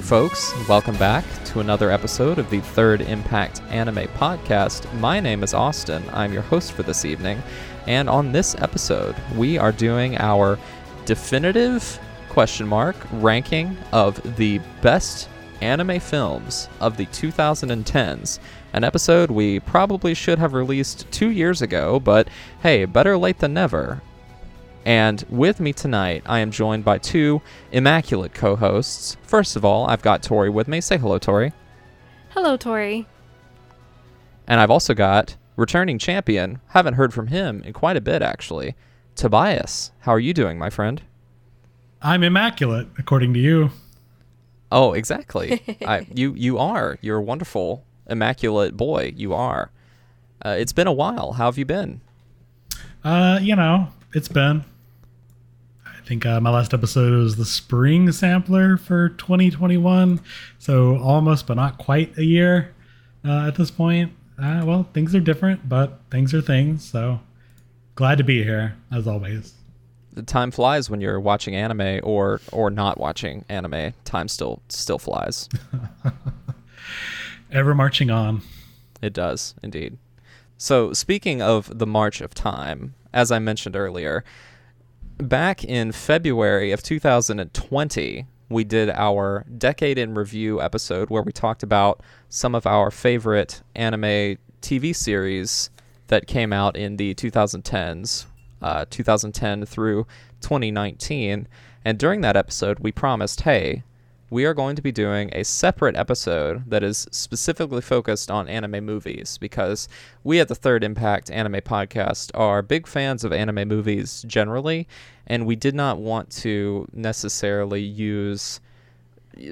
Hey, folks, welcome back to another episode of the Third Impact Anime Podcast. My name is Austin. I'm your host for this evening. And on this episode, we are doing our definitive question mark ranking of the best anime films of the 2010s. An episode we probably should have released two years ago, but hey, better late than never. And with me tonight, I am joined by two immaculate co hosts. First of all, I've got Tori with me. Say hello, Tori. Hello, Tori. And I've also got returning champion. Haven't heard from him in quite a bit, actually. Tobias, how are you doing, my friend? I'm immaculate, according to you. Oh, exactly. I, you you are. You're a wonderful, immaculate boy. You are. Uh, it's been a while. How have you been? Uh, you know, it's been. I think uh, my last episode was the spring sampler for 2021, so almost but not quite a year uh, at this point. Uh, well, things are different, but things are things. So glad to be here as always. The time flies when you're watching anime or or not watching anime. Time still still flies. Ever marching on. It does indeed. So speaking of the march of time, as I mentioned earlier, back in February of 2020, we did our decade in review episode where we talked about some of our favorite anime TV series that came out in the 2010s, uh, 2010 through 2019. And during that episode, we promised, hey, we are going to be doing a separate episode that is specifically focused on anime movies because we at the Third Impact Anime Podcast are big fans of anime movies generally, and we did not want to necessarily use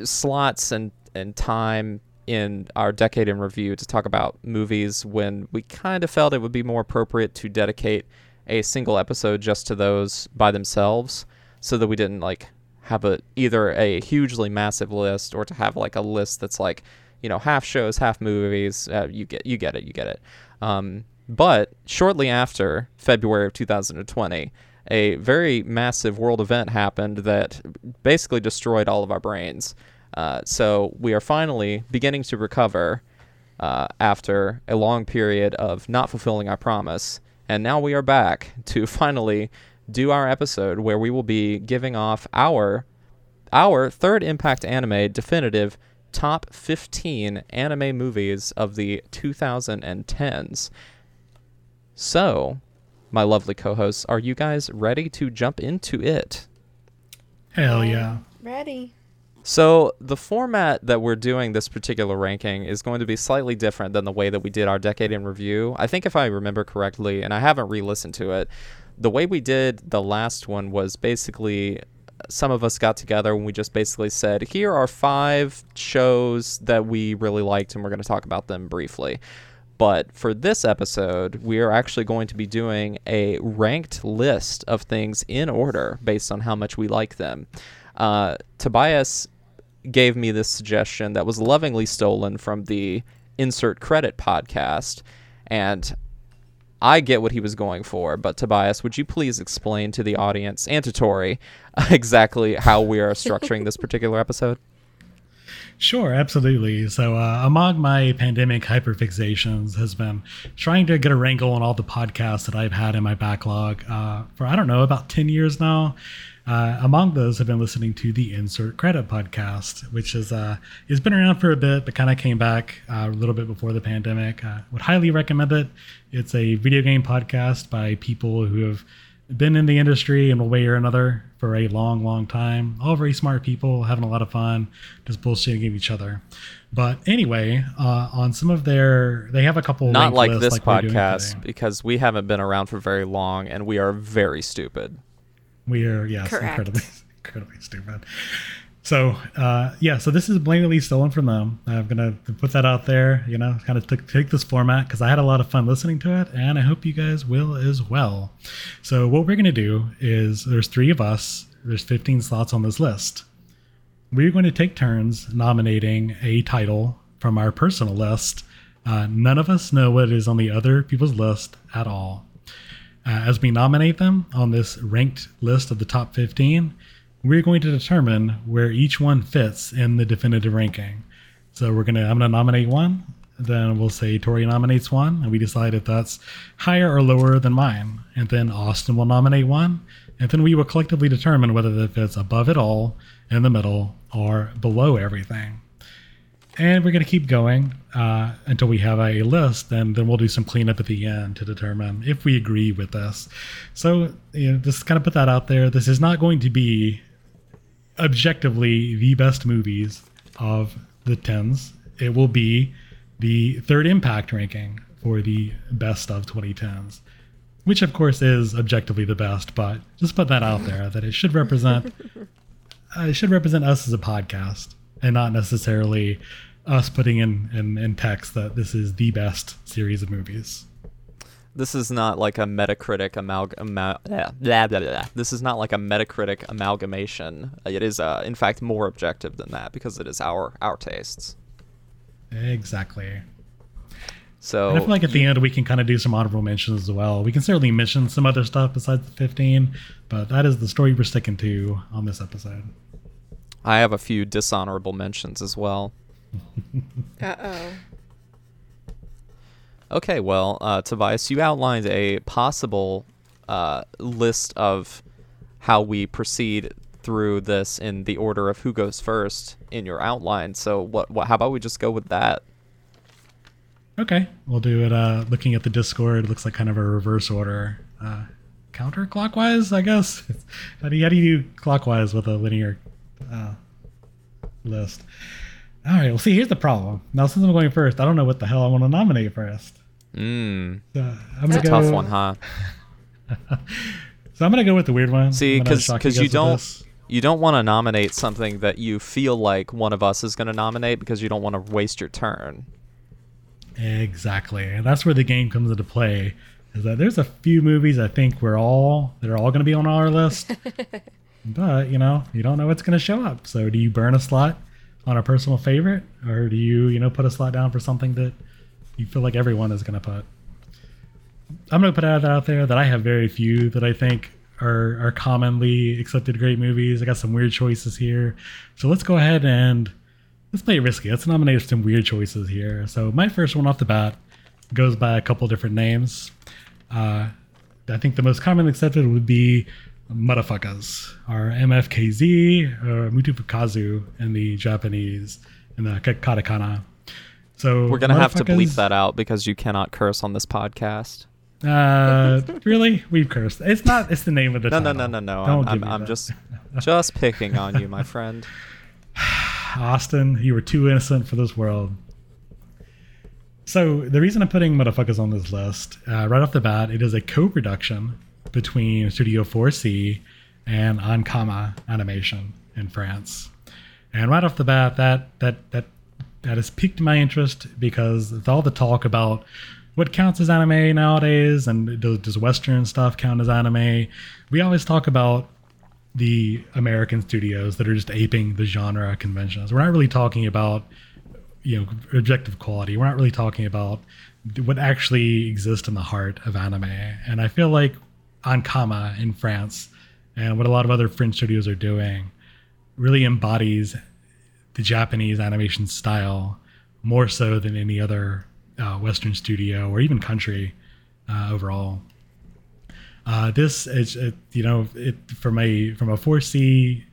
slots and, and time in our decade in review to talk about movies when we kind of felt it would be more appropriate to dedicate a single episode just to those by themselves so that we didn't like have a either a hugely massive list or to have like a list that's like you know half shows half movies uh, you get you get it you get it. Um, but shortly after february of 2020 a very massive world event happened that basically destroyed all of our brains. Uh, so we are finally beginning to recover uh, after a long period of not fulfilling our promise. And now we are back to finally do our episode where we will be giving off our our third impact anime definitive top 15 anime movies of the 2010s. So, my lovely co-hosts, are you guys ready to jump into it? Hell yeah. Ready. So, the format that we're doing this particular ranking is going to be slightly different than the way that we did our decade in review. I think if I remember correctly, and I haven't re-listened to it, the way we did the last one was basically some of us got together and we just basically said, here are five shows that we really liked, and we're going to talk about them briefly. But for this episode, we are actually going to be doing a ranked list of things in order based on how much we like them. Uh, Tobias gave me this suggestion that was lovingly stolen from the Insert Credit podcast. And I get what he was going for, but Tobias, would you please explain to the audience and to Tori exactly how we are structuring this particular episode? Sure, absolutely. So, uh, among my pandemic hyperfixations has been trying to get a wrangle on all the podcasts that I've had in my backlog uh, for, I don't know, about 10 years now. Uh, among those, I've been listening to the Insert Credit podcast, which is uh, has been around for a bit, but kind of came back uh, a little bit before the pandemic. Uh, would highly recommend it. It's a video game podcast by people who have been in the industry in a way or another for a long, long time. All very smart people, having a lot of fun, just bullshitting each other. But anyway, uh, on some of their, they have a couple. Not like this like podcast because we haven't been around for very long and we are very stupid. We are yes, Correct. incredibly, incredibly stupid. So uh, yeah, so this is blatantly stolen from them. I'm gonna put that out there. You know, kind of t- take this format because I had a lot of fun listening to it, and I hope you guys will as well. So what we're gonna do is there's three of us. There's 15 slots on this list. We're going to take turns nominating a title from our personal list. Uh, none of us know what is on the other people's list at all. Uh, as we nominate them on this ranked list of the top 15, we're going to determine where each one fits in the definitive ranking. So we're gonna I'm gonna nominate one, then we'll say Tori nominates one, and we decide if that's higher or lower than mine. And then Austin will nominate one, and then we will collectively determine whether that fits above it all, in the middle, or below everything. And we're going to keep going uh, until we have a list, and then we'll do some cleanup at the end to determine if we agree with this. So, you know, just kind of put that out there. This is not going to be objectively the best movies of the tens. It will be the third impact ranking for the best of 2010s, which of course is objectively the best, but just put that out there that it should represent uh, it should represent us as a podcast and not necessarily us putting in, in, in text that this is the best series of movies. This is not like a Metacritic amalgam. Blah, blah, blah, blah. This is not like a Metacritic amalgamation. It is, uh, in fact, more objective than that because it is our our tastes. Exactly. So And I feel like at the end we can kind of do some honorable mentions as well. We can certainly mention some other stuff besides the 15, but that is the story we're sticking to on this episode. I have a few dishonorable mentions as well. Uh oh. Okay, well, uh, Tobias, you outlined a possible uh, list of how we proceed through this in the order of who goes first in your outline. So, what? what how about we just go with that? Okay, we'll do it. Uh, looking at the Discord, it looks like kind of a reverse order, uh, counterclockwise, I guess. how do you how do you do clockwise with a linear uh, list? All right. Well, see, here's the problem. Now, since I'm going first, I don't know what the hell I want to nominate first. Mm, So I'm it's a gonna go, tough one, huh? So I'm gonna go with the weird one. See, I'm gonna shock because guys you don't this. you don't want to nominate something that you feel like one of us is going to nominate because you don't want to waste your turn. Exactly. And that's where the game comes into play. Is that there's a few movies I think we're all that are all going to be on our list, but you know you don't know what's going to show up. So do you burn a slot on a personal favorite, or do you you know put a slot down for something that you feel like everyone is going to put? I'm going to put out that out there that I have very few that I think are are commonly accepted great movies. I got some weird choices here, so let's go ahead and let's play it risky. Let's nominate some weird choices here. So my first one off the bat goes by a couple different names. Uh, I think the most commonly accepted would be motherfuckers or MFKZ or Mutufukazu in the Japanese in the katakana. So We're gonna have to bleep that out because you cannot curse on this podcast. Uh, really? We've cursed. It's not. It's the name of the No, no, title. no, no, no. Don't I'm, I'm, I'm just just picking on you, my friend. Austin, you were too innocent for this world. So the reason I'm putting motherfuckers on this list, uh, right off the bat, it is a co-production between Studio 4C and Ankama Animation in France. And right off the bat, that that that that has piqued my interest because with all the talk about what counts as anime nowadays and does, does Western stuff count as anime, we always talk about the American studios that are just aping the genre conventions. We're not really talking about you know objective quality. We're not really talking about what actually exists in the heart of anime. And I feel like Ankama in France and what a lot of other French studios are doing really embodies the Japanese animation style more so than any other uh, Western studio or even country uh, overall. Uh, this is, it, you know, it from a from a 4C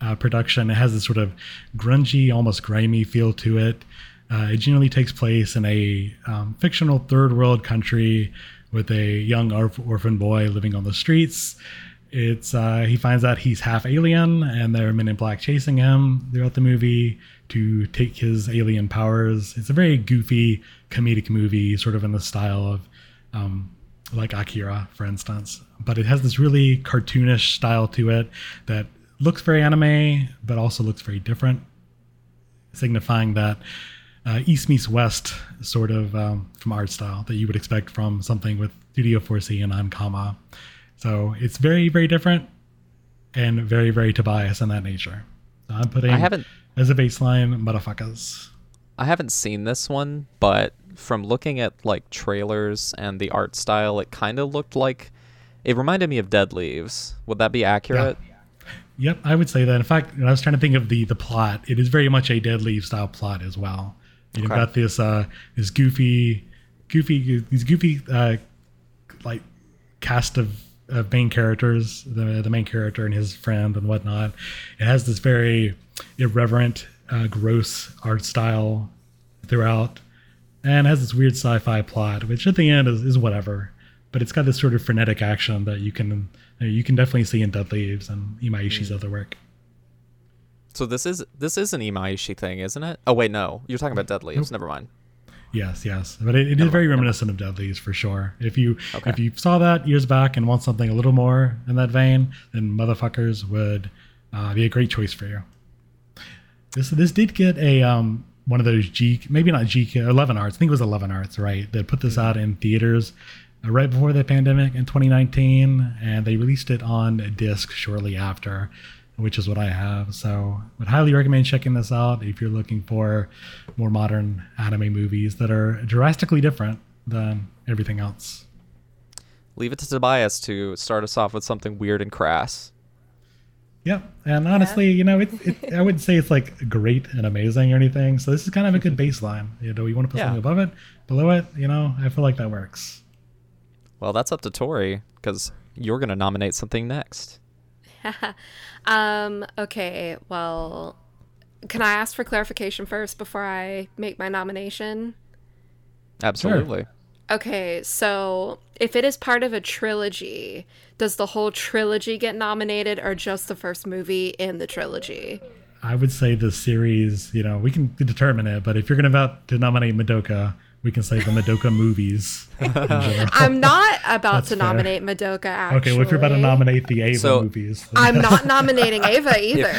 uh, production, it has this sort of grungy, almost grimy feel to it. Uh, it generally takes place in a um, fictional third world country with a young orphan boy living on the streets. It's uh, he finds out he's half alien, and there are men in black chasing him throughout the movie to take his alien powers. It's a very goofy comedic movie, sort of in the style of um, like Akira, for instance. But it has this really cartoonish style to it that looks very anime, but also looks very different, signifying that uh, East meets West sort of um, from art style that you would expect from something with Studio 4C and Ankama. So it's very, very different and very, very Tobias in that nature. So I'm putting I haven't as a baseline motherfuckers. I haven't seen this one, but from looking at like trailers and the art style, it kind of looked like it reminded me of Dead Leaves. Would that be accurate? Yeah. Yep, I would say that. In fact, I was trying to think of the the plot, it is very much a Dead Leaves style plot as well. You've Okay. got this uh this goofy, goofy these goofy uh like cast of, of main characters, the the main character and his friend and whatnot. It has this very irreverent, uh, gross art style throughout, and has this weird sci-fi plot, which at the end is, is whatever. But it's got this sort of frenetic action that you can you can definitely see in Dead Leaves and Imaishi's other work. So this is this is an Imaishi thing, isn't it? Oh wait, no, you're talking about Dead Leaves. Never mind. Yes, yes, but it, it is very reminiscent of Dead Leaves for sure. If you Okay. if you saw that years back and want something a little more in that vein, then Motherfuckers would uh, be a great choice for you. This this did get a um one of those G maybe not G Eleven Arts I think it was Eleven Arts right that put this out in theaters uh, right before the pandemic in 2019 and they released it on disc shortly after which is what I have so would highly recommend checking this out if you're looking for more modern anime movies that are drastically different than everything else Leave it to Tobias to start us off with something weird and crass. Yeah, and honestly, you know, it, it, I wouldn't say it's like great and amazing or anything. So this is kind of a good baseline. You know, you want to put Yeah. something above it, below it. You know, I feel like that works. Well, that's up to Tori because you're gonna nominate something next. Um, okay, well, can I ask for clarification first before I make my nomination? Absolutely. Okay, so if it is part of a trilogy, does the whole trilogy get nominated or just the first movie in the trilogy? I would say the series. You know, we can determine it, but if you're going to about to nominate Madoka, we can say the Madoka movies. I'm not about That's to fair. nominate Madoka, actually. okay, well, if you're about to nominate the Eva So- movies, then- I'm not nominating Eva either.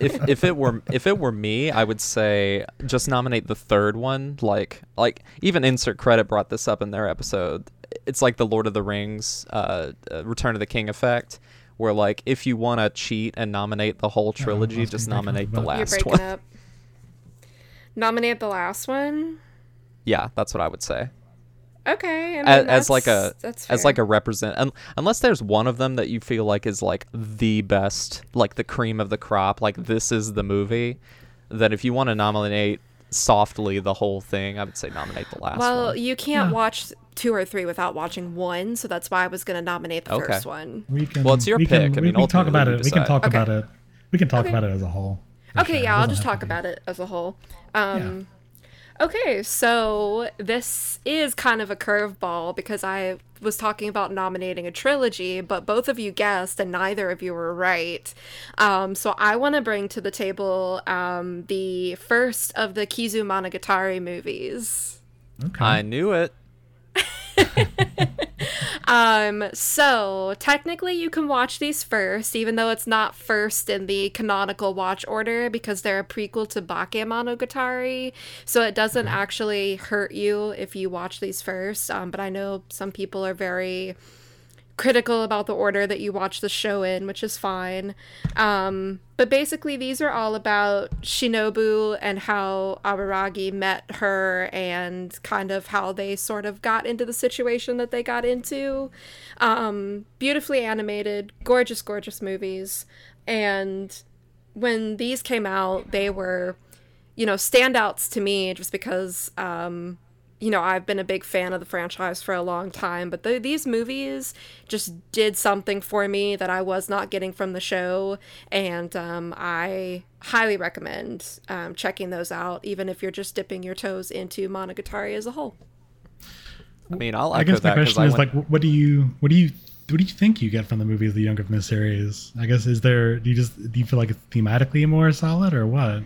if if it were if it were me, I would say just nominate the third one. Like like even insert credit brought this up in their episode. It's like the Lord of the Rings, uh, uh, Return of the King effect, where like if you want to cheat and nominate the whole trilogy, just gonna break up nominate the about- You're last one. up. Nominate the last one? Yeah, that's what I would say. Okay. I mean, as, as like a that's- that's as like a represent un, unless there's one of them that you feel like is like the best like the cream of the crop like this is the movie then if you want to nominate softly the whole thing i would say nominate the last Well, one you can't Yeah. watch two or three without watching one, so that's why I was going to nominate the Okay. first one. we can. Well, it's your we pick. Can, we, mean, we can talk about it. We can talk Okay. about it. We can talk Okay. about it as a whole. Okay, sure. yeah, I'll just talk be- about it as a whole. Um, Okay, so this is kind of a curveball because I was talking about nominating a trilogy, but both of you guessed and neither of you were right. Um, so I want to bring to the table um, the first of the Kizu Monogatari movies. Okay. i knew it Um, so technically you can watch these first, even though it's not first in the canonical watch order because they're a prequel to Bakemonogatari. So it doesn't actually hurt you if you watch these first. Um, but I know some people are very critical about the order that you watch the show in, which is fine. Um, but basically, these are all about Shinobu and how Araragi met her and kind of how they sort of got into the situation that they got into. Um, beautifully animated, gorgeous, gorgeous movies. And when these came out, they were, you know, standouts to me just because, um, you know, I've been a big fan of the franchise for a long time, but the, these movies just did something for me that I was not getting from the show, and um, I highly recommend um, checking those out, even if you're just dipping your toes into Monogatari as a whole. i mean i'll I guess my question is went- like, what do you, what do you, what do you think you get from the movies that you don't get from the series? I guess is there, do you just, do you feel like it's thematically more solid or what?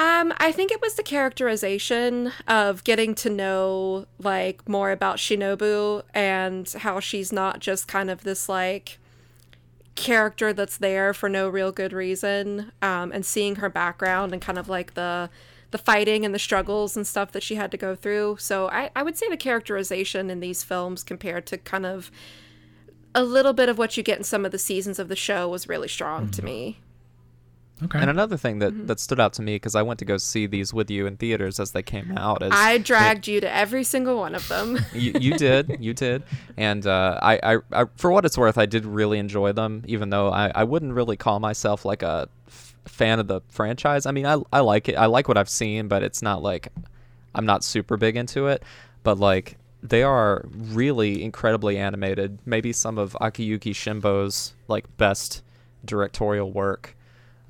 Um, I think it was the characterization of getting to know like more about Shinobu and how she's not just kind of this like character that's there for no real good reason. Um, and seeing her background and kind of like the the fighting and the struggles and stuff that she had to go through. So I, I would say the characterization in these films compared to kind of a little bit of what you get in some of the seasons of the show was really strong to me. Okay. And another thing that, Mm-hmm. that stood out to me because I went to go see these with you in theaters as they came out. Is I dragged you to every single one of them. you, you did, you did, and uh, I, I, I, for what it's worth, I did really enjoy them. Even though I, I wouldn't really call myself like a f- fan of the franchise. I mean, I, I like it. I like what I've seen, but it's not like I'm not super big into it. But like they are really incredibly animated. Maybe some of Akiyuki Shimbo's like best directorial work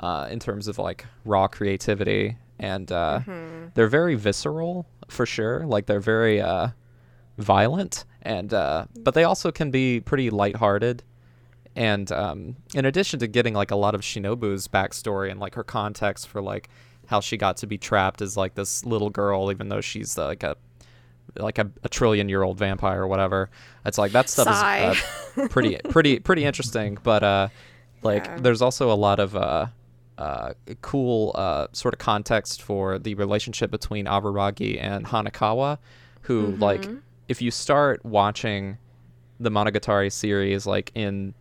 uh, in terms of like raw creativity, and uh, they're very visceral for sure. Like they're very uh, violent, and uh, but they also can be pretty lighthearted. And um, in addition to getting like a lot of Shinobu's backstory and like her context for like how she got to be trapped as like this little girl, even though she's like a like a, a trillion year old vampire or whatever. It's like that stuff Sigh. is uh, pretty pretty pretty interesting. But uh, like Yeah. there's also a lot of uh, uh, cool uh, sort of context for the relationship between Araragi and Hanekawa, who like if you start watching the Monogatari series like in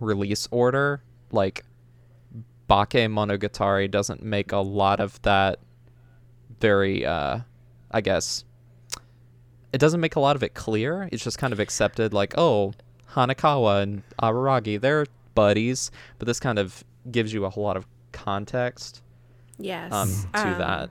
release order, like Bake Monogatari doesn't make a lot of that very uh I guess it doesn't make a lot of it clear. It's just kind of accepted like, oh, Hanekawa and Araragi, they're buddies, but this kind of gives you a whole lot of context yes. um, to Um, that.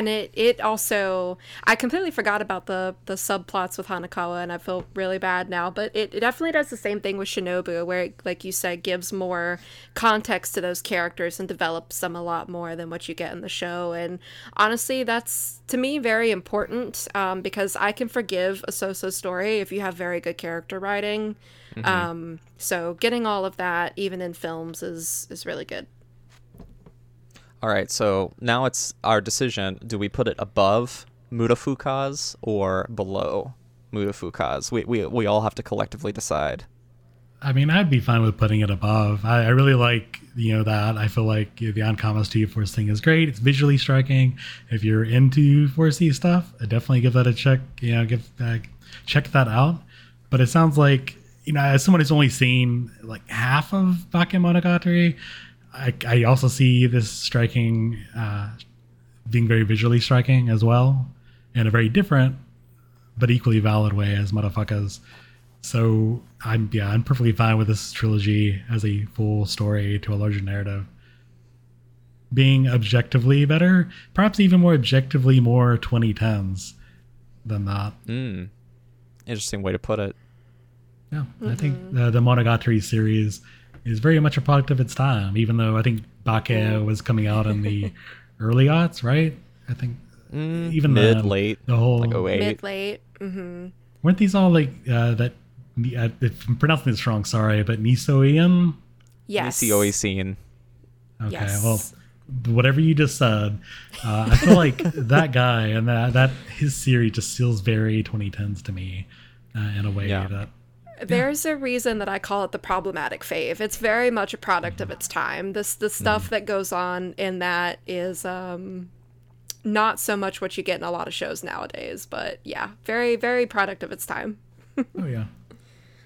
And it it also I completely forgot about the the subplots with Hanekawa and I feel really bad now but it, it definitely does the same thing with Shinobu where it, like you said gives more context to those characters and develops them a lot more than what you get in the show. And honestly that's to me very important um, because I can forgive a so-so story if you have very good character writing. Um, so getting all of that even in films is is really good All right, so now it's our decision. Do we put it above Mutafukaz or below Mutafukaz? We, we, we all have to collectively decide. I mean, I'd be fine with putting it above. I, I really like, you know, that. I feel like you know, the Ankama 2 Force thing is great. It's visually striking. If you're into 4C stuff, I definitely give that a check. You know, give uh, check that out. But it sounds like, you know, as someone who's only seen like half of Bakemonogatari, I, I also see this striking, uh, being very visually striking as well, in a very different but equally valid way as motherfuckers. So I'm yeah, I'm perfectly fine with this trilogy as a full story to a larger narrative. Being objectively better, perhaps even more objectively more 2010s than that. Hmm. Interesting way to put it. Yeah, I think the, the Monogatari series is very much a product of its time, even though I think Bake was coming out in the early aughts, right? I think Mm, even mid, then, late, the whole like 08. mid late mm-hmm. weren't these all like uh, that? Uh, if I'm pronouncing this wrong, sorry, but Nisoian. yes ECOE scene. Okay, Yes. well, whatever you just said, uh, I feel like that guy and that that his series just feels very 2010s to me uh, in a way Yeah. that There's a reason that I call it the problematic fave. It's very much a product of its time. This the stuff that goes on in that is um not so much what you get in a lot of shows nowadays, but yeah, very very product of its time. oh yeah.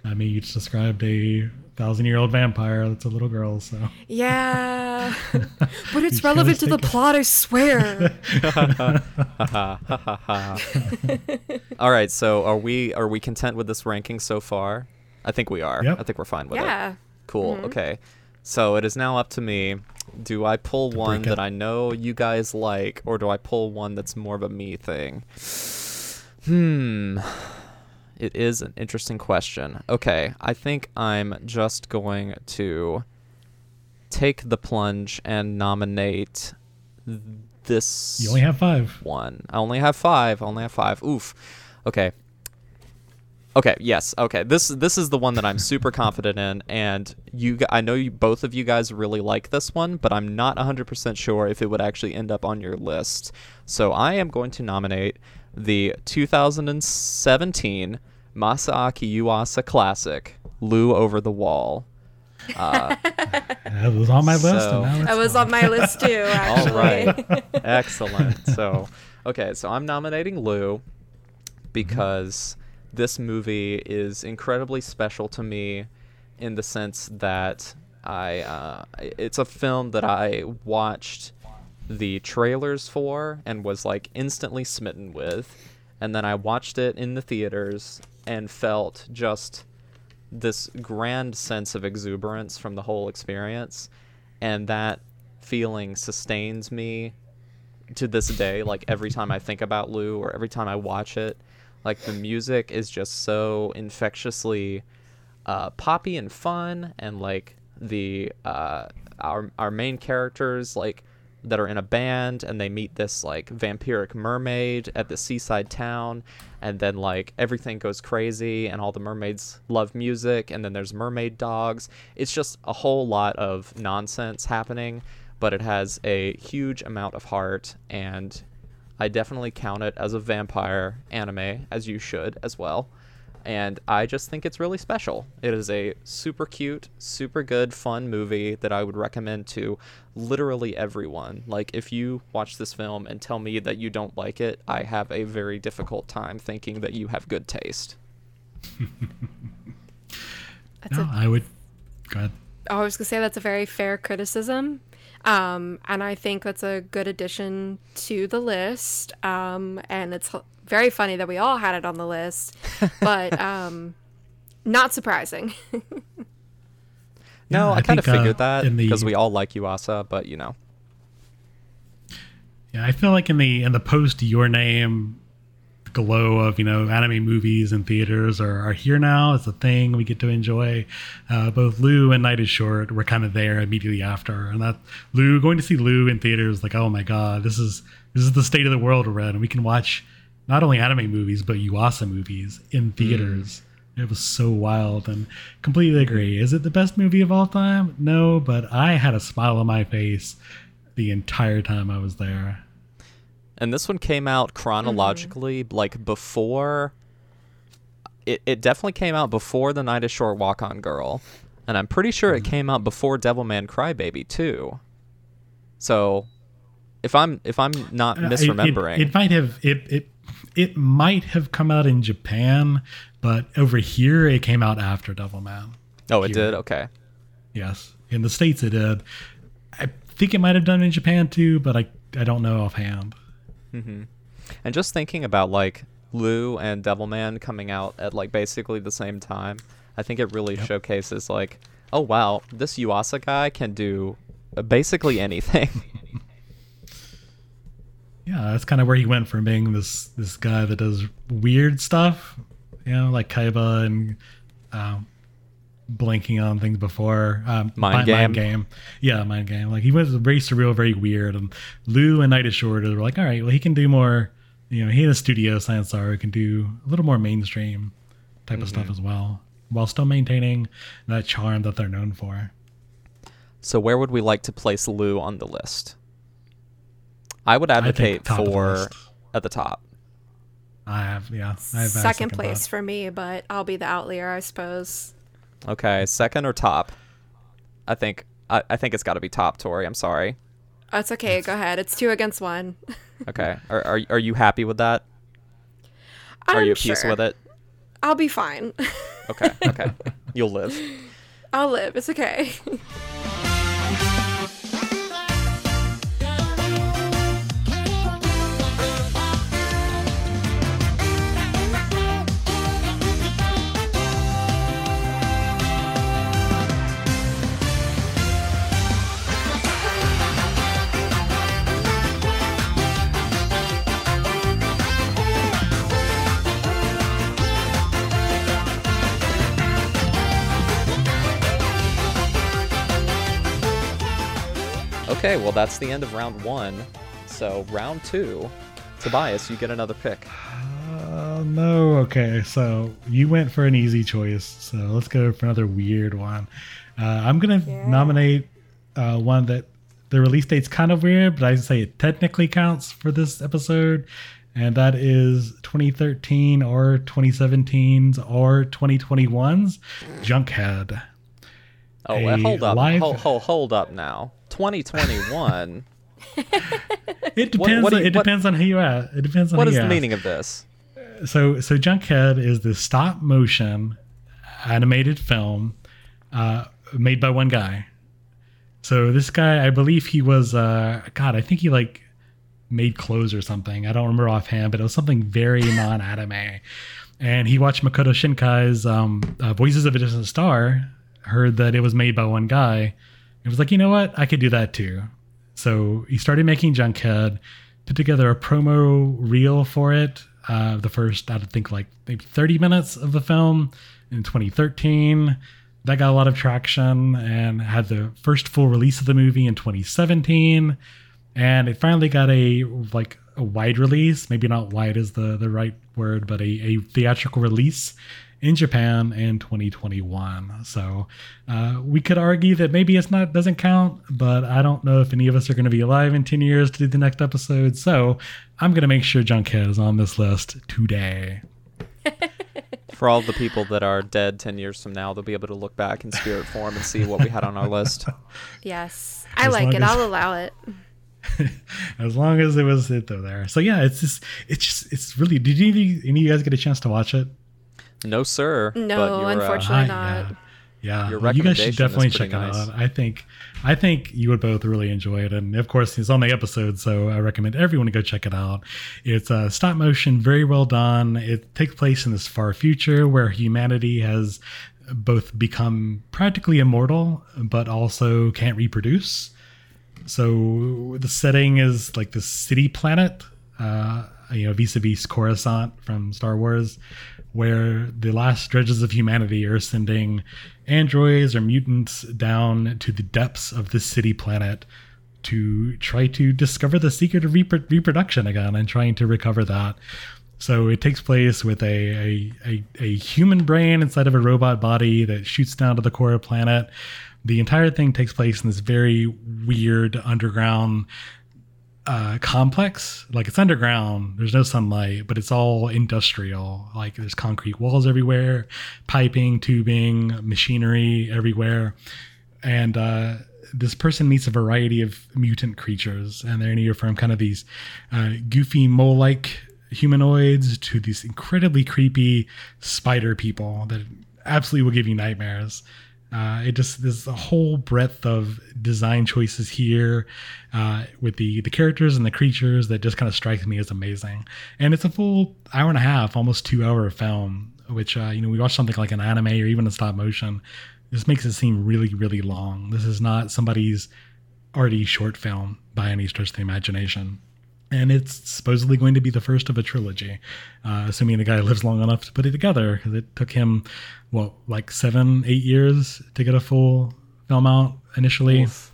I mean, you just described a thousand year old vampire that's a little girl, so Yeah. but it's You relevant to the take plot, I swear. All right, so are we are we content with this ranking so far? I think we are. Yep. I think we're fine with it. yeah. Cool. Okay. So it is now up to me. Do I pull one break it. that I know you guys like, or do I pull one that's more of a me thing? Hmm. It is an interesting question. Okay, I think I'm just going to take the plunge and nominate this you only have five. one. I only have five. I only have five. Oof. Okay. Okay. Yes. Okay. This this is the one that I'm super confident in, and you. I know you both of you guys really like this one, but I'm not 100 percent sure if it would actually end up on your list. So I am going to nominate the 2017 Masaaki Yuasa classic, "Lu Over the Wall." Uh, That was on my list. So- and now That was on my list too, All actually. right. Excellent. So, okay, so I'm nominating Lu because this movie is incredibly special to me in the sense that I uh, it's a film that I watched the trailers for and was like instantly smitten with, and then I watched it in the theaters and felt just this grand sense of exuberance from the whole experience, and that feeling sustains me to this day. Like every time I think about Lu or every time I watch it, like the music is just so infectiously uh, poppy and fun, and like the uh, our our main characters like that are in a band and they meet this like vampiric mermaid at the seaside town and then like everything goes crazy and all the mermaids love music and then there's mermaid dogs. It's just a whole lot of nonsense happening but it has a huge amount of heart and I definitely count it as a vampire anime as you should as well and I just think it's really special. It is a super cute, super good, fun movie that I would recommend to literally everyone. Like, if you watch this film and tell me that you don't like it, I have a very difficult time thinking that you have good taste. That's No, a, I would. Go ahead. I was gonna say that's a very fair criticism, um, and I think that's a good addition to the list. Um, and it's very funny that we all had it on the list, but um, not surprising. No, Yeah, I, I kind of think, uh, figured that in the- because we all like Yuasa, but you know. Yeah, I feel like in the in the post Your Name glow of you know anime movies and theaters are, are here now. It's a thing we get to enjoy. Uh, both Lu and Night is Short were kind of there immediately after, and that Lu going to see Lu in theaters like oh my god, this is this is the state of the world we're in, and we can watch not only anime movies but Yuasa movies in theaters. It was so wild and completely agree. Is it the best movie of all time? No, but I had a smile on my face the entire time I was there. And this one came out chronologically, like before. It, it definitely came out before The Night is Short Walk On Girl. And I'm pretty sure it came out before Devilman Crybaby, too. So. If I'm if I'm not Uh, it- misremembering, It, it might have it, it it might have come out in Japan, but over here it came out after Devilman. oh, it here. did. Okay, Yes, in the states it did. I think it might have done in Japan too, but I I don't know offhand. And just thinking about like Lu and Devilman coming out at like basically the same time, I think it really showcases like, oh wow, this Yuasa guy can do uh, basically anything. Yeah, that's kind of where he went from being this this guy that does weird stuff, you know, like Kaiba and um, blinking on things before um, Mind Mi- Game. game. Yeah, mind game. Like he was very surreal, very weird. And Lu and Night is Short are like, all right, well, he can do more. You know, he and a studio Science SARU can do a little more mainstream type of Mm-hmm. stuff as well, while still maintaining that charm that they're known for. So where would we like to place Lu on the list? I would advocate top of the for at the top. I have, yeah, I have Second thought. place for me, but I'll be the outlier, I suppose. Okay, second or top? I think I, I think it's got to be top, Tori. I'm sorry. Oh, That's okay. Go ahead. It's two against one. Okay, are, are are you happy with that? Are I'm you at peace with it? I'll be fine. Okay, okay, you'll live. I'll live. It's okay. Okay, well that's the end of round one. So round two, Tobias, you get another pick. Uh, no, okay. So you went for an easy choice. So let's go for another weird one. Uh, I'm gonna Yeah. nominate uh, one that the release date's kind of weird, but I say it technically counts for this episode, and that is 2013 or 2017's or 2021's Junkhead. Oh, well, hold up, live- hold, hold, hold up now. 2021. It depends. what do you- it what- depends on who you ask. It depends on what is the ask. meaning of this? so so Junkhead is the stop motion animated film uh, made by one guy, So this guy, I believe he was, uh, God, I think he like made clothes or something. I don't remember offhand, but it was something very non-anime. And he watched Makoto Shinkai's um, uh, Voices of a Distant Star, heard that it was made by one guy, and was like, you know what, I could do that too. So he started making Junkhead, put together a promo reel for it. Uh, the first, I think, like maybe 30 minutes of the film in 2013. That got a lot of traction and had the first full release of the movie in 2017. And it finally got a like a wide release, maybe not wide is the the right word, but a, a theatrical release in Japan in 2021. So uh, we could argue that maybe it's not doesn't count, but I don't know if any of us are going to be alive in 10 years to do the next episode. So I'm going to make sure Junkhead is on this list today. For all the people that are dead 10 years from now, they'll be able to look back in spirit form and see what we had on our list. Yes, I As like it. as- I'll allow it. as long as it was it though there. So yeah, it's just it's just it's really. Did any, you- any of you guys get a chance to watch it? No, sir. No, but your, uh, unfortunately. Hi- not. Yeah, Your yeah. You guys should definitely pretty check it nice. out. I think I think you would both really enjoy it, and of course it's on the episode, so I recommend everyone to go check it out. It's uh, stop motion, very well done. It takes place in this far future where humanity has both become practically immortal, but also can't reproduce. So the setting is like this city planet, uh, you know, vis-a-vis Coruscant from Star Wars, where the last dredges of humanity are sending androids or mutants down to the depths of this city planet to try to discover the secret of repro- reproduction again and trying to recover that. So it takes place with a, a, a, a human brain inside of a robot body that shoots down to the core of the planet. The entire thing takes place in this very weird underground uh, complex. Like it's underground, there's no sunlight, but it's all industrial. Like there's concrete walls everywhere, piping, tubing, machinery everywhere. And uh, this person meets a variety of mutant creatures, and they're anywhere from kind of these uh, goofy mole like humanoids to these incredibly creepy spider people that absolutely will give you nightmares. Uh, it just there's a whole breadth of design choices here uh, with the the characters and the creatures that just kind of strikes me as amazing. And it's a full hour and a half, almost two hour film, which uh, you know we watch something like an anime or even a stop motion. This makes it seem really really long. This is not somebody's arty short film by any stretch of the imagination. And it's supposedly going to be the first of a trilogy, uh, assuming the guy lives long enough to put it together. Because it took him, what, like seven, eight years to get a full film out initially. Oof.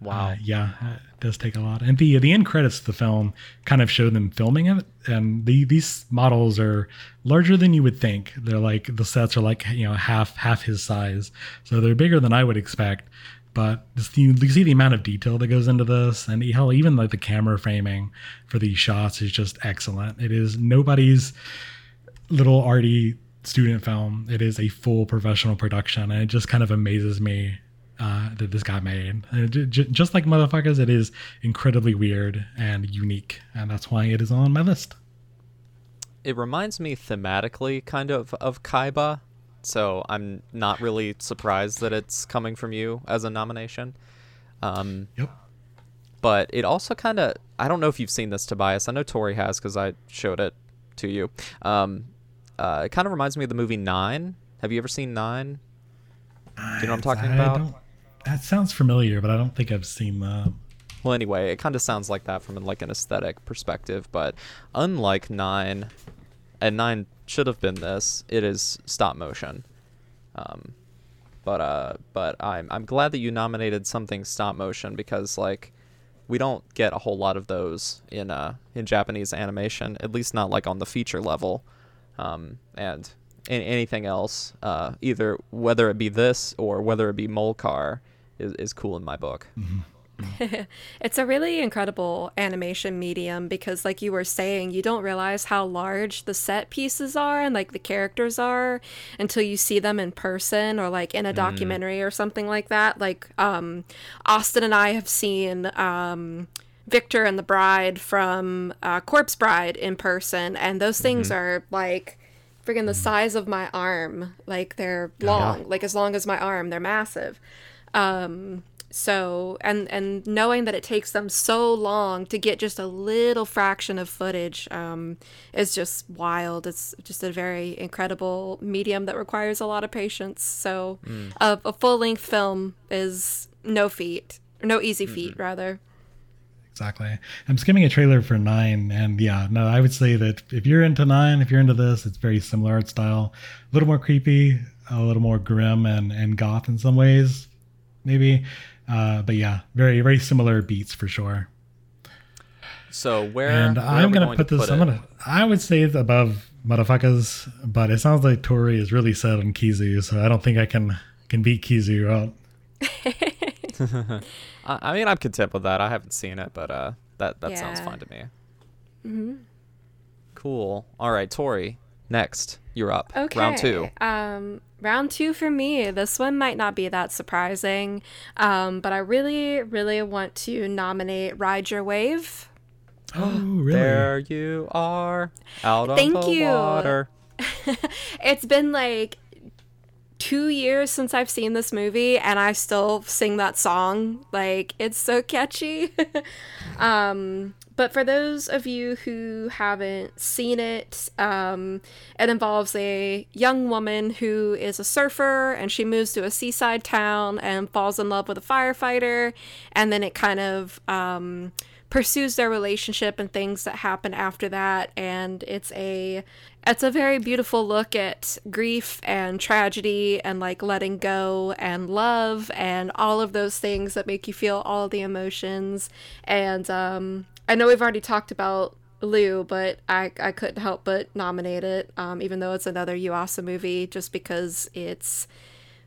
Wow. Uh, yeah, it does take a lot. And the the end credits of the film kind of show them filming it, and the these models are larger than you would think. They're like the sets are like you know half half his size, so they're bigger than I would expect. But just you, you see the amount of detail that goes into this, and hell, even like the camera framing for these shots is just excellent. It is nobody's little arty student film. It is a full professional production, and it just kind of amazes me uh, that this got made. It, j- just like motherfuckers, it is incredibly weird and unique, and that's why it is on my list. It reminds me thematically kind of of Kaiba, so I'm not really surprised that it's coming from you as a nomination. Um, Yep. but it also kind of I don't know if you've seen this Tobias. I know Tori has because I showed it to you. Um, uh, it kind of reminds me of the movie Nine. Have you ever seen Nine? Do you know what I'm talking I about? that sounds familiar, but I don't think I've seen that. Well, anyway, it kind of sounds like that from like an aesthetic perspective, but unlike Nine, and Nine should have been this. It is stop motion. Um, but uh, but I'm I'm glad that you nominated something stop motion because like we don't get a whole lot of those in uh in Japanese animation, at least not like on the feature level. Um, and an- anything else, uh, either whether it be this or whether it be Molcar, is is cool in my book. It's a really incredible animation medium because, like you were saying, you don't realize how large the set pieces are and like the characters are until you see them in person or like in a documentary or something like that. Like, um, Austin and I have seen um, Victor and the Bride from uh, Corpse Bride in person, and those things are like friggin' the size of my arm. Like, they're long, like as long as my arm, they're massive. Um, so and and knowing that it takes them so long to get just a little fraction of footage um, is just wild. It's just a very incredible medium that requires a lot of patience. So mm. a, a full length film is no feat, no easy feat, mm-hmm. rather. Exactly. I'm skimming a trailer for Nine, and yeah, no, I would say that if you're into Nine, if you're into this, it's very similar art style, a little more creepy, a little more grim and and goth in some ways, maybe. Uh, but yeah, very very similar beats for sure. So where and where I'm gonna going put to this. Put I'm gonna. I would say it's above Mutafukaz, but it sounds like Tori is really set on Kizu, so I don't think I can can beat Kizu out. I mean, I'm content with that. I haven't seen it, but uh, that that yeah. sounds fine to me. Mm-hmm. Cool. All right, Tori. Next, you're up. Okay. Round two. Um, round two for me. This one might not be that surprising, um, but I really, really want to nominate "Ride Your Wave." Oh, really? There you are, out on the you. water. it's been like two years since I've seen this movie, and I still sing that song. Like it's so catchy. um, but for those of you who haven't seen it, um, it involves a young woman who is a surfer and she moves to a seaside town and falls in love with a firefighter. And then it kind of um, pursues their relationship and things that happen after that. And it's a it's a very beautiful look at grief and tragedy and like letting go and love and all of those things that make you feel all the emotions and um, I know we've already talked about Lu, but I, I couldn't help but nominate it, um, even though it's another Yuasa movie, just because it's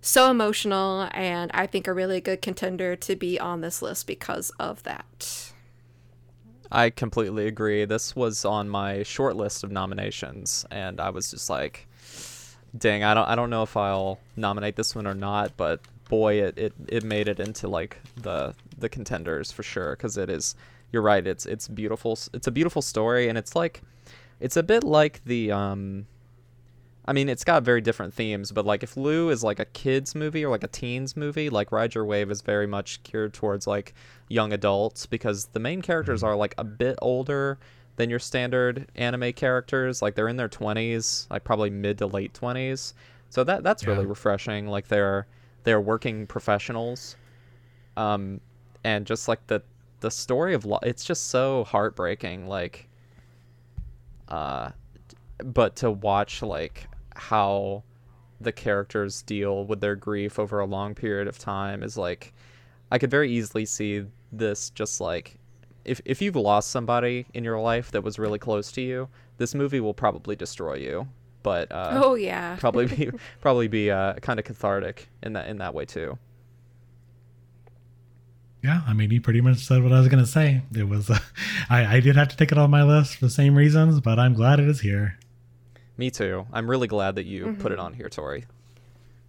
so emotional and I think a really good contender to be on this list because of that. I completely agree. This was on my short list of nominations, and I was just like, "Dang, I don't, I don't know if I'll nominate this one or not." But boy, it, it, it made it into like the the contenders for sure because it is you're right. It's it's beautiful. It's a beautiful story, and it's like it's a bit like the um. I mean, it's got very different themes, but like if Lu is like a kids movie or like a teens movie, like Ride Your Wave is very much geared towards like young adults because the main characters are like a bit older than your standard anime characters. Like they're in their 20s, like probably mid to late 20s. So that that's yeah. really refreshing. Like they're they're working professionals. Um and just like the the story of lo- it's just so heartbreaking like uh but to watch like how the characters deal with their grief over a long period of time is like I could very easily see this just like if if you've lost somebody in your life that was really close to you, this movie will probably destroy you. But uh, oh yeah, probably be probably be uh, kind of cathartic in that in that way too. Yeah, I mean, you pretty much said what I was going to say. It was, uh, I, I did have to take it off my list for the same reasons, but I'm glad it is here. Me too. I'm really glad that you mm-hmm. put it mm-hmm. on here, Tori.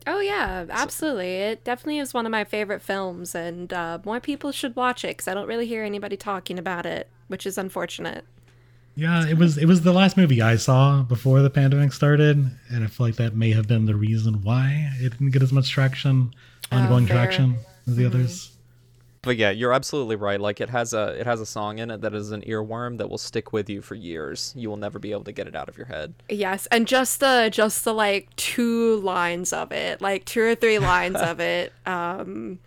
Oh yeah, absolutely. It definitely is one of my favorite films, and uh, more people should watch it because I don't really hear anybody talking about it, which is unfortunate. Yeah, it was it was the last movie I saw before the pandemic started, and I feel like that may have been the reason why it didn't get as much traction, ongoing oh, traction as the mm-hmm. others but yeah, you're absolutely right. Like it has a it has a song in it that is an earworm that will stick with you for years. You will never be able to get it out of your head. Yes, and just the just the like two lines of it, like two or three lines of it, um,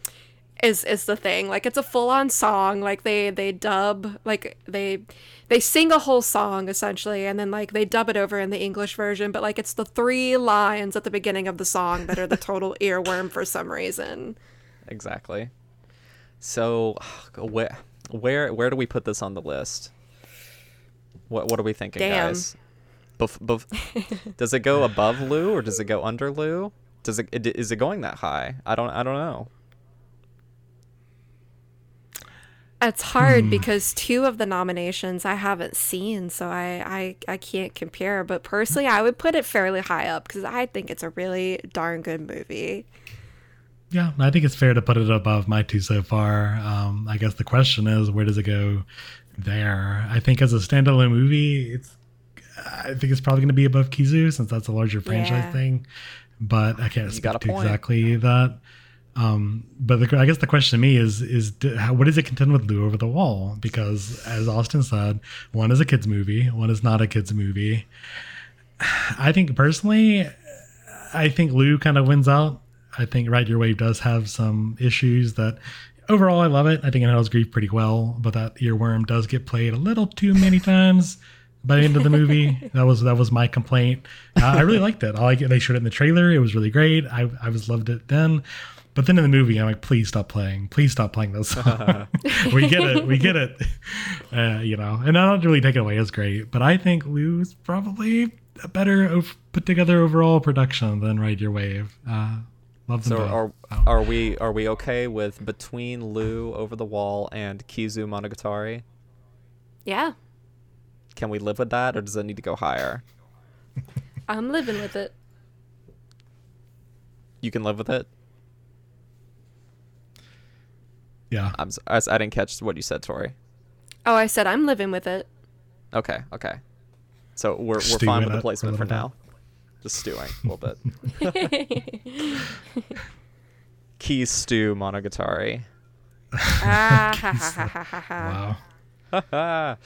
is is the thing. Like it's a full on song. Like they they dub like they they sing a whole song essentially, and then like they dub it over in the English version. But like it's the three lines at the beginning of the song that are the total earworm for some reason. Exactly. So, where where where do we put this on the list? What what are we thinking, Damn. guys? Bef- bef- does it go above Lu or does it go under Lu? Does it, it is it going that high? I don't I don't know. It's hard hmm. because two of the nominations I haven't seen, so I, I I can't compare. But personally, I would put it fairly high up because I think it's a really darn good movie. Yeah, I think it's fair to put it above my two so far. Um, I guess the question is, where does it go there? I think as a standalone movie, it's I think it's probably going to be above Kizu since that's a larger franchise yeah. thing. But I can't speak to point. exactly that. Um, but the, I guess the question to me is is how, what does it contend with Lu over the wall? Because as Austin said, one is a kids movie, one is not a kids movie. I think personally, I think Lu kind of wins out. I think Ride Your Wave does have some issues that overall I love it. I think it handles grief pretty well, but that earworm does get played a little too many times by the end of the movie. that was that was my complaint. Uh, I really liked it. I like it. They showed it in the trailer. It was really great. I I was loved it then. But then in the movie, I'm like, please stop playing. Please stop playing songs. we get it. We get it. Uh, you know, and I don't really take it away as great. But I think Lu's probably a better put together overall production than Ride Your Wave. Uh, love them So both. are Oh. are we are we okay with between Lu over the wall and Kizu Monogatari? Yeah, Can we live with that, or does it need to go higher? I'm living with it. You can live with it. yeah. I'm s- I, s- I didn't catch what you said, Tori. Oh, I said I'm living with it. Okay, okay. So we're we're Stew fine with the it for a placement for little now. Just stewing a little bit. Key stew Monogatari. ah, ha, ha, ha, ha, ha, ha. Wow.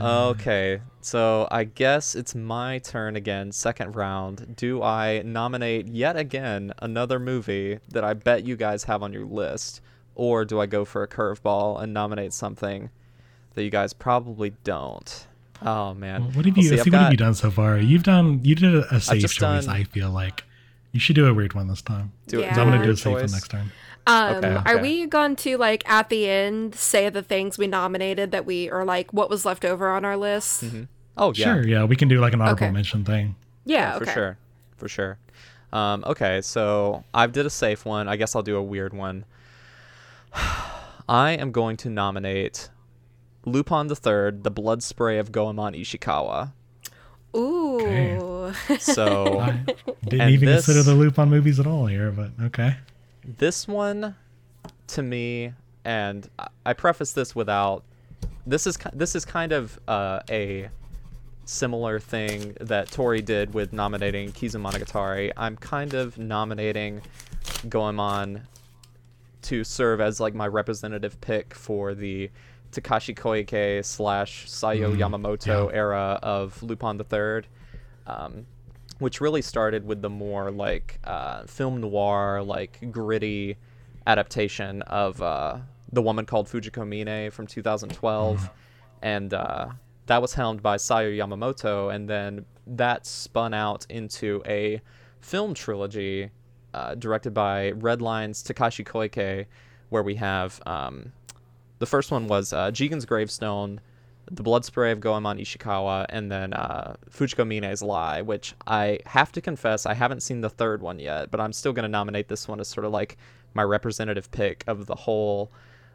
okay, so I guess it's my turn again, second round. Do I nominate yet again another movie that I bet you guys have on your list, or do I go for a curveball and nominate something that you guys probably don't? Oh man, Well, what have Well, you? see, see, I've have you done so far? You've done. You did a, a safe choice. done- I feel like you should do a weird one this time. Do it- Yeah. So I'm gonna do a weird safe one next time. Um, Okay, are we going to like at the end say the things we nominated that we or like what was left over on our list? Oh yeah, Sure. Yeah, we can do like an honorable Okay. mention thing. Yeah, for okay. sure, for sure. Um, okay, so I did a safe one. I guess I'll do a weird one. I am going to nominate Lupin the Third, The Blood Spray of Goemon Ishikawa. Ooh. So I didn't even this- consider the loop on movies at all here, but okay. this one, to me, and I- I preface this without. This is this is kind of uh, a similar thing that Tori did with nominating Kizu Monogatari. I'm kind of nominating Goemon to serve as like my representative pick for the Takashi Koike slash Sayo Yamamoto yeah. era of Lupin the Third, um, which really started with the more like uh, film noir, like gritty adaptation of uh, The Woman Called Fujiko Mine from 2012, and uh, that was helmed by Sayo Yamamoto, and then that spun out into a film trilogy uh, directed by Redline's Takashi Koike, where we have um, the first one was uh, Jigen's Gravestone, The Blood Spray of Goemon Ishikawa, and then uh, Fujiko Mine's Lie, which I have to confess I haven't seen the third one yet, but I'm still going to nominate this one as sort of like my representative pick of the whole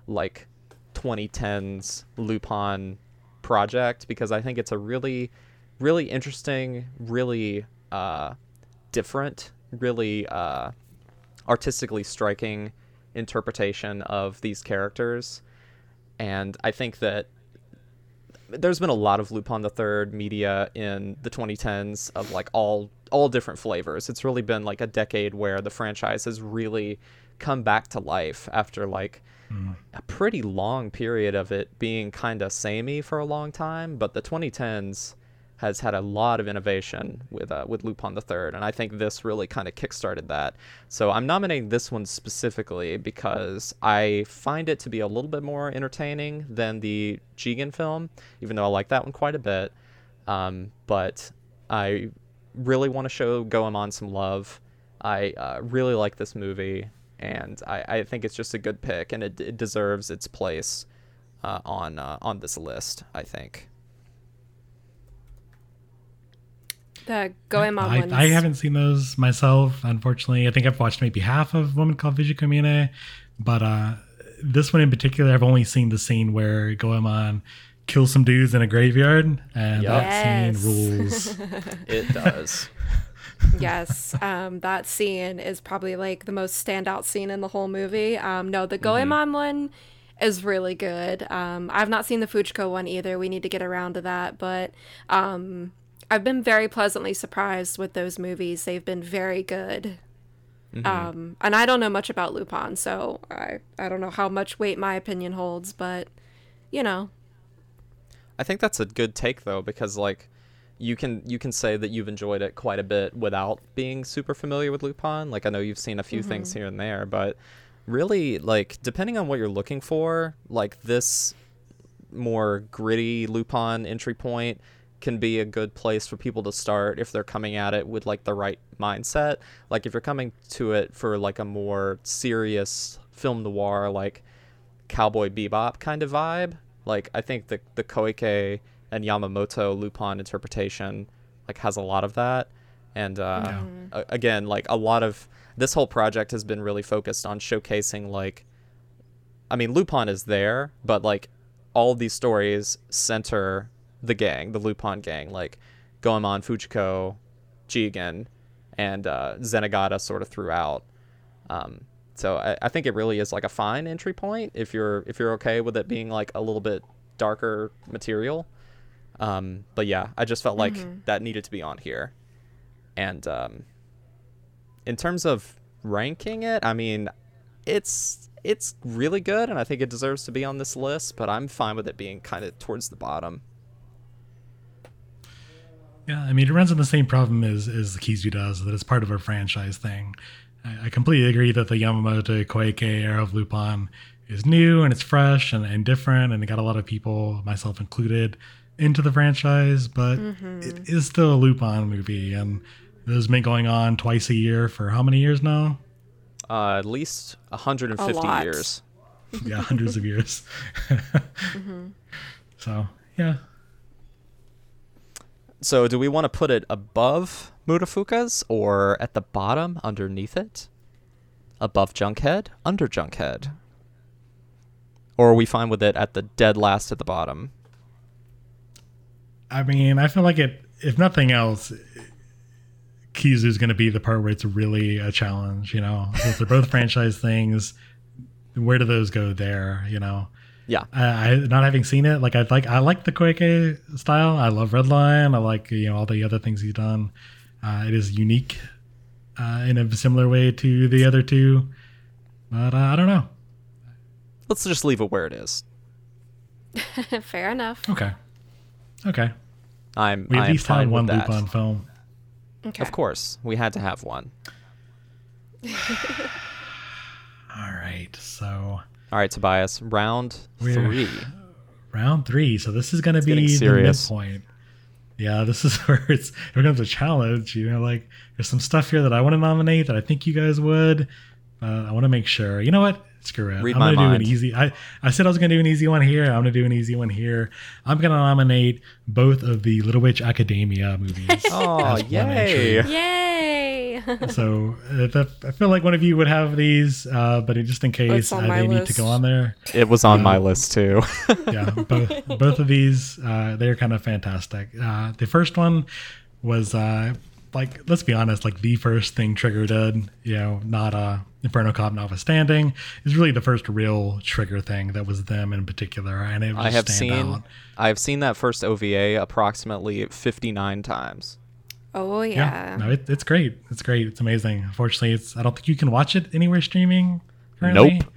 like 2010s Lupin project because I think it's a really, really interesting, really uh, different, really uh, artistically striking interpretation of these characters. And I think that there's been a lot of Lupin the Third media in the 2010s of like all all different flavors. It's really been like a decade where the franchise has really come back to life after like mm. a pretty long period of it being kind of samey for a long time. But the 2010s has had a lot of innovation with uh, with Lupin the Third, and I think this really kind of kickstarted that. So I'm nominating this one specifically because I find it to be a little bit more entertaining than the Jigen film, even though I like that one quite a bit. Um, but I really want to show Goemon some love. I uh, really like this movie, and I, I think it's just a good pick, and it, it deserves its place uh, on uh, on this list. I think. The Goemon I, ones. I haven't seen those myself, unfortunately. I think I've watched maybe half of Woman Called Fujiko Mine, but uh, this one in particular, I've only seen the scene where Goemon kills some dudes in a graveyard, and Yup. that Yes. scene rules. It does. yes, um, that scene is probably like the most standout scene in the whole movie. Um, no, the Goemon one is really good. Um, I've not seen the Fujiko one either. We need to get around to that, but um, I've been very pleasantly surprised with those movies. They've been very good. Um, and I don't know much about Lupin, so I I don't know how much weight my opinion holds, but you know, I think that's a good take though, because like you can you can say that you've enjoyed it quite a bit without being super familiar with Lupin. Like I know you've seen a few things here and there, but really like depending on what you're looking for, like this more gritty Lupin entry point can be a good place for people to start if they're coming at it with like the right mindset. Like if you're coming to it for like a more serious film noir like cowboy bebop kind of vibe, like I think the the Koike and Yamamoto Lupin interpretation like has a lot of that. And uh, a- again, like a lot of this whole project has been really focused on showcasing like I mean, Lupin is there, but like all of these stories center the gang, the Lupin gang, like Goemon, Fujiko, Jigen, and uh, Zenigata sort of throughout. Um, so I, I think it really is like a fine entry point if you're if you're okay with it being like a little bit darker material. Um, but yeah, I just felt like that needed to be on here. And um, in terms of ranking it, I mean, it's it's really good, and I think it deserves to be on this list. But I'm fine with it being kind of towards the bottom. Yeah, I mean, it runs on the same problem as as the Kizu does, that it's part of a franchise thing. I, I completely agree that the Yamamoto Koike era of Lupin is new and it's fresh and, and different, and it got a lot of people, myself included, into the franchise. But it is still a Lupin movie, and this has been going on twice a year for how many years now? Uh, at least 150 lot. years. Yeah, hundreds of years. So yeah, So, do we want to put it above Mutafukaz or at the bottom underneath it? Above Junkhead, under Junkhead? Or are we fine with it at the dead last at the bottom? I mean, I feel like it. If nothing else, Kizu's going to be the part where it's really a challenge. You know, if they're both franchise things, where do those go there? You know, Yeah. I, I not having seen it, like I like I like the Koike style. I love Redline. I like you know all the other things he's done. Uh, it is unique uh, in a similar way to the other two, but uh, I don't know. Let's just leave it where it is. fair enough. Okay, okay. I'm. We I at am least had one that. on film. Okay. Of course, we had to have one. All right, so All right, Tobias. Round We're- three. round three. So this is going to be getting the midpoint. Yeah, this is where it's it becomes a challenge. You know, like there's some stuff here that I want to nominate that I think you guys would. Uh, I want to make sure. You know what? Screw it. Read I'm gonna do mind. an easy. I I said I was gonna do an easy one here. I'm gonna do an easy one here. I'm gonna nominate both of the Little Witch Academia movies. Oh, as one yay. Yay! So uh, that, I feel like one of you would have these, uh, but just in case It's uh, on my they need to go on there. It was on my list too. yeah, both both of these uh, they're kind of fantastic. Uh, the first one was uh, like let's be honest, like the first thing Trigger did. You know, not a Inferno Cop notwithstanding, is really the first real Trigger thing that was them in particular, and it was I have stand seen. out. I have seen that first OVA approximately 59 times. Oh Yeah, yeah. no, it, it's great. It's great. It's amazing. Unfortunately, it's I don't think you can watch it anywhere streaming. Currently. Nope.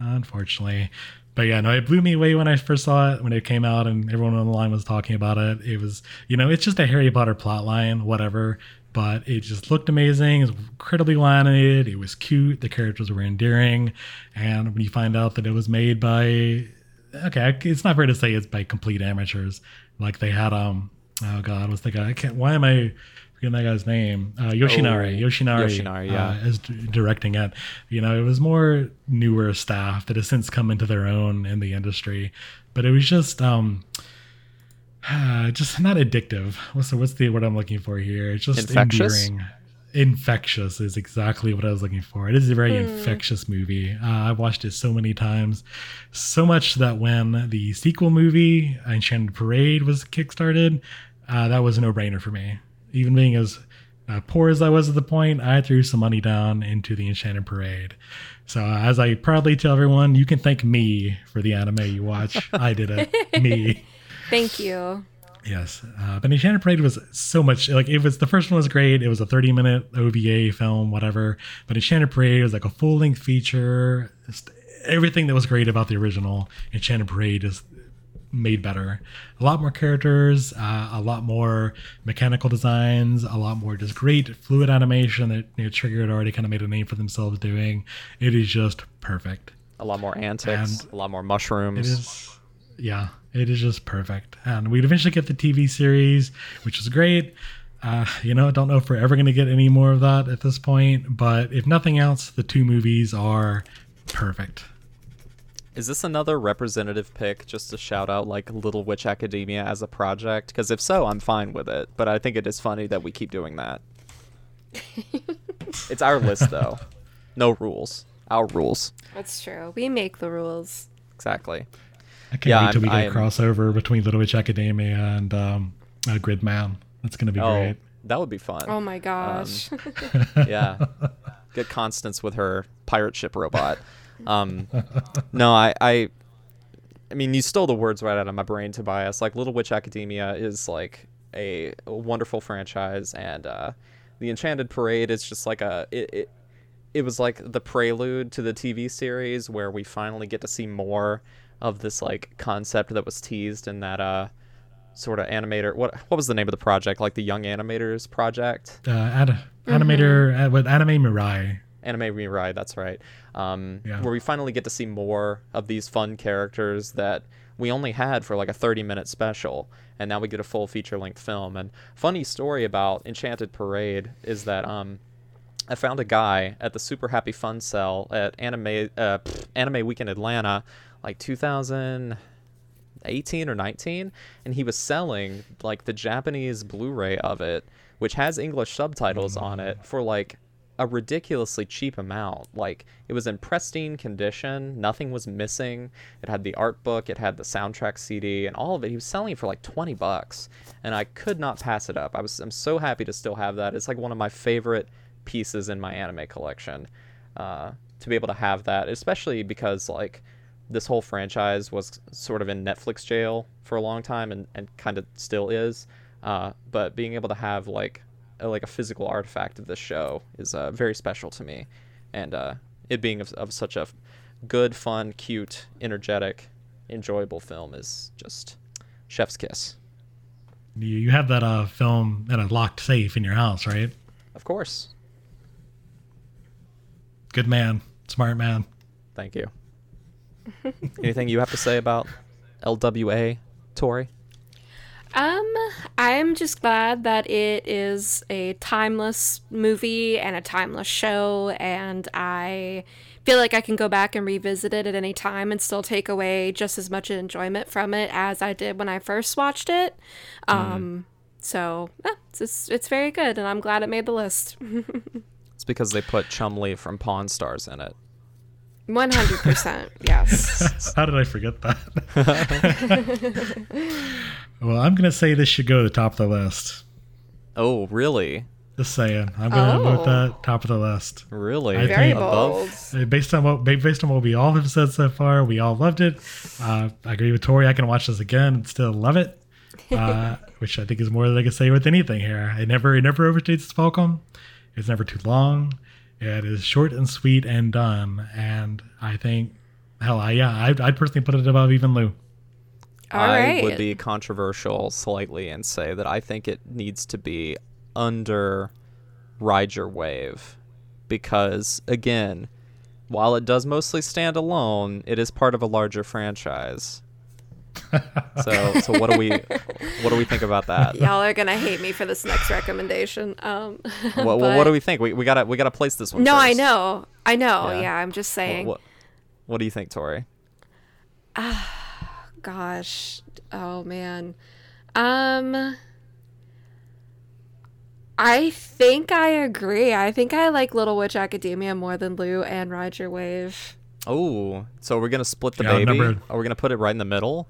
Unfortunately. But yeah, no, it blew me away when I first saw it when it came out and everyone on the line was talking about it. It was, you know, it's just a Harry Potter plot line, whatever. But it just looked amazing. It was incredibly well animated. It was cute. The characters were endearing. And when you find out that it was made by, okay, it's not fair to say it's by complete amateurs. Like they had, um, oh God, what's the guy? I can't, why am I forgetting that guy's name? Uh, Yoshinari. Oh, Yoshinari. Yoshinari, yeah. uh, as d- directing it. You know, it was more newer staff that has since come into their own in the industry, but it was just um just not addictive. What's the what's the word I'm looking for here? It's just Infectious? endearing. Infectious is exactly what I was looking for. It is a very infectious movie. Uh, I've watched it so many times, so much that when the sequel movie Enchanted Parade was kickstarted, uh, that was a no-brainer for me. Even being as uh, poor as I was at the point, I threw some money down into the Enchanted Parade. So, uh, as I proudly tell everyone, you can thank me for the anime you watch. I did it. me. Thank you. Yes, uh, but Enchanted Parade was so much like it was. The first one was great. It was a thirty-minute OVA film, whatever. But Enchanted Parade was like a full-length feature. Just everything that was great about the original Enchanted Parade is made better. A lot more characters, uh, a lot more mechanical designs, a lot more just great fluid animation that you know, Trigger had already kind of made a name for themselves doing. It is just perfect. A lot more antics, And a lot more mushrooms. It is, yeah, it is just perfect. And we'd eventually get the TV series, which is great. Uh, you know, I don't know if we're ever going to get any more of that at this point, but if nothing else, the two movies are perfect. Is this another representative pick just to shout out like Little Witch Academia as a project? Because if so, I'm fine with it. But I think it is funny that we keep doing that. it's our list though. No rules. Our rules. That's true. We make the rules. Exactly. I can't Yeah, wait till we I'm- get a I'm- crossover between Little Witch Academia and um, uh, Gridman. That's going to be Oh, great. that would be fun. Oh my gosh. yeah. Get Constance with her pirate ship robot. Um, no, I, I, I mean, you stole the words right out of my brain, Tobias. Like, Little Witch Academia is like a, wonderful franchise, and uh, the Enchanted Parade is just like a. It, it, it was like the prelude to the TV series where we finally get to see more of this like concept that was teased in that uh sort of animator what what was the name of the project like the young animators project Uh, ad- Animator uh, with Anime Mirai. Anime Mirai, that's right. Um, Yeah. Where we finally get to see more of these fun characters that we only had for like a 30 minute special, and now we get a full feature length film. And funny story about Enchanted Parade is that um, I found a guy at the Super Happy Fun Cell at Anime uh, pff, Anime Week in Atlanta, like 2018 or 19, and he was selling like the Japanese Blu-ray of it, which has English subtitles on it for like a ridiculously cheap amount. Like it was in pristine condition, nothing was missing. It had the art book, it had the soundtrack CD, and all of it. He was selling it for like 20 bucks, and I could not pass it up. I was I'm so happy to still have that. It's like one of my favorite pieces in my anime collection. Uh, to be able to have that, especially because like this whole franchise was sort of in Netflix jail for a long time and, and kind of still is. Uh, but being able to have like a, like a physical artifact of this show is uh, very special to me, and uh, it being of, of such a good, fun, cute, energetic, enjoyable film is just chef's kiss. You, you have that uh, film in a locked safe in your house, right? Of course. Good man, smart man. Thank you. Anything you have to say about LWA, Tori? Um, I'm just glad that it is a timeless movie and a timeless show, and I feel like I can go back and revisit it at any time and still take away just as much enjoyment from it as I did when I first watched it. Um, so yeah, it's just, it's very good, and I'm glad it made the list. It's because they put Chumlee from Pawn Stars in it. One hundred percent, yes. How did I forget that? well, I'm going to say this should go to the top of the list. Oh, really? Just saying. I'm going to Oh. vote that top of the list. Really? I Very bold. Uh, Based on what based on what we all have said so far, we all loved it. Uh, I agree with Tori. I can watch this again and still love it, uh, which I think is more than I can say with anything here. It never it never overstates its welcome. It's never too long. It is short and sweet and done. And I think, hell, I, yeah, I'd, I'd personally put it above even Lu. All I right. would be controversial slightly and say that I think it needs to be under Ride Your Wave. Because, again, while it does mostly stand alone, it is part of a larger franchise. So, so what do we, what do we think about that? Y'all are gonna hate me for this next recommendation. Um, What, what, but- what do we think? We, we gotta we gotta place this one. No, I know, I know. Yeah. Yeah, I'm just saying. What, what do you think, Tori? Gosh, oh man. Um, I think I agree. I think I like Little Witch Academia more than Lu and Ride Your Wave. Oh, so we're gonna split the Yeah, baby? outnumbered. Are we gonna put it right in the middle?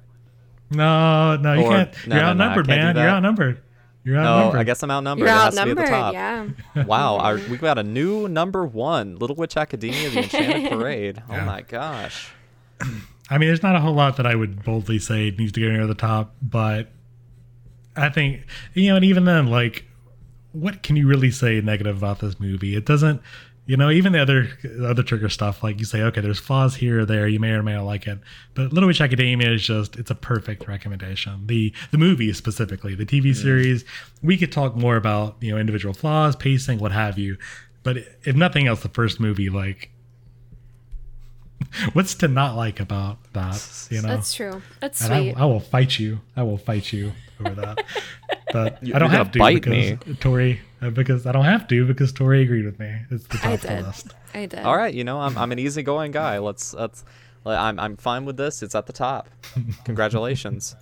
No, no, you Or- can't. no, You're no, no, outnumbered, can't man. You're outnumbered. You're No, outnumbered. I guess I'm outnumbered. You're it has to be at the outnumbered, top. yeah. Wow, our, we got a new number one, Little Witch Academia, The Enchanted Parade. Oh Yeah. my gosh. I mean, there's not a whole lot that I would boldly say needs to go near the top, but I think you know, and even then, like, what can you really say negative about this movie? It doesn't, you know, even the other the other trigger stuff. Like you say, okay, there's flaws here or there. You may or may not like it, but Little Witch Academia is just it's a perfect recommendation. The the movie specifically, the TV series, we could talk more about you know individual flaws, pacing, what have you. But if nothing else, the first movie, like, what's to not like about that? You know, That's true. That's and sweet. I, I will fight you. I will fight you over that. But You- I don't have to bite because Tori. Uh, Because I don't have to because Tori agreed with me. It's the I top of the did. list. I did. All right, you know, I'm, I'm an easygoing guy. Let's let's. I'm I'm fine with this. It's at the top. Congratulations.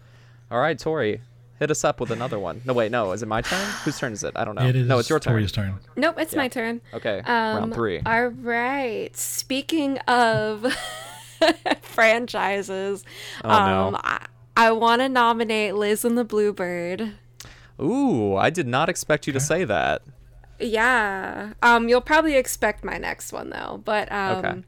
All right, Tori, hit us up with another one. No, wait, no. Is it my turn? Whose turn is it? I don't know. It is no, it's your turn. Tori's turn. Nope, it's Yeah. my turn. Okay, Um, round three. All right. Speaking of franchises, Oh, no. um, I, I want to nominate Liz and the Bluebird. Ooh, I did not expect you to say that. Yeah. Um, you'll probably expect my next one though, but um, Okay.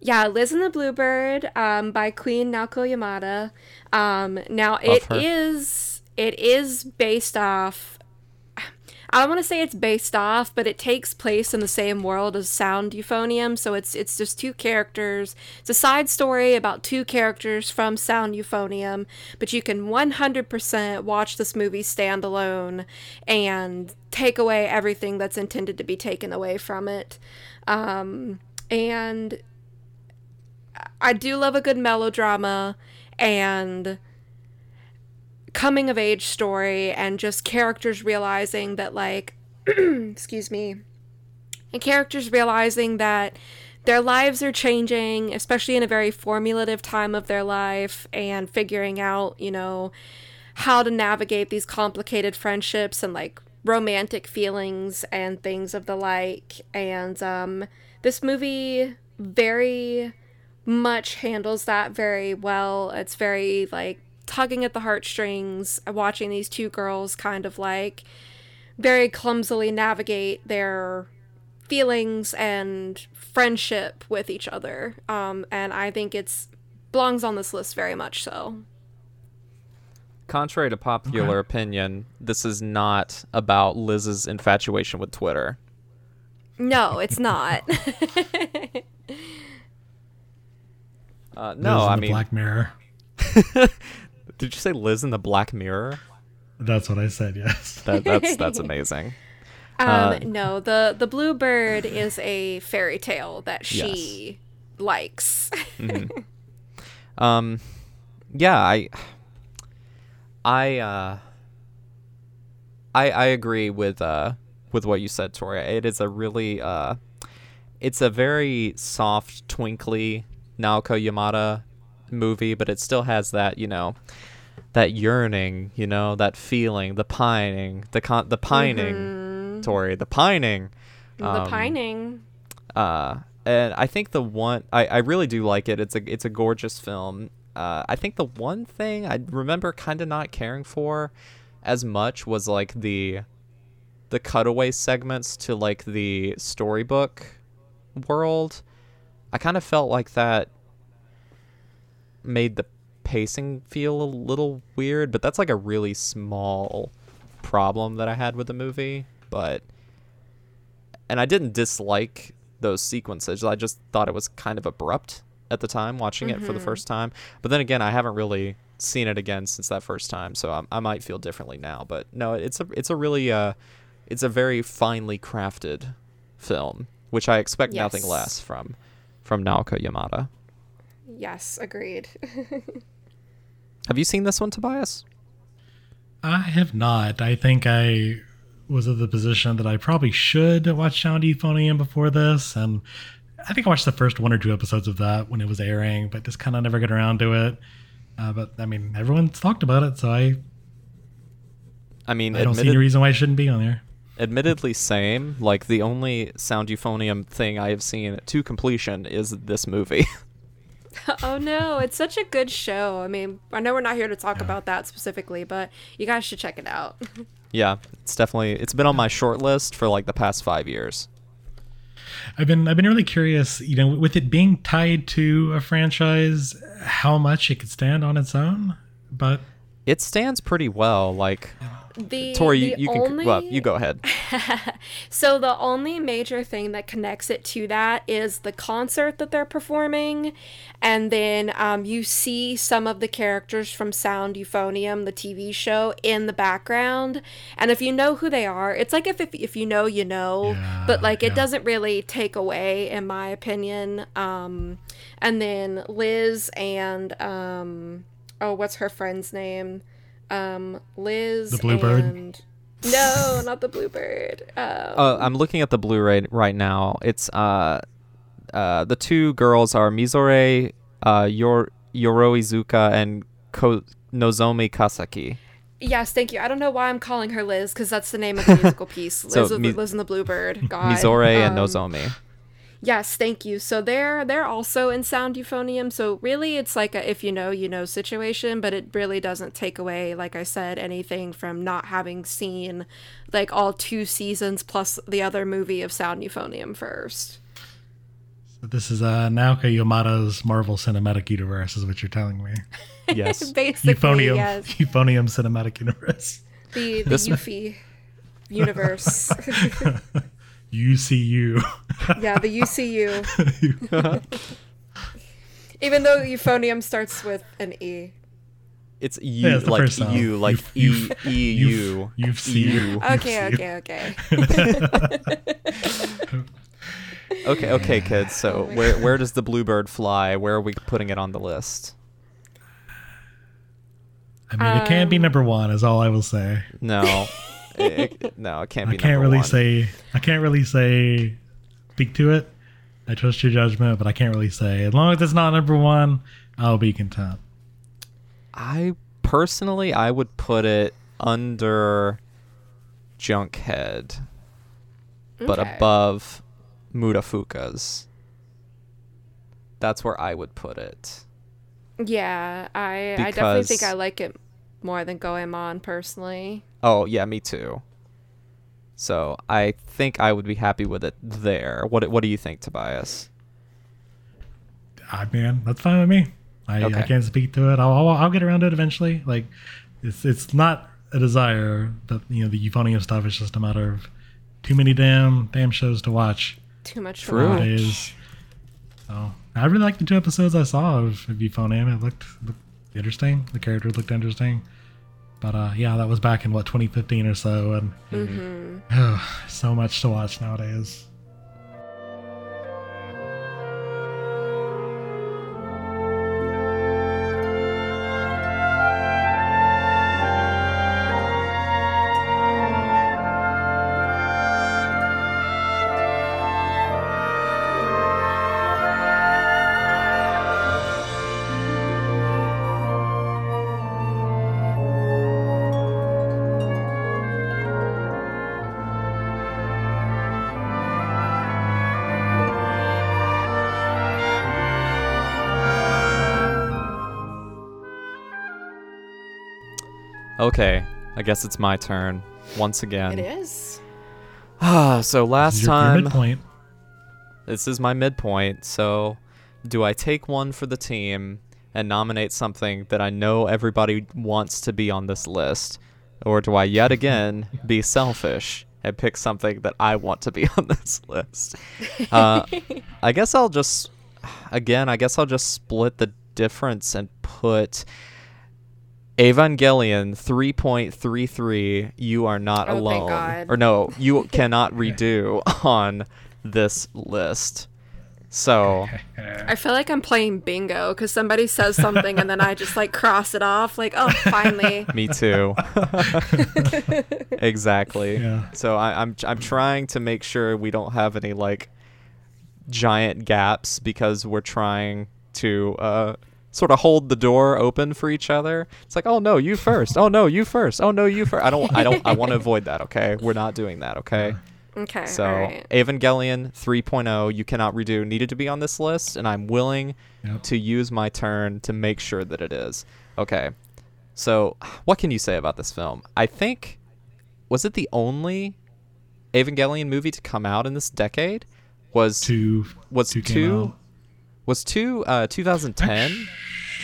yeah, Liz and the Bluebird, um, by Queen Naoko Yamada. Um, now it her. is it is based off. I want to say it's based off, but it takes place in the same world as Sound Euphonium. So it's it's just two characters. It's a side story about two characters from Sound Euphonium, but you can 100% watch this movie standalone and take away everything that's intended to be taken away from it. Um, and I do love a good melodrama and coming of age story and just characters realizing that like excuse me and characters realizing that their lives are changing especially in a very formulative time of their life and figuring out you know how to navigate these complicated friendships and like romantic feelings and things of the like and um this movie very much handles that very well. It's very like tugging at the heartstrings, watching these two girls kind of like very clumsily navigate their feelings and friendship with each other. Um, and I think it's belongs on this list very much so. Contrary to popular opinion, this is not about Liz's infatuation with Twitter. No, it's not. Uh, no, I the mean, Black Mirror. did you say Liz in the Black Mirror? That's what I said. Yes. That, that's that's amazing. Um, Uh, no, the the bluebird is a fairy tale that she likes. Um, yeah, I, I, uh, I, I agree with uh with what you said, Tori. It is a really uh, it's a very soft, twinkly Naoko Yamada movie, but it still has that you know that yearning, you know, that feeling, the pining, the con- the pining, Tori, the pining. the Um, pining. uh, and I think the one I, I really do like it. It's a it's a gorgeous film. Uh, I think the one thing I remember kind of not caring for as much was like the the cutaway segments to like the storybook world. I kind of felt like that made the pacing feel a little weird, but that's like a really small problem that I had with the movie. But and I didn't dislike those sequences. I just thought it was kind of abrupt at the time watching it for the first time. But then again, I haven't really seen it again since that first time, so I, I might feel differently now. But no, it's a it's a really uh, it's a very finely crafted film, which I expect nothing less from from Naoko Yamada. Yes, agreed. Have you seen this one, Tobias? I have not. I think I was in the position that I probably should watch Sound Euphonium before this, and I think I watched the first one or two episodes of that when it was airing, but just kind of never got around to it. Uh, but I mean, everyone's talked about it, so I I mean, I don't see any reason why it shouldn't be on there. admittedly same. Like the only sound euphonium thing I have seen to completion is this movie. oh no, it's such a good show. I mean, I know we're not here to talk about that specifically, but you guys should check it out. yeah, it's definitely it's been on my short list for like the past five years. I've been I've been really curious, you know, with it being tied to a franchise, how much it could stand on its own. But It stands pretty well. Like The Tori, you, the you can only... well, you go ahead. So the only major thing that connects it to that is the concert that they're performing, and then um, you see some of the characters from Sound Euphonium, the TV show, in the background. And if you know who they are, it's like if if, if you know, you know. Yeah, but like it doesn't really take away, in my opinion. Um, and then Liz and um, oh, what's her friend's name? Um, Liz. The Bluebird? And... No, not the Bluebird. Um, Uh, I'm looking at the Blu-ray right now. It's uh, uh, the two girls are Mizore uh, Yor- Yoroizuka and Ko- Nozomi Kasaki. Yes, thank you. I don't know why I'm calling her Liz because that's the name of the musical piece. Liz, So, of- Mi- Liz and the Bluebird. God. Mizore and Um, Nozomi. Yes, thank you. So they're they're also in Sound Euphonium. So really, it's like a if you know you know situation, but it really doesn't take away, like I said, anything from not having seen like all two seasons plus the other movie of Sound Euphonium first. This is uh, Naoko Yamada's Marvel Cinematic Universe, is what you're telling me. Yes. Basically, Euphonium, yes. Euphonium Cinematic Universe. The the This- Euphy universe. UCU. yeah, the UCU. Even though euphonium starts with an E. It's you Yeah, it's like first sound. you like E You've- E you've- U. you've seen- EU. Okay, okay, okay. Okay, okay, kids. So where where does the bluebird fly? Where are we putting it on the list? I mean, it can't be Um, number one, is all I will say. No, it, it- no, it can't I can't really one. say. I can't really say. Speak to it. I trust your judgment, but I can't really say. As long as it's not number one, I'll be content. I personally, I would put it under Junkhead, but above Mutafukaz. That's where I would put it. Yeah, I I definitely think Because- I like it more than Goemon personally. Oh yeah, me too. So I think I would be happy with it there. What What do you think, Tobias? I man, that's fine with me. I, Okay. I can't speak to it. I'll, I'll I'll get around to it eventually. Like, it's it's not a desire, but you know the euphonium stuff is just a matter of too many damn damn shows to watch Too much True. to watch. nowadays. So I really liked the two episodes I saw of, of euphonium. It looked, looked interesting. The characters looked interesting. But uh, yeah, that was back in what 2015 or so, and Mm-hmm. so much to watch nowadays. Okay, I guess it's my turn once again. It is. Ah, so This last is your- your time midpoint. this is my midpoint. So, do I take one for the team and nominate something that I know everybody wants to be on this list, or do I yet again be selfish and pick something that I want to be on this list? Uh, I guess I'll just, again, I guess I'll just split the difference and put. Evangelion 3.33 you are not Oh, thank alone God. or no you cannot redo on this list so I feel like I'm playing bingo because somebody says something and then I just like cross it off. Like, oh, finally. me too exactly Yeah. so I, i'm i'm trying to make sure we don't have any like giant gaps because we're trying to uh sort of hold the door open for each other it's like oh no you first oh no you first oh no you first i don't i don't i want to avoid that okay we're not doing that okay Okay. so all right. evangelion 3.0 you cannot redo needed to be on this list and i'm willing Yep. to use my turn to make sure that it is okay so what can you say about this film i think was it the only evangelion movie to come out in this decade was Two. was two came two out. Was two uh 2010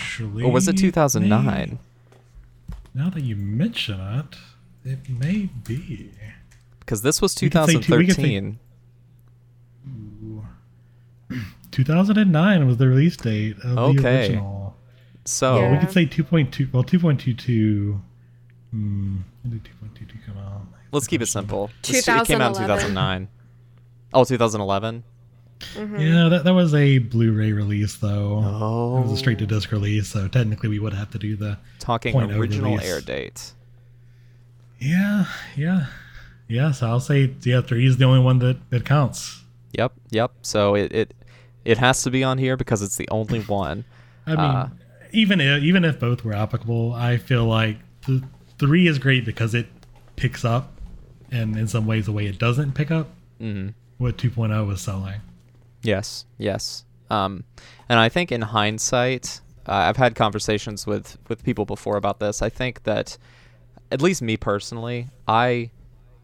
Actually, or was it may- 2009 Now that you mention it, It may be. Because this was We could say two- we could say- 2013. 2009 was the release date of the Okay. original. So Yeah. We could say 2.2. Well, 2.22. Hmm. When did 2.22 come out? let's keep it simple. It came out in 2009. Oh, 2011. Yeah, that, that was a Blu-ray release though. Oh. It was a straight to disc release, so technically we would have to do the. Talking Point original release. air date. Yeah, yeah, yeah. So I'll say yeah, three is the only one that that counts. Yep, yep. So it it, it has to be on here because it's the only one. I mean, Uh, even if even if both were applicable, I feel like the three is great because it picks up, and in some ways, the way it doesn't pick up Mhm. what 2.0 was selling. Yes, yes. Um, and I think in hindsight, uh, I've had conversations with with people before about this. I think that, at least me personally, I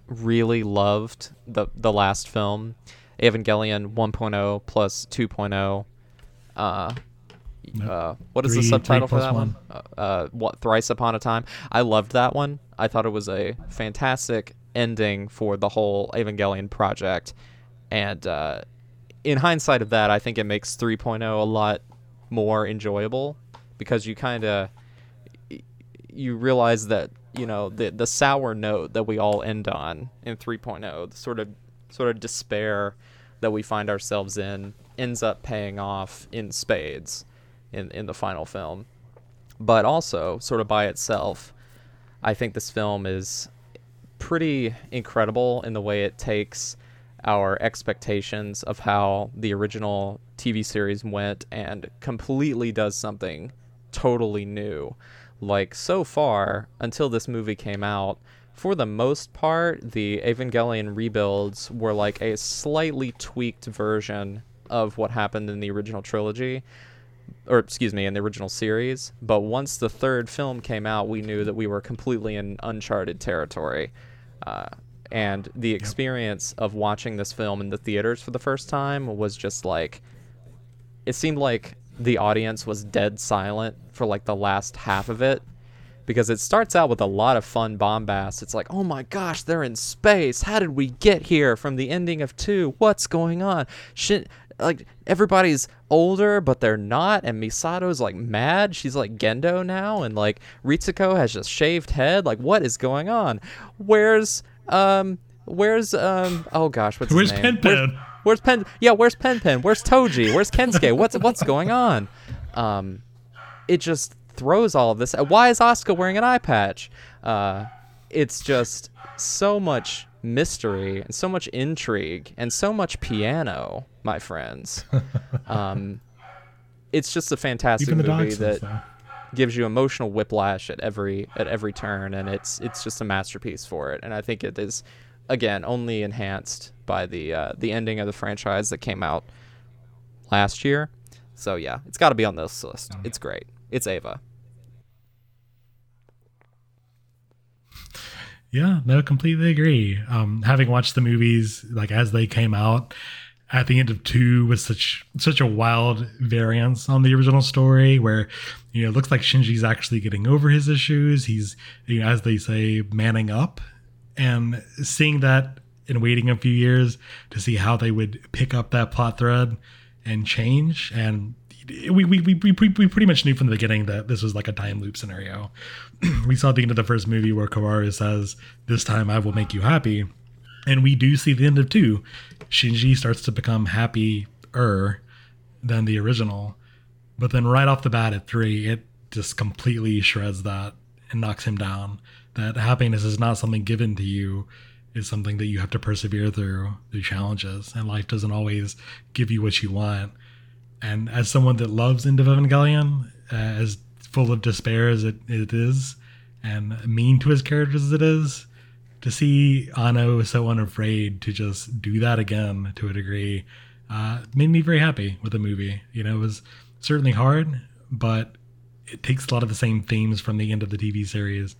really loved the the last film, Evangelion 1.0 plus 2.0. Uh, Yep. uh, what is Three- the subtitle for that one? Uh, uh, what Thrice Upon a Time. I loved that one. I thought it was a fantastic ending for the whole Evangelion project, and uh, in hindsight of that, I think it makes 3.0 a lot more enjoyable because you kind of you realize that you know the the sour note that we all end on in 3.0, the sort of sort of despair that we find ourselves in, ends up paying off in spades in in the final film. But also, sort of by itself, I think this film is pretty incredible in the way it takes our expectations of how the original TV series went and completely does something totally new. Like so far, until this movie came out, for the most part, the Evangelion rebuilds were like a slightly tweaked version of what happened in the original trilogy or excuse me, in the original series. But once the third film came out, we knew that we were completely in uncharted territory. Uh, and the experience of watching this film in the theaters for the first time was just like, it seemed like the audience was dead silent for like the last half of it. Because it starts out with a lot of fun bombast. It's like, oh my gosh, they're in space. How did we get here from the ending of two? What's going on? Shit, like everybody's older but they're not and Misato's like mad she's like Gendo now and like Ritsuko has just shaved head like what is going on where's um where's um oh gosh what's Where's his name? Pen Where's- Pen? Where's Pen yeah where's Pen Pen? Where's Toji? Where's Kensuke? What's what's going on? Um it just throws all of this. Why is Asuka wearing an eye patch? Uh it's just so much mystery and so much intrigue and so much piano, my friends. um, it's just a fantastic movie that. Gives you emotional whiplash at every at every turn, and it's it's just a masterpiece for it. And I think it is, again, only enhanced by the uh, the ending of the franchise that came out last year. So yeah, it's got to be on this list. It's great. It's Eva. Yeah, no, completely agree. Um, having watched the movies like as they came out, at the end of two was such such a wild variance on the original story, where you know it looks like Shinji's actually getting over his issues. He's you know, as they say, manning up, and seeing that and waiting a few years to see how they would pick up that plot thread and change and we, we, we, we, we pretty much knew from the beginning that this was like a time loop scenario. we saw at the end of the first movie where Kaworu says, This time I will make you happy. And we do see the end of two. Shinji starts to become happier than the original. But then right off the bat at three, it just completely shreds that and knocks him down. That happiness is not something given to you, it's something that you have to persevere through through challenges. And life doesn't always give you what you want. And as someone that loves End of Evangelion, uh, as full of despair as it, it is, and mean to his characters as it is, to see Anno so unafraid to just do that again to a degree uh, made me very happy with the movie. You know, it was certainly hard, but it takes a lot of the same themes from the end of the TV series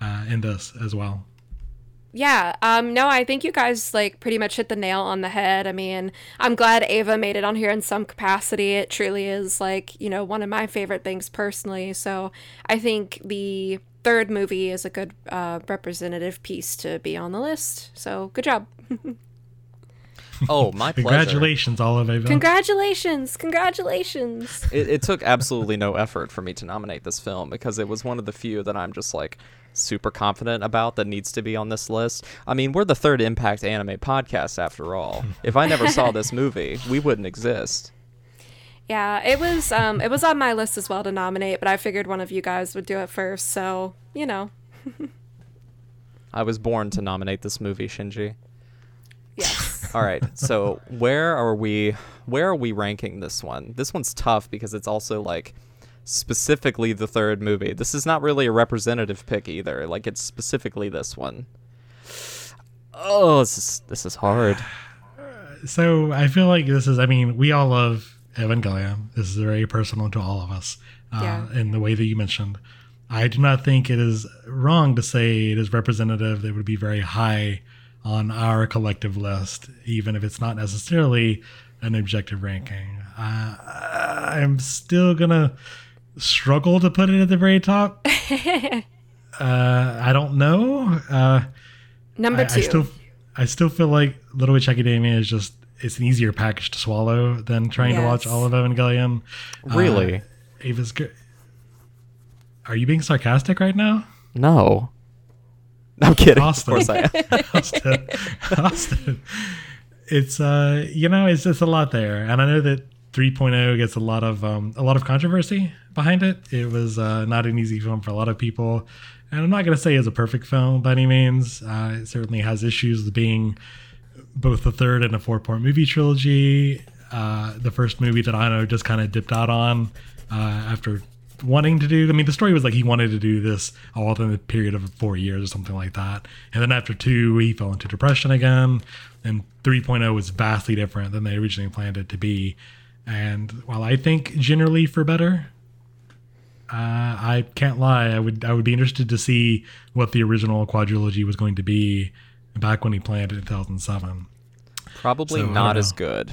uh, in this as well. Yeah, um, no, I think you guys like pretty much hit the nail on the head. I mean, I'm glad Eva made it on here in some capacity. It truly is like, you know, one of my favorite things personally. So I think the third movie is a good uh, representative piece to be on the list. So good job. Oh, my pleasure. Congratulations, all of Eva. Congratulations! Congratulations! It, it took absolutely no effort for me to nominate this film because it was one of the few that I'm just like super confident about that needs to be on this list. I mean, we're the third Impact Anime podcast after all. If I never saw this movie, we wouldn't exist. Yeah, it was um, it was on my list as well to nominate, but I figured one of you guys would do it first, so you know. I was born to nominate this movie, Shinji. Yes. All right. So where are we? Where are we ranking this one? This one's tough because it's also like specifically the third movie. This is not really a representative pick either. Like it's specifically this one. Oh, this is this is hard. So I feel like this is. I mean, we all love Evangelion. This is very personal to all of us. Uh, Yeah. In the way that you mentioned, I do not think it is wrong to say it is representative. It would be very high on our collective list, even if it's not necessarily an objective ranking. Uh, I'm still gonna struggle to put it at the very top. uh, I don't know. Uh, Number I, two. I still, I still feel like Little Witch Academia is just it's an easier package to swallow than trying to watch all of Evangelion. Really? Uh, Eva's good. Are you being sarcastic right now, No. I'm kidding. Austin? Of course I am. Austin? Austin. It's uh, you know, it's just a lot there, and I know that 3.0 gets a lot of um, a lot of controversy behind it. It was uh, not an easy film for a lot of people, and I'm not going to say it's a perfect film by any means. Uh, it certainly has issues with being both the third and a four part movie trilogy. Uh, the first movie that I know just kind of dipped out on uh, after wanting to do. I mean, the story was like he wanted to do this all within a period of four years or something like that. And then after two, he fell into depression again. And 3.0 was vastly different than they originally planned it to be. And while I think generally for better, uh, I can't lie. I would I would be interested to see what the original quadrilogy was going to be back when he planned it in 2007. Probably So, don't as good.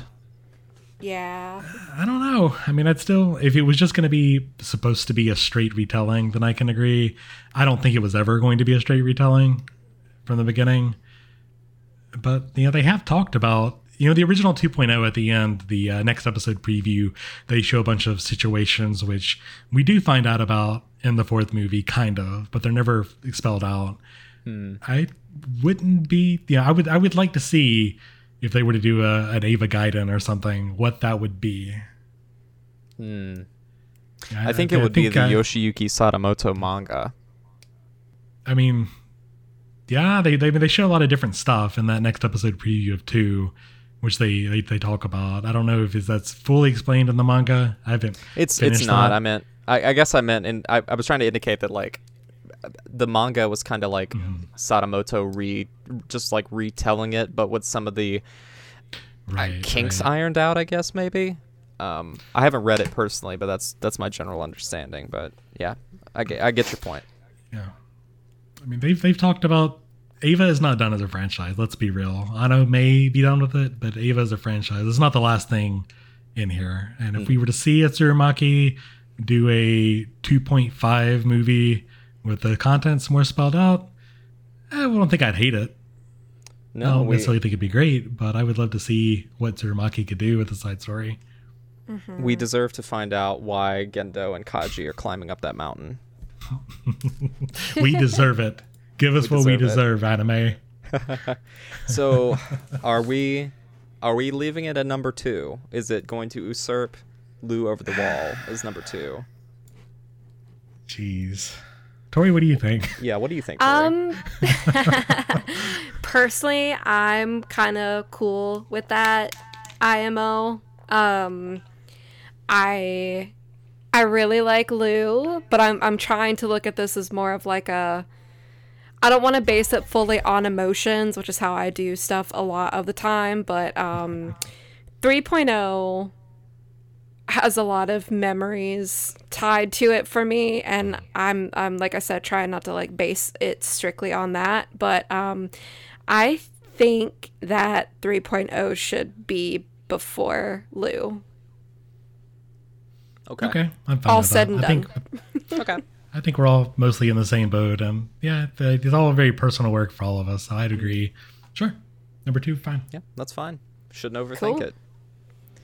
Yeah. I don't know. I mean, I'd still, if it was just going to be supposed to be a straight retelling, then I can agree. I don't think it was ever going to be a straight retelling from the beginning. But, you know, they have talked about, you know, the original 2.0 at the end, the uh, next episode preview, they show a bunch of situations which we do find out about in the fourth movie, kind of, but they're never spelled out. I wouldn't be, yeah, I would, I would like to see if they were to do a, an Eva Gaiden or something, what that would be. Hmm. I, I think it would be the I, Yoshiyuki Sadamoto manga. I mean, yeah, they, they they show a lot of different stuff in that next episode preview of two, which they they, they talk about. I don't know if that's fully explained in the manga. I haven't. It's it's not. that. I meant. I, I guess I meant, and I, I was trying to indicate that like the manga was kind of like Mm-hmm. Sadamoto re just like retelling it, but with some of the right, kinks right. ironed out. I guess maybe. Um, I haven't read it personally, but that's that's my general understanding. But yeah, I get I get your point. Yeah, I mean they've they've talked about Eva is not done as a franchise. Let's be real. Anno may be done with it, but Eva is a franchise. It's not the last thing in here. And if we were to see a Tsurumaki do a 2.5 movie with the contents more spelled out, eh, I don't think I'd hate it. I No, don't we, necessarily think it'd be great, but I would love to see what Tsurumaki could do with the side story. Mm-hmm. we deserve to find out why Gendo and Kaji are climbing up that mountain. We deserve it. Give us We what we deserve it. deserve, anime. So, are we are we leaving it at number two? Is it going to usurp Lu Over the Wall as number two? Jeez. Tori, what do you think? Yeah, what do you think? Tori? Um, personally, I'm kind of cool with that IMO. Um, I I really like Lu, but I'm I'm trying to look at this as more of like a. I don't want to base it fully on emotions, which is how I do stuff a lot of the time. But um, 3.0 has a lot of memories tied to it for me and I'm I'm like I said trying not to like base it strictly on that but um I think that 3.0 should be before Lu. okay. Okay, I'm fine All with said that. and I think Okay. I think we're all mostly in the same boat. Um, yeah, it's all very personal work for all of us. So I'd agree. Sure, number two, fine. Yeah, that's fine. Shouldn't overthink Cool. it.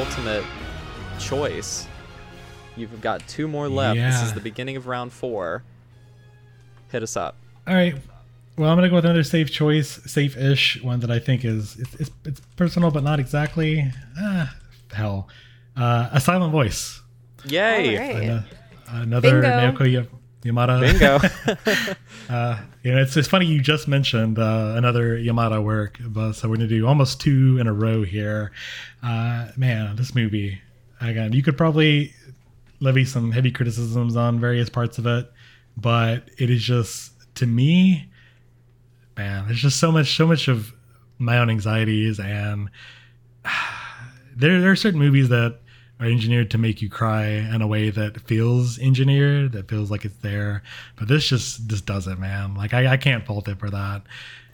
Your penultimate choice. You've got two more left. This is the beginning of round four. Hit us up. All right. Well, I'm gonna go with another safe choice, safe-ish one that I think is it's it's, it's personal, but not exactly. Ah, hell, uh, a silent voice. Yay! All right. Ano- another Bingo. Naoko Ya- Yamada. Bingo. Uh, you know, it's it's funny you just mentioned uh, another Yamada work, but so we're gonna do almost two in a row here. Uh, man, this movie again, you could probably levy some heavy criticisms on various parts of it, but it is just to me, man, there's just so much, so much of my own anxieties, and there there are certain movies that are engineered to make you cry in a way that feels engineered, that feels like it's there. But this just just doesn't, man. Like I, I can't fault it for that.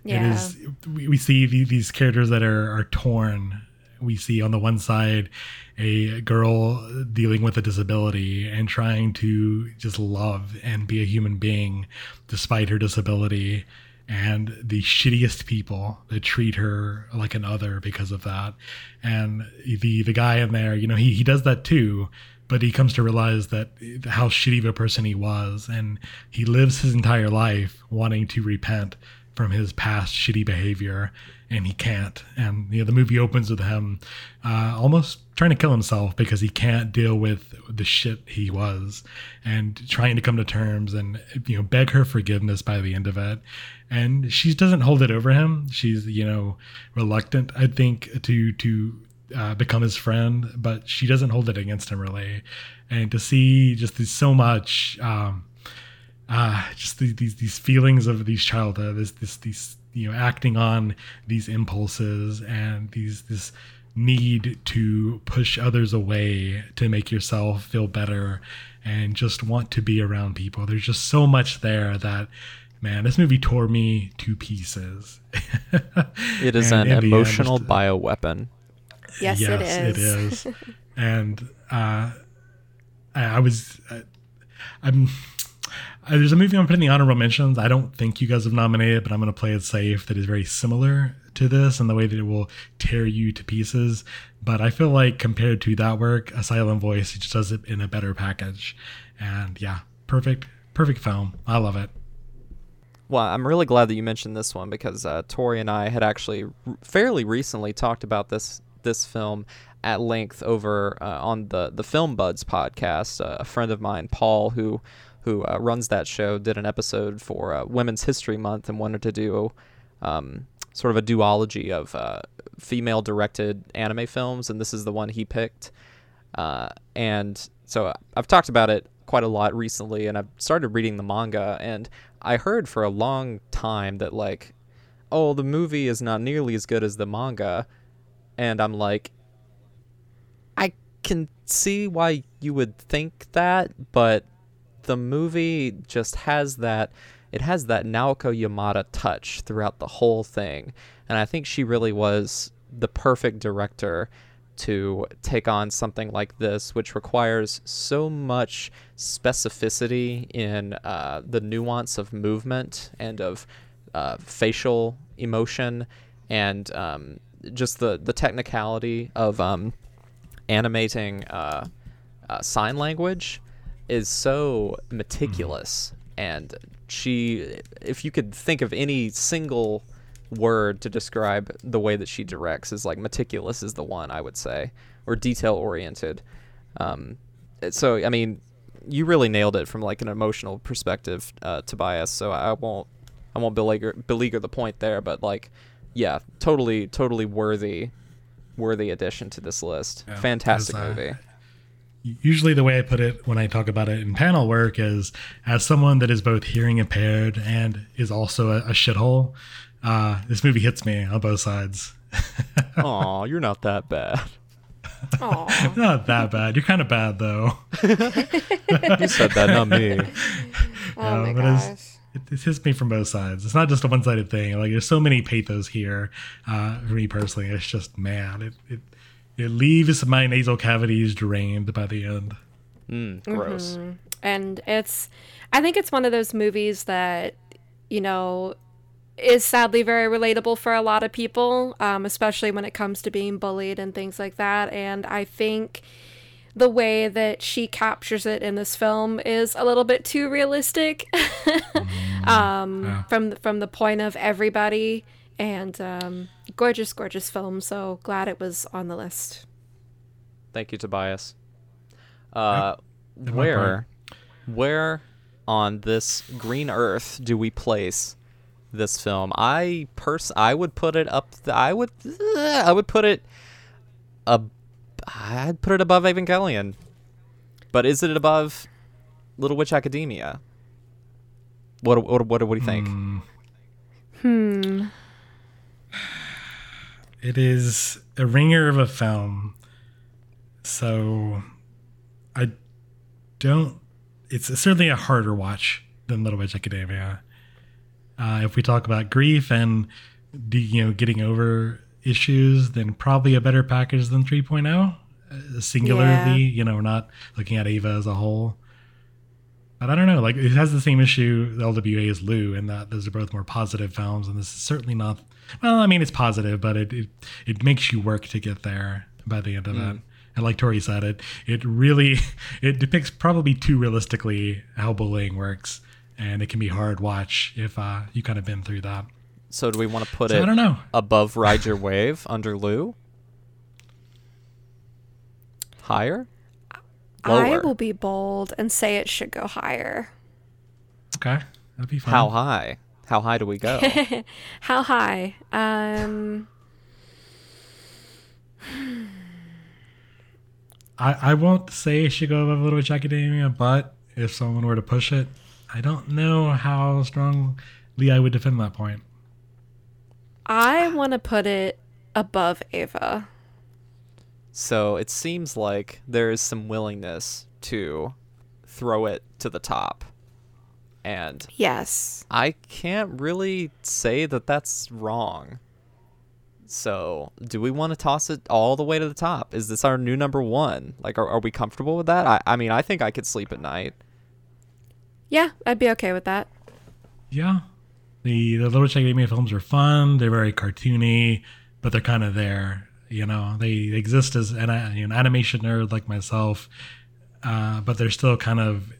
Yeah. It is. We, we see the- these characters that are are torn. We see on the one side a girl dealing with a disability and trying to just love and be a human being despite her disability and the shittiest people that treat her like an other because of that. And the the guy in there, you know, he he does that too, but he comes to realize that how shitty of a person he was, and he lives his entire life wanting to repent from his past shitty behavior, and he can't. And you know, the movie opens with him uh, almost trying to kill himself because he can't deal with the shit he was, and trying to come to terms and you know beg her forgiveness by the end of it. And she doesn't hold it over him. She's you know reluctant, I think, to to uh, become his friend, but she doesn't hold it against him really. And to see just this, so much. Um, uh, just the, these these feelings of these childhood, this this these you know acting on these impulses and these this need to push others away to make yourself feel better and just want to be around people. There's just so much there that man, this movie tore me to pieces. It is And an in the end, emotional just- bioweapon. Yes, it it is. is. and uh, I, I was, uh, I'm. Uh, there's a movie I'm putting in the honorable mentions. I don't think you guys have nominated, but I'm going to play it safe. That is very similar to this and the way that it will tear you to pieces. But I feel like compared to that work, A Silent Voice it just does it in a better package. And yeah, perfect, perfect film. I love it. Well, I'm really glad that you mentioned this one because uh, Tori and I had actually r- fairly recently talked about this this film at length over uh, on the the Film Buds podcast. Uh, a friend of mine, Paul, who who uh, runs that show, did an episode for uh, Women's History Month and wanted to do um, sort of a duology of uh, female directed anime films, and this is the one he picked. Uh, and so I've talked about it quite a lot recently, and I've started reading the manga, and I heard for a long time that like, oh, the movie is not nearly as good as the manga, and I'm like, I can see why you would think that, but the movie just has that it has that Naoko Yamada touch throughout the whole thing. And I think she really was the perfect director to take on something like this, which requires so much specificity in uh, the nuance of movement and of uh, facial emotion and um, just the, the technicality of um, animating uh, uh, sign language is so meticulous and she if you could think of any single word to describe the way that she directs is like meticulous is the one i would say or detail oriented um, so i mean you really nailed it from like an emotional perspective uh, tobias so i won't i won't beleaguer, beleaguer the point there but like yeah, totally, totally worthy, worthy addition to this list. Yeah, Fantastic uh, movie. Usually, the way I put it when I talk about it in panel work is as someone that is both hearing impaired and is also a, a shithole. Uh, this movie hits me on both sides. Aw, you're not that bad. Aw. Not that bad. You're kind of bad though. You said that, not me. Oh Yeah, my gosh. It, it hits me from both sides. It's not just a one-sided thing. Like there's so many pathos here. Uh, for me personally, it's just man, it it it leaves my nasal cavities drained by the end. Mm, gross. and it's i think it's one of those movies that you know is sadly very relatable for a lot of people um, especially when it comes to being bullied and things like that. And i think the way that she captures it in this film is a little bit too realistic. Um, Yeah. from the, from the point of everybody and um, gorgeous gorgeous film. So glad it was on the list. Thank you, Tobias. Uh, where, where on this green earth do we place this film? I pers- I would put it up. th- I would, I would put it. Ab- I'd put it above Evangelion. But is it above Little Witch Academia? What what what, what do you think? hmm It is a ringer of a film. So I don't it's certainly a harder watch than Little Witch Academia. Uh, if we talk about grief and you know getting over issues, then probably a better package than 3.0. Uh, singularly, Yeah. you know, we're not looking at Eva as a whole. But I don't know, like it has the same issue the LWA as Lu, and that those are both more positive films, and this is certainly not. Well, I mean, it's positive, but it it, it makes you work to get there by the end of it. And like Tori said, it it really it depicts probably too realistically how bullying works, and it can be hard watch if uh, you kind of been through that. So do we want to put So it I don't know. above Ride Your Wave under Lu? Higher? Lower. I will be bold and say it should go higher. Okay, that'd be fine. How high? How high do we go? How high? Um, I, I won't say it should go above Little Witch Academia, but if someone were to push it, I don't know how strongly I would defend that point. I want to put it above Ava. so it seems like there is some willingness to throw it to the top. And Yes. I can't really say that that's wrong. So, do we want to toss it all the way to the top? Is this our new number one? Like, are, are we comfortable with that? I, I mean, I think I could sleep at night. Yeah, I'd be okay with that. Yeah. The the Little Witch Academia films are fun. They're very cartoony, but they're kind of there. You know, they exist as an, an animation nerd like myself, uh, but they're still kind of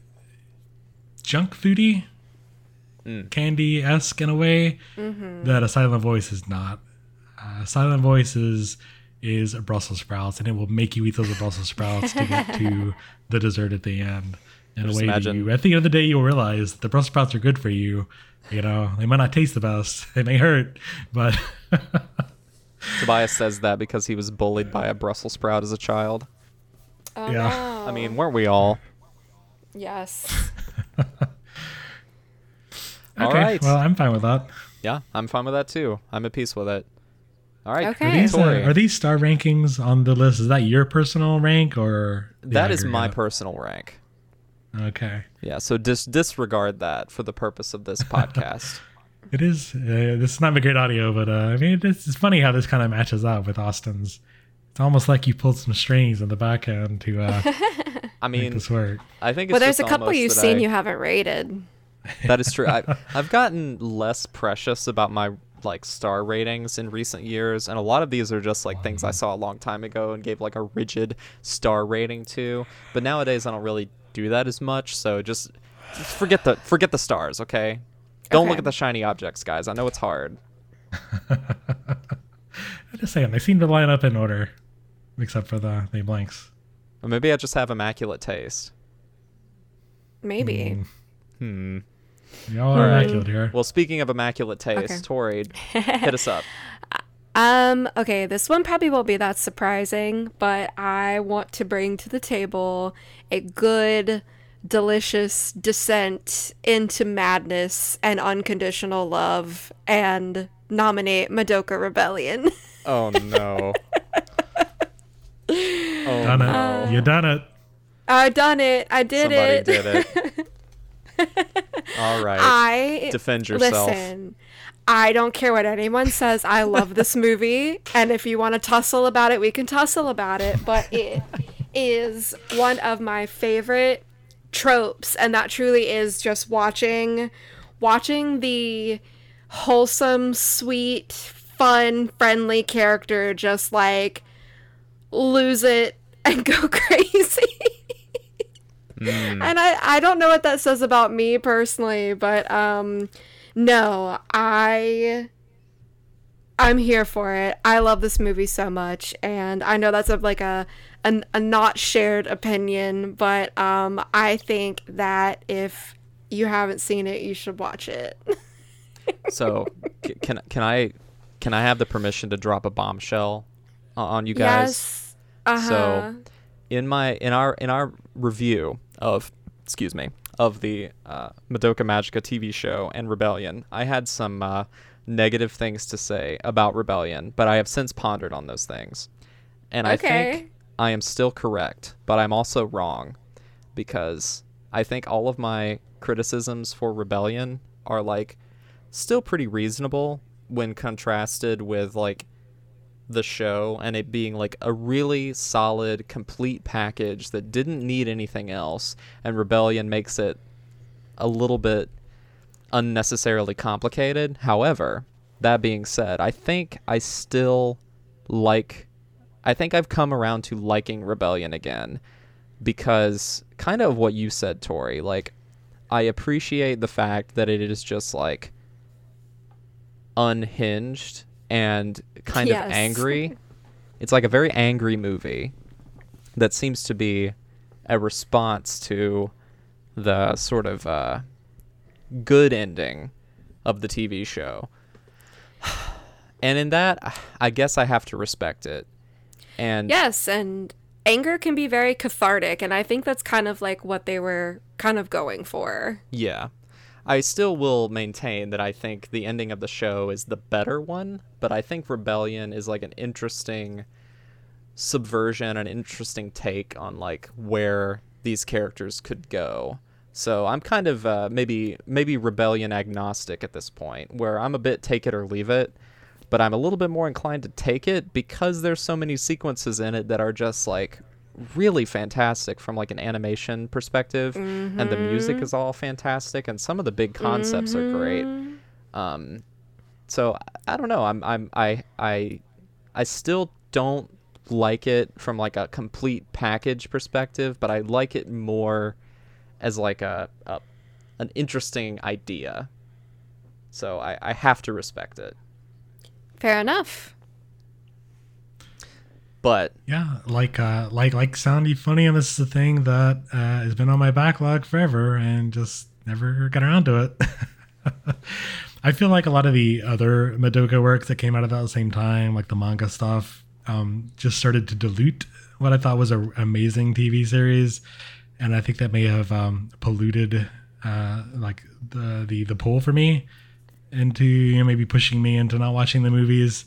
junk foody, Mm. candy esque in a way that a Silent Voice is not. Uh, Silent Voice is is a Brussels sprouts, and it will make you eat those Brussels sprouts to get to the dessert at the end. In a way, imagine- you, at the end of the day, you'll realize that the Brussels sprouts are good for you. You know, they might not taste the best, they may hurt, but Tobias says that because he was bullied by a Brussels sprout as a child. Oh, Yeah. no. I mean, weren't we all? yes. All okay. right. Well, I'm fine with that. Yeah, I'm fine with that too. I'm at peace with it. All right. Okay. Are these, uh, are these star rankings on the list? Is that your personal rank or that is my aggregate? personal rank. Okay. Yeah, so dis- disregard that for the purpose of this podcast. It is. Uh, this is not a great audio, but uh, I mean, it's, it's funny how this kind of matches up with Austin's. It's almost like you pulled some strings in the back end to uh, I make mean, this work. I think it's Well, there's just a couple you've seen I- you haven't rated. That is true. I, I've gotten less precious about my like star ratings in recent years, and a lot of these are just like things I saw a long time ago and gave like a rigid star rating to. But nowadays, I don't really do that as much. So just, just forget the forget the stars, okay? Don't look at the shiny objects, guys. I know it's hard. I'm just saying, they seem to line up in order, except for the, the blanks. Or maybe I just have immaculate taste. Maybe. Mm. Hmm. Y'all are immaculate here. Well, speaking of immaculate taste, Okay. Tori, hit us up. Um, okay, this one probably won't be that surprising, but I want to bring to the table a good, delicious descent into madness and unconditional love and nominate Madoka Rebellion. Oh no. Oh Done no. it. You done it. I done it. I did Somebody it. did it. All right. I Defend yourself. Listen, I don't care what anyone says. I love this movie, and if you want to tussle about it, we can tussle about it. But it is one of my favorite tropes, and that truly is just watching, watching the wholesome, sweet, fun, friendly character just like lose it and go crazy. Mm. And I, I don't know what that says about me personally, but um no, I I'm here for it. I love this movie so much and I know that's a, like a, a a not shared opinion, but um I think that if you haven't seen it, you should watch it. So, can can I can I have the permission to drop a bombshell on you guys? yes. Uh-huh. So, in my in our in our review of excuse me of the uh, Madoka Magica TV show and Rebellion, I had some uh, negative things to say about Rebellion, but I have since pondered on those things, and I think I am still correct, but I'm also wrong because I think all of my criticisms for Rebellion are like still pretty reasonable when contrasted with like the show and it being like a really solid, complete package that didn't need anything else. And Rebellion makes it a little bit unnecessarily complicated. However, that being said, I think I still like. I think I've come around to liking Rebellion again because kind of what you said, Tori. Like, I appreciate the fact that it is just like unhinged and kind Yes. of angry. It's like a very angry movie that seems to be a response to the sort of uh, good ending of the TV show. And in that, I guess I have to respect it. And Yes, and anger can be very cathartic, and I think that's kind of like what they were kind of going for. Yeah. I still will maintain that I think the ending of the show is the better one, but I think Rebellion is like an interesting subversion, an interesting take on like where these characters could go. So I'm kind of uh, maybe maybe Rebellion agnostic at this point, where I'm a bit take it or leave it, but I'm a little bit more inclined to take it because there's so many sequences in it that are just like really fantastic from like an animation perspective and the music is all fantastic and some of the big concepts are great. Um so I- i don't know i'm i'm i i i still don't like it from like a complete package perspective but i like it more as like a, a an interesting idea. So i i have to respect it. Fair enough. But Yeah, like uh, like like soundy funny, and this is a thing that uh, has been on my backlog forever, and just never got around to it. I feel like a lot of the other Madoka work that came out about the same time, like the manga stuff, um, just started to dilute what I thought was an amazing TV series, and I think that may have um, polluted uh, like the the the pull for me into you know, maybe pushing me into not watching the movies.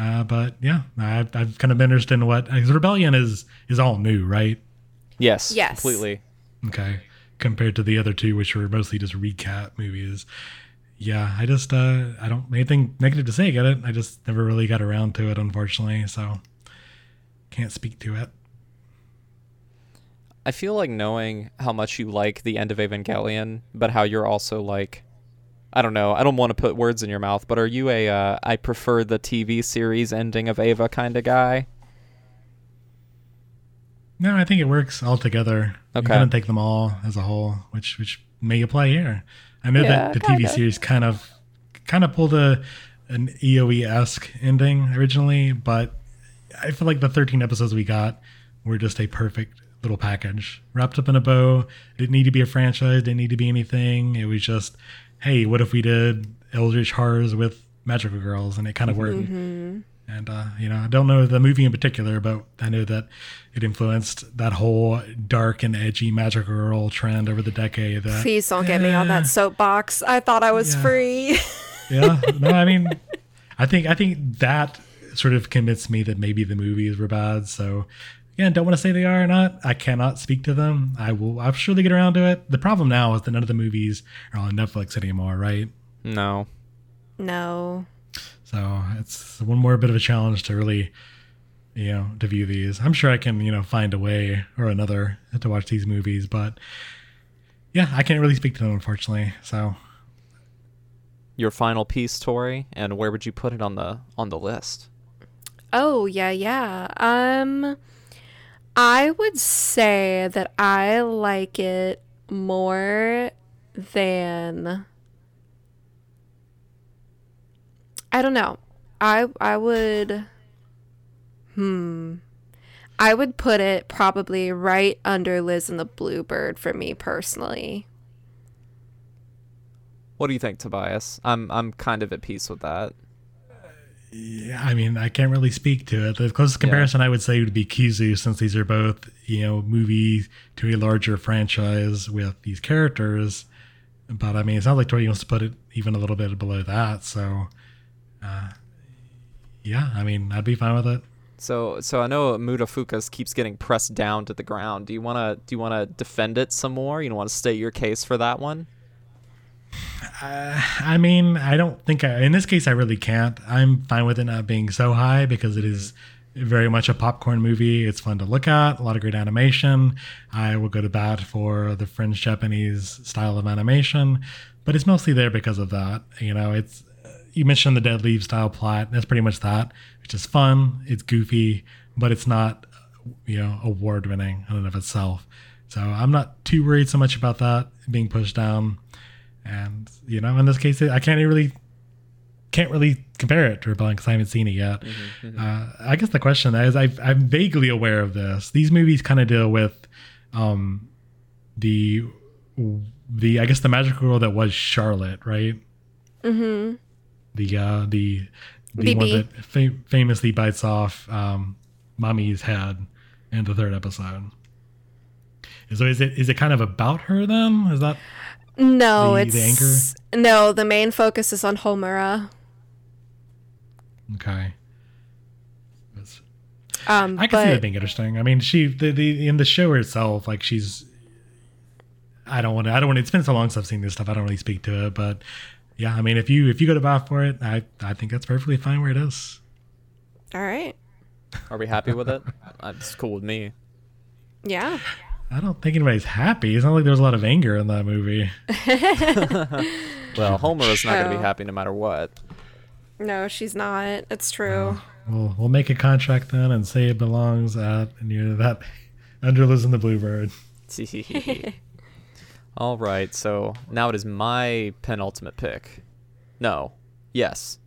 Uh, but yeah, I've, I've kind of been interested in what because Rebellion is is all new, right? yes Yes. completely Okay, compared to the other two, which were mostly just recap movies. Yeah, I just uh, I don't anything negative to say. about it? I just never really got around to it, unfortunately. So can't speak to it. I feel like knowing how much you like the end of Evangelion, but how you're also like, I don't know, I don't want to put words in your mouth, but are you a uh, I prefer the TV series ending of Eva kind of guy? No, I think it works all together. Okay. You Okay. kind of take them all as a whole, which which may apply here. I know Yeah, that the TV kinda. series kind of kind of pulled a an EOE esque ending originally, but I feel like the 13 episodes we got were just a perfect little package wrapped up in a bow. Didn't need to be a franchise. Didn't need to be anything. It was just, hey, what if we did Eldritch Horrors with Magical Girls, and it kind of worked. And uh, you know, I don't know the movie in particular, but I know that it influenced that whole dark and edgy magical girl trend over the decade. That, Please don't get me on that soapbox. I thought I was Yeah. free. yeah, no, I mean, I think I think that sort of convinced me that maybe the movies were bad. So again, don't want to say they are or not. I cannot speak to them. I will. I'll surely get around to it. The problem now is that none of the movies are on Netflix anymore, right? No. no. So it's one more bit of a challenge to really, you know, to view these. I'm sure I can, you know, find a way or another to watch these movies, but yeah, I can't really speak to them unfortunately. So Your final piece, Tori, and where would you put it on the on the list? Oh, yeah, yeah. Um I would say that I like it more than I don't know. I I would hmm I would put it probably right under Liz and the Bluebird for me personally. What do you think, Tobias? I'm I'm kind of at peace with that. Yeah, I mean, I can't really speak to it. The closest comparison I would say would be Kizu, since these are both, you know, movies to a larger franchise with these characters. But I mean, it sounds like Tori wants to put it even a little bit below that. So, uh, yeah, I mean, I'd be fine with it. So so I know Mutafukaz keeps getting pressed down to the ground. Do you wanna do you wanna defend it some more? You want to state your case for that one? Uh, I mean, I don't think I, in this case I really can't. I'm fine with it not being so high because it is very much a popcorn movie. It's fun to look at, a lot of great animation. I will go to bat for the French Japanese style of animation, but it's mostly there because of that. You know, it's you mentioned the Dead Leaves style plot. That's pretty much that. It's just fun. It's goofy, but it's not you know award winning in and of itself. So I'm not too worried so much about that being pushed down. And you know, in this case, I can't really can't really compare it to Rebellion because I haven't seen it yet. Uh, I guess the question is, i I'm vaguely aware of this. These movies kind of deal with um, the the I guess the magical girl that was Charlotte, right? Mm-hmm. The uh, the the one that fa- famously bites off um, Mami's head in the third episode. So is it is it kind of about her then? Is that No, The- it's the anchor? No, the main focus is on Homura. okay? That's- Um, I can see but- that being interesting. I mean, she the, the in the show itself, like she's. I don't want to. I don't want. to It's been so long since I've seen this stuff. I don't really speak to it, but yeah. I mean, if you if you go to bat for it, I I think that's perfectly fine where it is. All right. Are we happy with it? It's cool with me. Yeah. I don't think anybody's happy. It's not like there's a lot of anger in that movie. Well, Homura is not going to be happy no matter what. No, she's not. It's true. We'll we'll make a contract then and say it belongs at near that under Liz and the Bluebird. All right, so now it is my penultimate pick. No. Yes.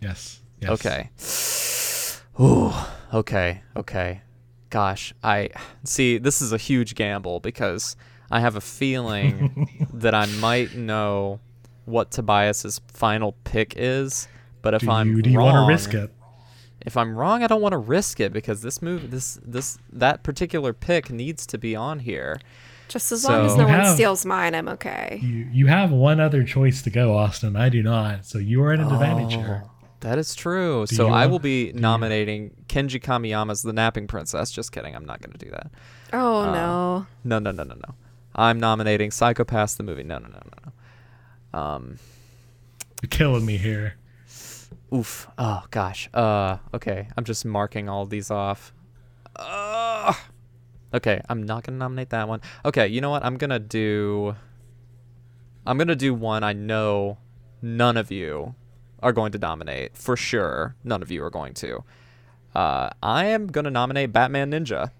Yes. yes. Okay. Ooh. Okay. Okay. Gosh, I see. This is a huge gamble because I have a feeling that I might know what Tobias's final pick is, but if Do I'm you, do you wrong, want to risk it? If I'm wrong, I don't want to risk it because this move, this this that particular pick needs to be on here. Just as long as no You one have- steals mine, I'm okay. You you have one other choice to go, Austin. I do not. So you are at an oh. advantage here. That is true. Do so I will be nominating Kenji Kamiyama's The Napping Princess. Just kidding. I'm not going to do that. Oh Uh, no. No, no, no, no, no. I'm nominating Psycho-Pass the movie. No, no, no, no, no. Um, You're killing me here. oof. Oh gosh. Uh, okay. I'm just marking all these off. Uh, okay. I'm not gonna nominate that one. Okay. You know what? I'm gonna do. I'm gonna do one I know none of you are going to nominate for sure. None of you are going to. Uh, I am gonna nominate Batman Ninja.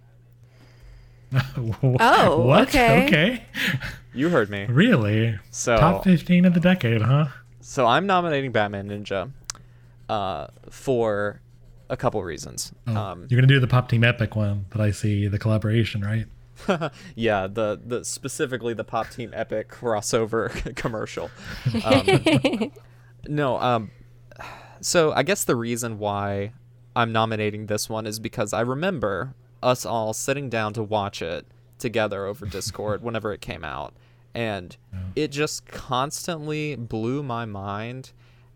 Oh, what? okay. Okay. You heard me. Really? So Top 15 of the decade, huh? So I'm nominating Batman Ninja uh, for a couple reasons. Oh, Um, You're going to do the Pop Team Epic one that I see, the collaboration, right? yeah, the the specifically the Pop Team Epic crossover commercial. Um, no, um, so I guess the reason why I'm nominating this one is because I remember us all sitting down to watch it together over Discord whenever it came out, and it just constantly blew my mind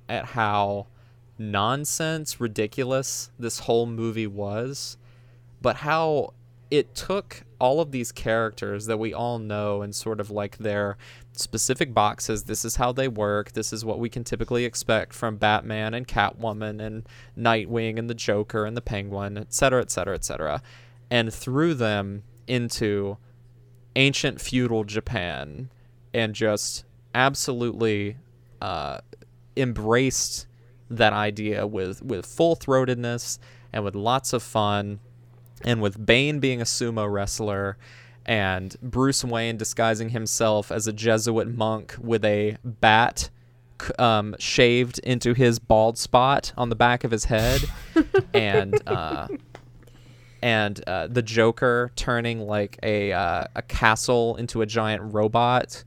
at how nonsense ridiculous this whole movie was, but how it took all of these characters that we all know and sort of like their specific boxes. This is how they work. This is what we can typically expect from Batman and Catwoman and Nightwing and the Joker and the Penguin, etc., etc., etc., and threw them into ancient feudal Japan and just absolutely uh, embraced that idea with with full throatedness and with lots of fun and with Bane being a sumo wrestler and Bruce Wayne disguising himself as a Jesuit monk with a bat um, shaved into his bald spot on the back of his head, and uh, and uh, the Joker turning like a uh, a castle into a giant robot,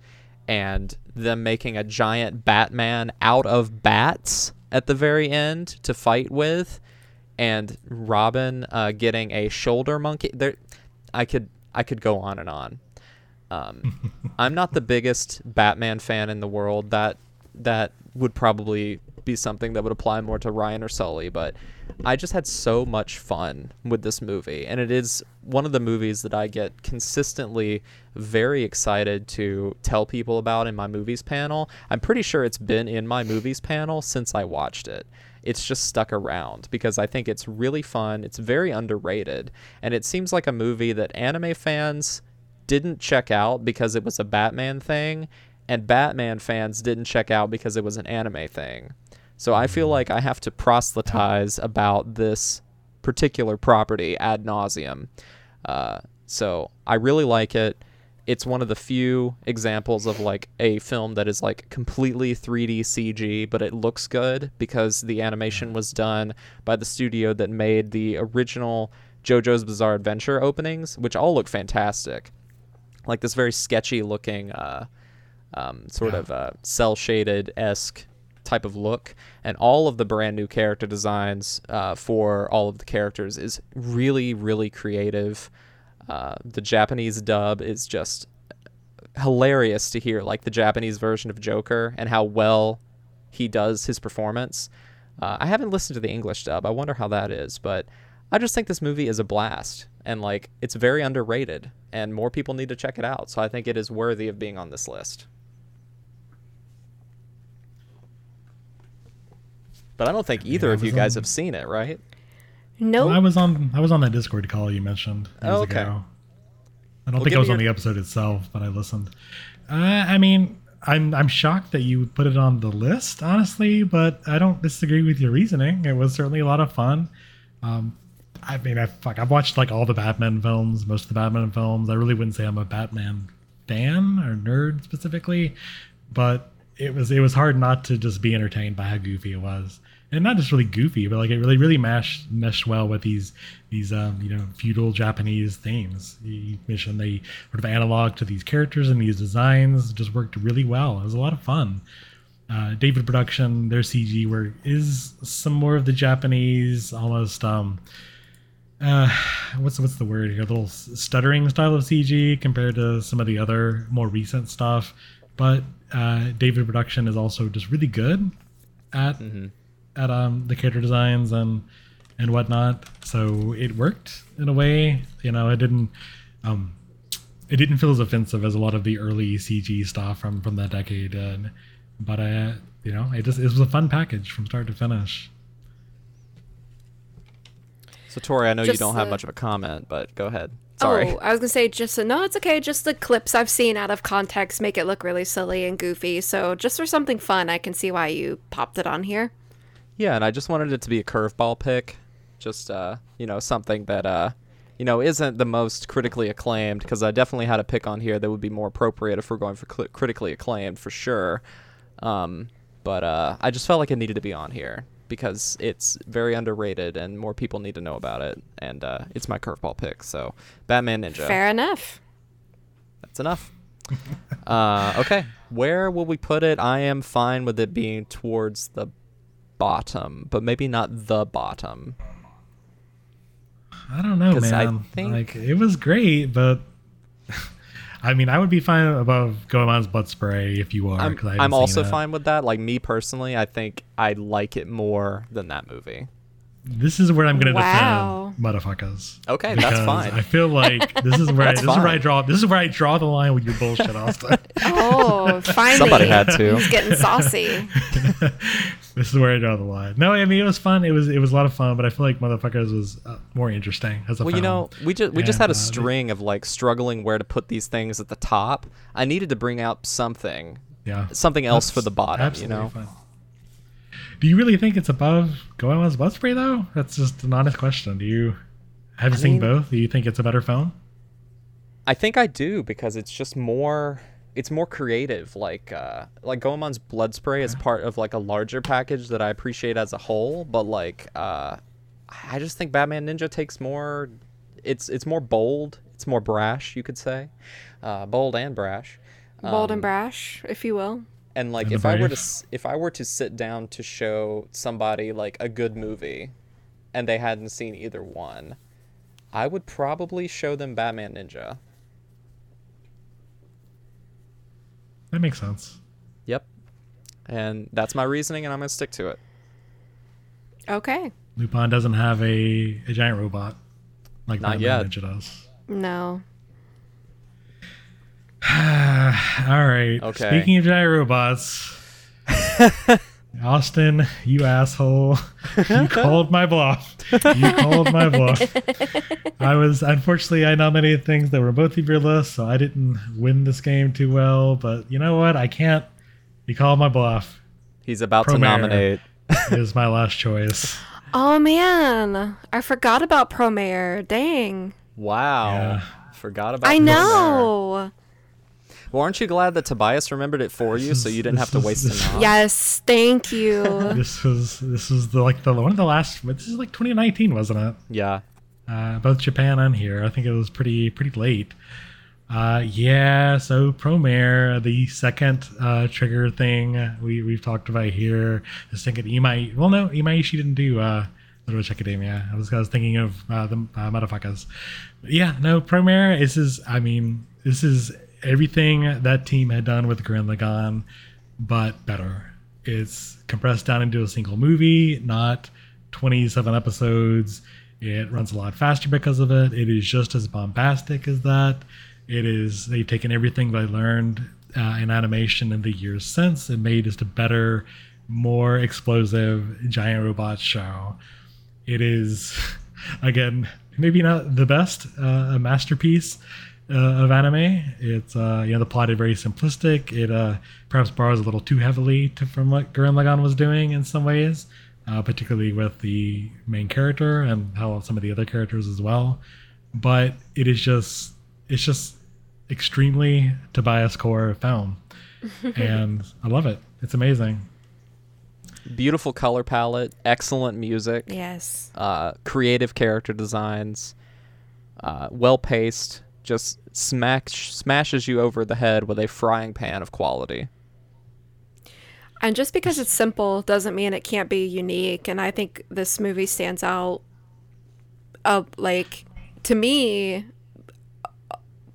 and them making a giant Batman out of bats at the very end to fight with, and Robin uh, getting a shoulder monkey. There, I could I could go on and on. Um, I'm not the biggest Batman fan in the world. That that would probably be something that would apply more to Ryan or Sully, but I just had so much fun with this movie, and it is one of the movies that I get consistently very excited to tell people about in my movies panel. I'm pretty sure it's been in my movies panel since I watched it. It's just stuck around because I think it's really fun. It's very underrated, and it seems like a movie that anime fans didn't check out because it was a Batman thing, and Batman fans didn't check out because it was an anime thing. So I feel like I have to proselytize about this particular property ad nauseum. Uh, so I really like it. It's one of the few examples of like a film that is like completely 3D CG, but it looks good because the animation was done by the studio that made the original JoJo's Bizarre Adventure openings, which all look fantastic. Like this very sketchy looking, uh, um, sort Yeah. of uh, cell shaded esque type of look, and all of the brand new character designs uh, for all of the characters is really, really creative. Uh, the Japanese dub is just hilarious to hear, like the Japanese version of Joker and how well he does his performance. Uh, I haven't listened to the English dub. I wonder how that is, but I just think this movie is a blast and like it's very underrated and more people need to check it out. So I think it is worthy of being on this list. But I don't think either of you guys have seen it, right? Nope. Well, I was on I was on that Discord call you mentioned years Oh, okay. ago. I don't Well, think I was me on your- the episode itself, but I listened. Uh, I mean, I'm I'm shocked that you put it on the list, honestly, but I don't disagree with your reasoning. It was certainly a lot of fun. Um, I mean, I fuck, I've watched like all the Batman films, most of the Batman films. I really wouldn't say I'm a Batman fan or nerd specifically, but it was it was hard not to just be entertained by how goofy it was, and not just really goofy, but like it really really meshed meshed well with these these um, you know feudal Japanese themes. You mentioned they sort of analog to these characters and these designs just worked really well. It was a lot of fun. Uh, David Production, their CG work is some more of the Japanese almost um, uh, what's what's the word here? A little stuttering style of CG compared to some of the other more recent stuff. But uh, David Production is also just really good at at um, the character designs and and whatnot. So it worked in a way. You know, it didn't um, it didn't feel as offensive as a lot of the early CG stuff from from that decade. And but uh, you know, it just it was a fun package from start to finish. So Tori, I know you don't have much of a comment, but go ahead. Sorry. Oh, I was gonna say just no, it's okay. Just the clips I've seen out of context make it look really silly and goofy. So just for something fun, I can see why you popped it on here. Yeah, and I just wanted it to be a curveball pick, just uh, you know, something that uh, you know, isn't the most critically acclaimed because I definitely had a pick on here that would be more appropriate if we're going for cl- critically acclaimed for sure. Um, but uh, I just felt like it needed to be on here because it's very underrated and more people need to know about it, and uh, it's my curveball pick. So, Batman Ninja. Fair enough. That's enough. uh, okay, where will we put it? I am fine with it being towards the bottom, but maybe not the bottom. I don't know, 'Cause I man. think- Like it was great, but I mean, I would be fine above Goemon's blood spray if you are. I'm, 'cause I haven't I'm also fine with that. Like me personally, I think I like it more than that movie. This is where I'm gonna Wow. defend Mutafukaz. Okay, that's fine. I feel like this is where I, That's this is where I draw this is where I draw the line with your bullshit, Austin. Oh, finally. Somebody had to. He's getting saucy. this is where I draw the line. No, I mean it was fun. It was it was a lot of fun, but I feel like Mutafukaz was uh, more interesting as a Well, you know, we just we just had a uh, string of like struggling where to put these things at the top. I needed to bring out something, yeah, something else for the bottom. You absolutely know, fine. Do you really think it's above Goemon's blood spray though? That's just an honest question. Do you have you I seen mean- both? Do you think it's a better film? I think I do because it's just more. It's more creative. Like uh, like Goemon's blood spray is part of like a larger package that I appreciate as a whole. But like, uh, I just think Batman Ninja takes more. It's it's more bold. It's more brash, you could say, uh, bold and brash. Bold and Um, brash, if you will. And like, And if the I were to if I were to sit down to show somebody like a good movie, and they hadn't seen either one, I would probably show them Batman Ninja. That makes sense. Yep. And that's my reasoning, and I'm gonna stick to it. Okay. Lupin doesn't have a, a giant robot like Not Batman yet. Ninja does. No. All right. Okay. Speaking of giant robots, Austin, you asshole, you called my bluff. You called my bluff. I was unfortunately I nominated things that were both of your lists, so I didn't win this game too well. But you know what? I can't. You called my bluff. He's about to Promare. nominate. Is my last choice. Oh man, I forgot about Promare. Dang. Wow. Yeah. Forgot about. I Promare. know. Well, aren't you glad that Tobias remembered it for you, This so you didn't have to is- waste this- a nom? Yes, thank you. This was this was the like the one of the last. This is like 2019, wasn't it? Yeah. uh, both Japan and here. I think it was pretty pretty late. Uh, yeah, so Promare, the second uh, trigger thing we we've talked about here. The second Imai, well, no, Imaishi didn't do uh, Little Witch Academia. I was I was thinking of uh, the uh, Mutafukaz. Yeah, no, Promare. This is, I mean, this is everything that team had done with Gurren Lagann, but better. It's compressed down into a single movie, not 27 episodes. It runs a lot faster because of it. It is just as bombastic as that. It is, they've taken everything they learned uh, in animation in the years since and made just a better, more explosive giant robot show. It is, again, maybe not the best, uh, a masterpiece uh, of anime. It's, uh, you know, the plot is very simplistic. It uh, perhaps borrows a little too heavily to, from what Gurren Lagann was doing in some ways, uh, particularly with the main character and how some of the other characters as well. But it is just, it's just extremely Tobias Core film. and I love it. It's amazing. Beautiful color palette, excellent music, yes. uh, creative character designs, uh, well paced. Just smash smashes you over the head with a frying pan of quality. And just because it's simple doesn't mean it can't be unique. And I think this movie stands out. Of like, to me,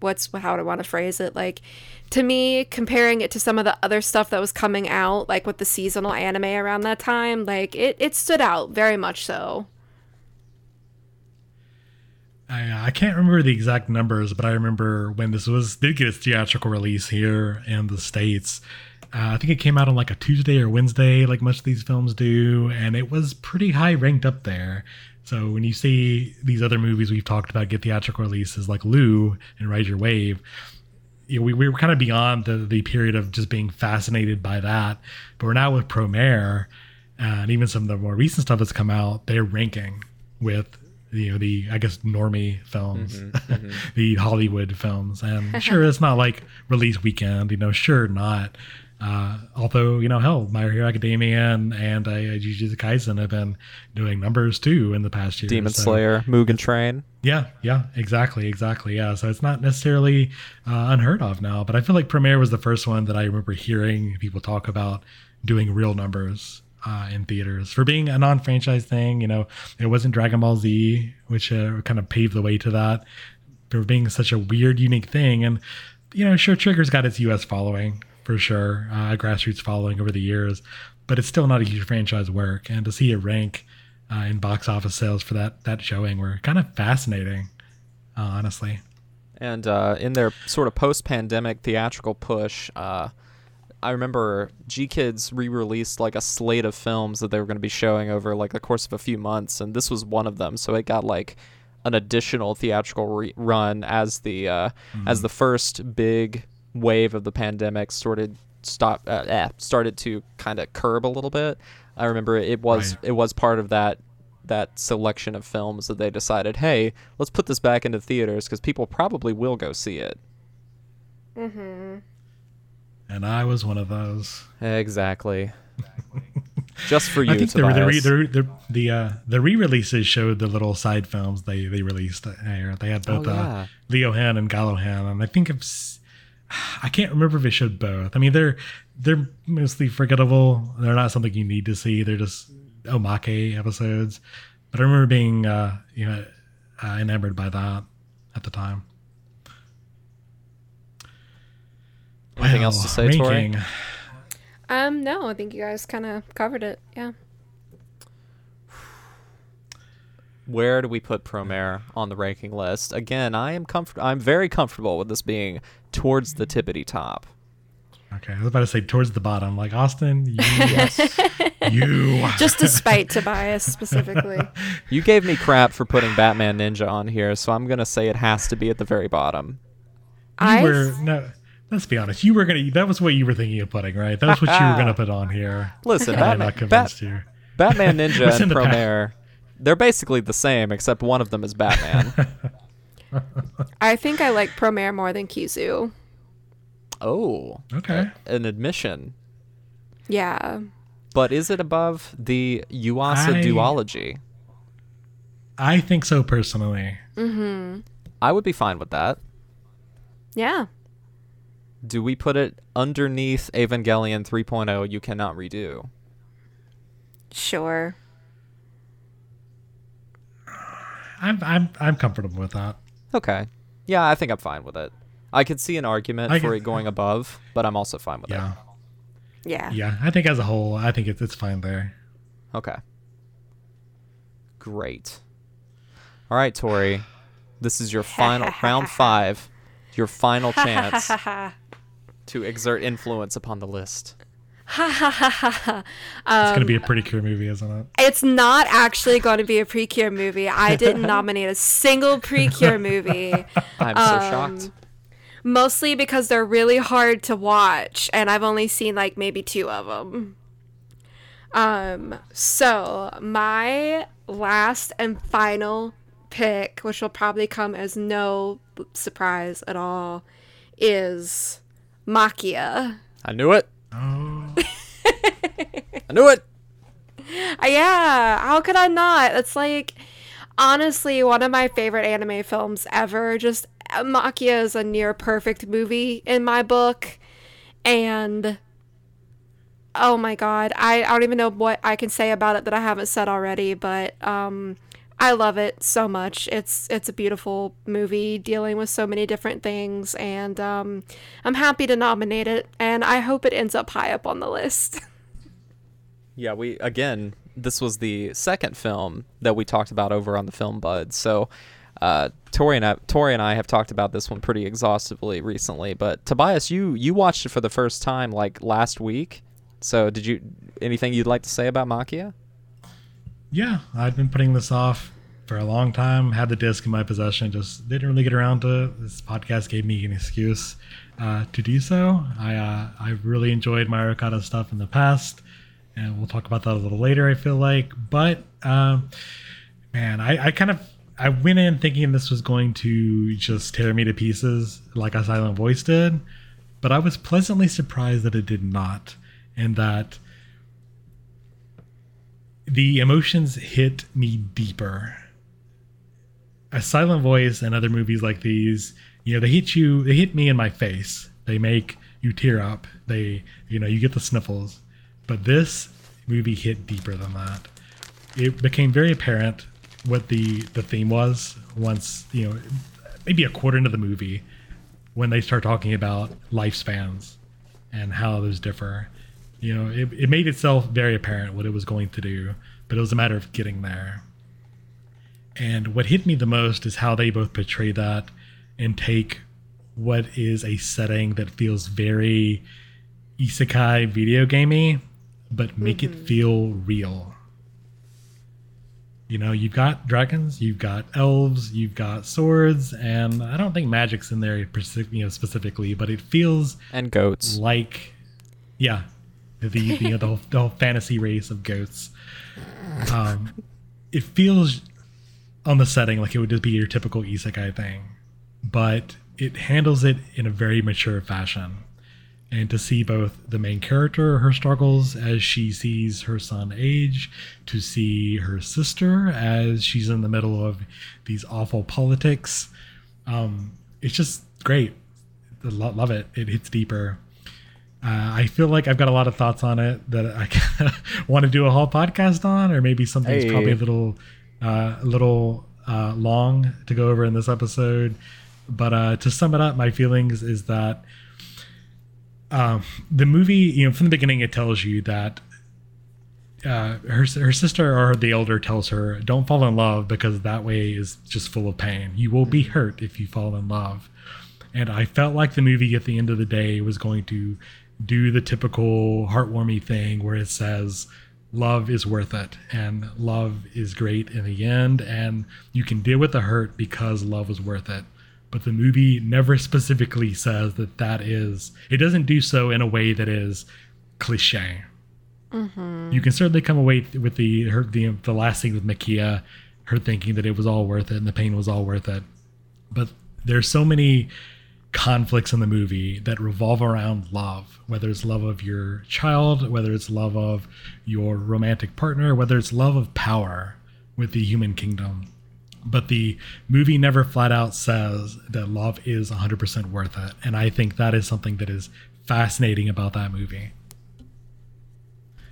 what's how I want to phrase it? Like, to me, comparing it to some of the other stuff that was coming out, like with the seasonal anime around that time, like it it stood out very much so. I, I can't remember the exact numbers, but I remember when this was did get its theatrical release here in the states. Uh, I think it came out on like a Tuesday or Wednesday, like most of these films do, and it was pretty high ranked up there. So when you see these other movies we've talked about get theatrical releases like Lu and Ride Your Wave, you know, we, we were kind of beyond the, the period of just being fascinated by that. But we're now with Promare, uh, and even some of the more recent stuff that's come out, they're ranking with you know the I guess normie films, the Hollywood films, and sure it's not like release weekend, you know, sure not. Uh, although you know, hell, My Hero Academia and and uh, Jujutsu Kaisen have been doing numbers too in the past year. Demon so- Slayer, Mugen Train. Yeah, yeah, exactly, exactly. Yeah, so it's not necessarily uh, unheard of now, but I feel like Promare was the first one that I remember hearing people talk about doing real numbers uh, in theaters for being a non-franchise thing. You know, it wasn't Dragon Ball Z, which uh, kind of paved the way to that. For being such a weird, unique thing, and you know, sure, Trigger's got its U.S. following for sure, uh, grassroots following over the years, but it's still not a huge franchise work. And to see it rank uh, in box office sales for that that showing were kind of fascinating, uh, honestly. And uh, in their sort of post-pandemic theatrical push, I remember GKIDS re-released like a slate of films that they were going to be showing over like the course of a few months, and this was one of them. So it got like an additional theatrical re- run as the uh, mm-hmm. as the first big wave of the pandemic started stop uh, eh, started to kind of curb a little bit. I remember it was right. it was part of that that selection of films that they decided, hey, let's put this back into theaters because people probably will go see it. Mm-hmm. And I was one of those. Exactly. Just for you, I think the the re, the the, the, uh, the re-releases showed the little side films they they released. There, they had both oh, yeah. uh, Lio-hen and Galo-hen, and I think it's I can't remember if it showed both. I mean, they're they're mostly forgettable. They're not something you need to see. They're just omake episodes. But I remember being uh, you know uh, enamored by that at the time. Anything well, else to say, ranking. Tori? Um, no, I think you guys kind of covered it. Yeah. Where do we put Promare on the ranking list? Again, I am comfort. I'm very comfortable with this being towards the tippity top. Okay, I was about to say towards the bottom, like Austin. You, yes, you. Just despite Tobias specifically. You gave me crap for putting Batman Ninja on here, so I'm gonna say it has to be at the very bottom. I were no. Let's be honest. You were gonna. That was what you were thinking of putting, right? That was what you were gonna put on here. Listen, Batman, Bat- Batman Ninja and Promare, they're basically the same, except one of them is Batman. I think I like Promare more than Kizu. Oh, okay. A- an admission. Yeah. But is it above the Yuasa I, duology? I think so personally. Mm-hmm. I would be fine with that. Yeah. Do we put it underneath Evangelion 3.0 you cannot redo? Sure. I'm I'm I'm comfortable with that. Okay. Yeah, I think I'm fine with it. I could see an argument I for it going above, but I'm also fine with that. yeah. it. Yeah. Yeah, I think as a whole, I think it's it's fine there. Okay. Great. All right, Tori. This is your final round 5. Your final chance to exert influence upon the list. Ha ha ha ha ha. Um, it's gonna be a pretty Cure movie, isn't it? It's not actually going to be a Precure movie. I didn't nominate a single Precure movie. I'm um, so shocked. Mostly because they're really hard to watch, and I've only seen like maybe two of them. Um, so my last and final pick, which will probably come as no surprise at all, is Maquia. I knew it. Oh. I knew it. Yeah, how could I not? It's like honestly one of my favorite anime films ever. Just Maquia is a near perfect movie in my book. And oh my god, I, I don't even know what I can say about it that I haven't said already, but um I love it so much. It's it's a beautiful movie dealing with so many different things, and um, I'm happy to nominate it, and I hope it ends up high up on the list. yeah, we again, this was the second film that we talked about over on the Film Bud. So, uh, Tori and I, Tori and I have talked about this one pretty exhaustively recently. But Tobias, you you watched it for the first time like last week. So, did you anything you'd like to say about Maquia? Yeah, I've been putting this off for a long time. Had the disc in my possession, just didn't really get around to it. This podcast gave me an excuse uh, to do so. I uh, I've really enjoyed my Okada stuff in the past, and we'll talk about that a little later. I feel like, but um, man, I, I kind of I went in thinking this was going to just tear me to pieces like a silent voice did, but I was pleasantly surprised that it did not, and that the emotions hit me deeper. A Silent voice and other movies like these, you know, they hit you, they hit me in my face. They make you tear up. They, you know, you get the sniffles. But this movie hit deeper than that. It became very apparent what the the theme was once, you know, maybe a quarter into the movie when they start talking about lifespans and how those differ. You know, it, it made itself very apparent what it was going to do, but it was a matter of getting there. And what hit me the most is how they both portray that and take what is a setting that feels very isekai video gamey, but make mm-hmm. it feel real. You know, you've got dragons, you've got elves, you've got swords, and I don't think magic's in there, you know, specifically, but it feels and goats like, yeah, the the, the, whole, the whole fantasy race of ghosts. Um, it feels on the setting like it would just be your typical isekai thing, but it handles it in a very mature fashion. And to see both the main character, her struggles as she sees her son age, to see her sister as she's in the middle of these awful politics, um, it's just great. I love it. It hits deeper. Uh, I feel like I've got a lot of thoughts on it that I want to do a whole podcast on, or maybe something's hey. probably a little, uh, a little uh, long to go over in this episode. But uh, to sum it up, my feelings is that um, the movie, you know, from the beginning, it tells you that uh, her her sister or the elder tells her, "Don't fall in love because that way is just full of pain. You will be hurt if you fall in love." And I felt like the movie at the end of the day was going to do the typical heartwarming thing where it says, love is worth it and love is great in the end and you can deal with the hurt because love is worth it. But the movie never specifically says that that is it doesn't do so in a way that is cliche mm-hmm. you can certainly come away with the her the, the last scene with Maquia her thinking that it was all worth it and the pain was all worth it. But there's so many conflicts in the movie that revolve around love, whether it's love of your child, whether it's love of your romantic partner, whether it's love of power with the human kingdom. But the movie never flat out says that love is 100% worth it. And I think that is something that is fascinating about that movie.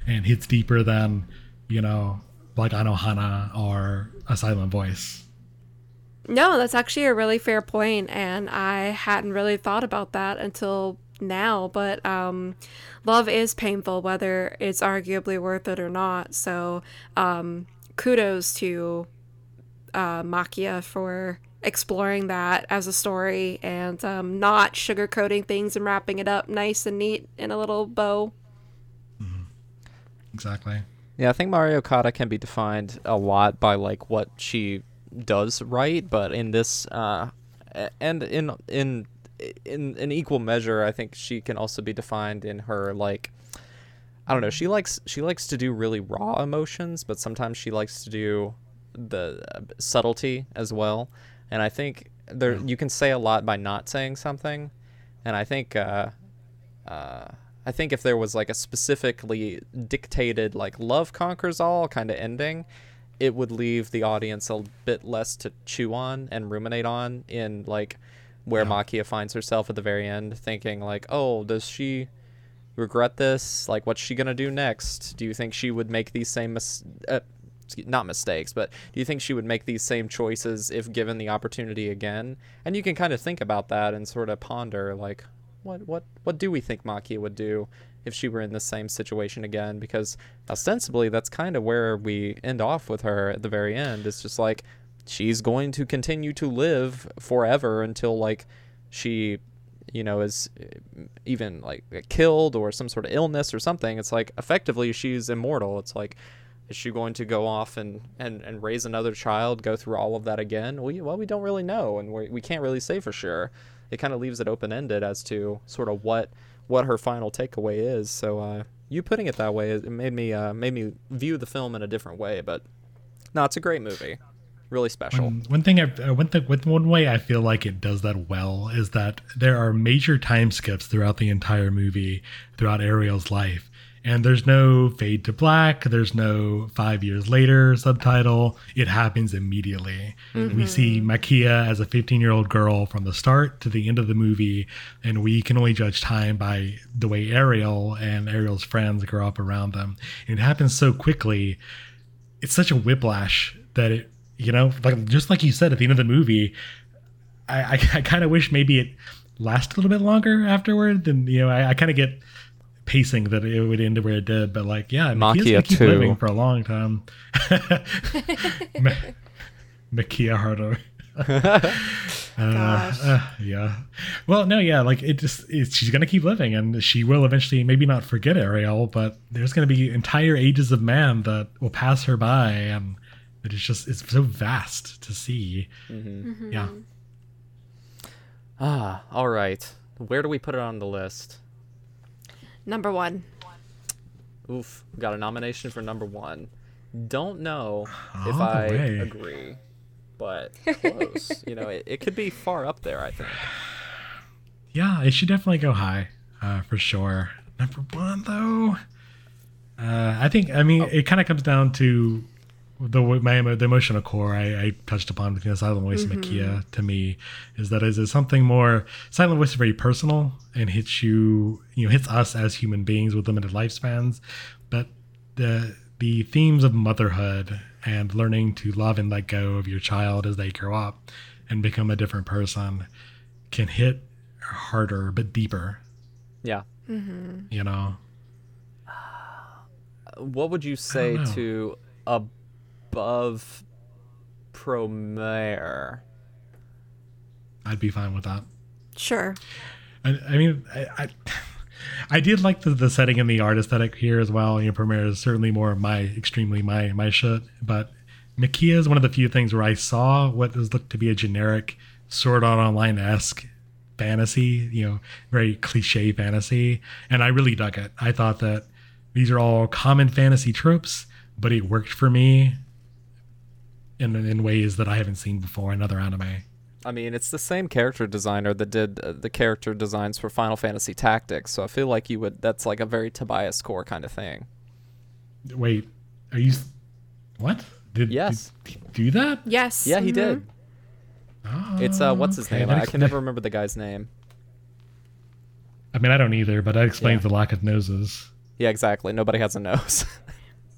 And hits deeper than, you know, like Anohana or A Silent Voice. No, that's actually a really fair point, and I hadn't really thought about that until now. But um, love is painful, whether it's arguably worth it or not. So um, kudos to uh, Maquia for exploring that as a story and um, not sugarcoating things and wrapping it up nice and neat in a little bow. Mm-hmm. Exactly. Yeah, I think Mari Okada can be defined a lot by like what she does right, but in this uh, and in in in an equal measure, I think she can also be defined in her like I don't know. She likes she likes to do really raw emotions, but sometimes she likes to do the uh, subtlety as well. And I think there you can say a lot by not saying something. And I think uh, uh, I think if there was like a specifically dictated like love conquers all kind of ending, it would leave the audience a bit less to chew on and ruminate on in like where yeah. Maquia finds herself at the very end thinking like oh does she regret this? Like what's she gonna do next? Do you think she would make these same mis- uh, not mistakes but do you think she would make these same choices if given the opportunity again? And you can kind of think about that and sort of ponder like what what what do we think Maquia would do if she were in the same situation again because ostensibly that's kind of where we end off with her at the very end. It's just like she's going to continue to live forever until like she you know is uh, even like killed or some sort of illness or something. It's like effectively she's immortal. It's like is she going to go off and, and, and raise another child go through all of that again? We, well we don't really know and we, we can't really say for sure. It kind of leaves it open-ended as to sort of what what her final takeaway is. So uh, you putting it that way, it made me uh, made me view the film in a different way. But no, it's a great movie, really special. One, one thing, I, uh, one thing, one way I feel like it does that well is that there are major time skips throughout the entire movie, throughout Ariel's life, and there's no fade to black there's no five years later subtitle. It happens immediately. We mm-hmm. see Maquia as a 15 year old girl from the start to the end of the movie and we can only judge time by the way ariel and ariel's friends grow up around them. And it happens so quickly. It's such a whiplash that it you know like just like you said at the end of the movie i i, I kind of wish maybe it lasted a little bit longer afterward then you know i, I kind of get pacing that it would end where it did but like yeah Maquia's Maquia gonna keep too. living for a long time Ma- Maquia Harder. Uh, uh, yeah. Well, no, yeah, like it just it, she's gonna keep living, and she will eventually maybe not forget Ariel, but there's gonna be entire ages of man that will pass her by, and it is just it's so vast to see. Yeah. Ah, all right. Where do we put it on the list? Number one. Oof, got a nomination for number one. Don't know if All the I way. agree, but close. you know, it, it could be far up there. I think. Yeah, it should definitely go high, uh, for sure. Number one, though, uh, I think. I mean, it kind of comes down to the my the emotional core I, I touched upon with the silent voice of Maquia. Mm-hmm. To me, is that is it something more silent voice is very personal and hits you, you know, hits us as human beings with limited lifespans, but the the themes of motherhood and learning to love and let go of your child as they grow up and become a different person can hit harder but deeper Yeah. Mm-hmm. you know What would you say to to above Promare? i'd be fine with that Sure. i, I mean I, I I did like the, the setting and the art aesthetic here as well. You know, Promare is certainly more my extremely my my shit. But Maquia is one of the few things where I saw what was looked to be a generic Sword Art Online esque fantasy, you know, very cliche fantasy, and I really dug it. I thought that these are all common fantasy tropes, but it worked for me in in ways that I haven't seen before in other anime. I mean, it's the same character designer that did uh, the character designs for Final Fantasy Tactics, so I feel like you would. That's like a very Tobias core kind of thing. Wait, are you? What? Did Yes. did he do that? Yes. Yeah, he mhm. did. Oh, It's uh, what's his okay, name? that I can never remember the guy's name. I mean, I don't either, but that explains Yeah. the lack of noses. Yeah, exactly. Nobody has a nose.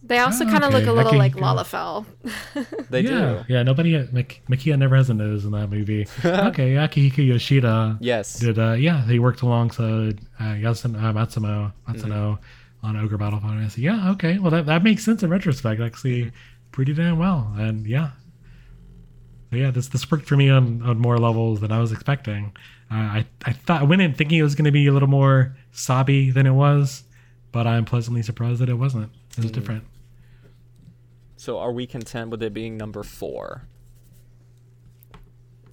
They also Oh, kind of okay. look a little Okay, like good. Lalafell. they yeah, do. yeah. Nobody, Mak- Maquia never has a nose in that movie. okay, Akihiko Yoshida. Yes. Did uh, yeah, he worked alongside uh, Yasun, uh, Matsumo Matsuno Mm-hmm. on Ogre Battle Fantasy. Yeah, okay. Well, that, that makes sense in retrospect. Actually, Mm-hmm. pretty damn well. And yeah, so yeah, this this worked for me on, on more levels than I was expecting. Uh, I I thought I went in thinking it was going to be a little more sobby than it was, but I'm pleasantly surprised that it wasn't. It Mm. different. So, are we content with it being number four,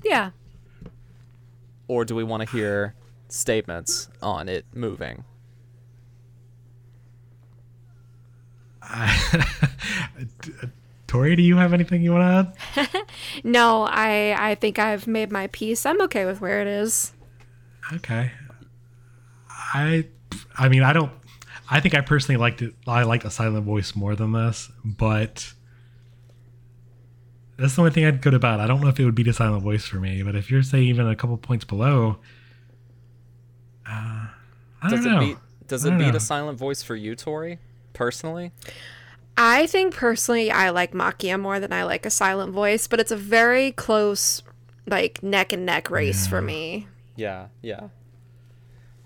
Yeah. or do we want to hear statements on it moving? Tori, do you have anything you want to add? No, I I think I've made my peace. I'm okay with where it is. Okay. I I mean I don't I think I personally liked it I liked a silent voice more than this, but that's the only thing I'd go to bat. I don't know if it would be a silent voice for me, but if you're say even a couple points below, uh, I Does don't it know. beat Does it beat know. a silent voice for you, Tori? Personally? I think personally I like Maquia more than I like a silent voice, but it's a very close like neck and neck race for me. Yeah, yeah.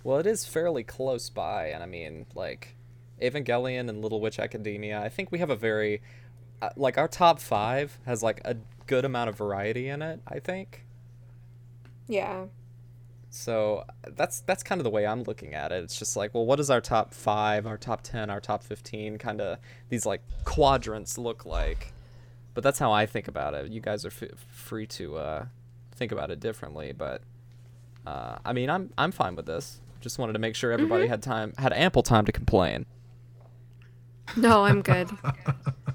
Well, it is fairly close by, and I mean, like, Evangelion and Little Witch Academia. I think we have a very, uh, like, our top five has like a good amount of variety in it. I think Yeah. so. That's that's kind of the way I'm looking at it. It's just like, well, what does our top five, our top ten, our top fifteen, kind of these like quadrants look like? But that's how I think about it. You guys are f- free to uh, think about it differently, but uh, I mean, I'm I'm fine with this. Just wanted to make sure everybody had time, had ample time to complain. No, I'm good.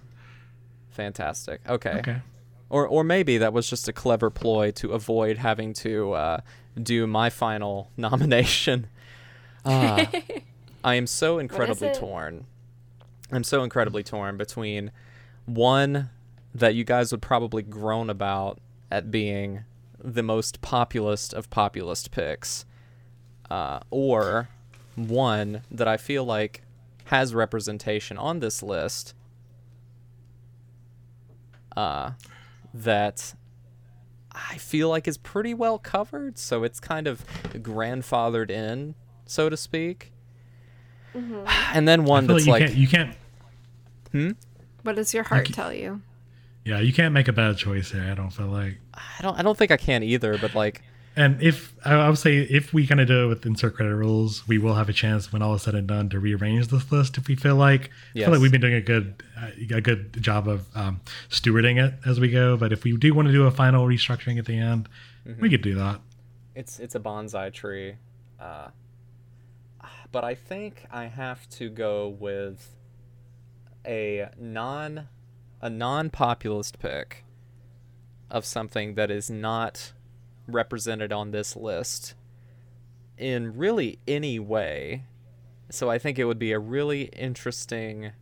Fantastic. Okay. Okay. Or or maybe that was just a clever ploy to avoid having to uh, do my final nomination. Uh, I am so incredibly torn. I'm so incredibly torn between one that you guys would probably groan about at being the most populist of populist picks, uh, or one that I feel like has representation on this list uh, that I feel like is pretty well covered. So it's kind of grandfathered in, so to speak. And then one feel that's you like, can't, you can't. hmm? What does your heart c- tell you? Yeah, you can't make a bad choice here. I don't feel like. I don't, I don't think I can either. But like, And if I I would say if we kind of do it with insert credit rules, we will have a chance when all is said and done to rearrange this list if we feel like I feel like we've been doing a good uh, a good job of um, stewarding it as we go. But if we do want to do a final restructuring at the end, Mm-hmm. we could do that. it's it's a bonsai tree, uh, but I think I have to go with a non a non populist pick of something that is not represented on this list in really any way. So I think it would be a really interesting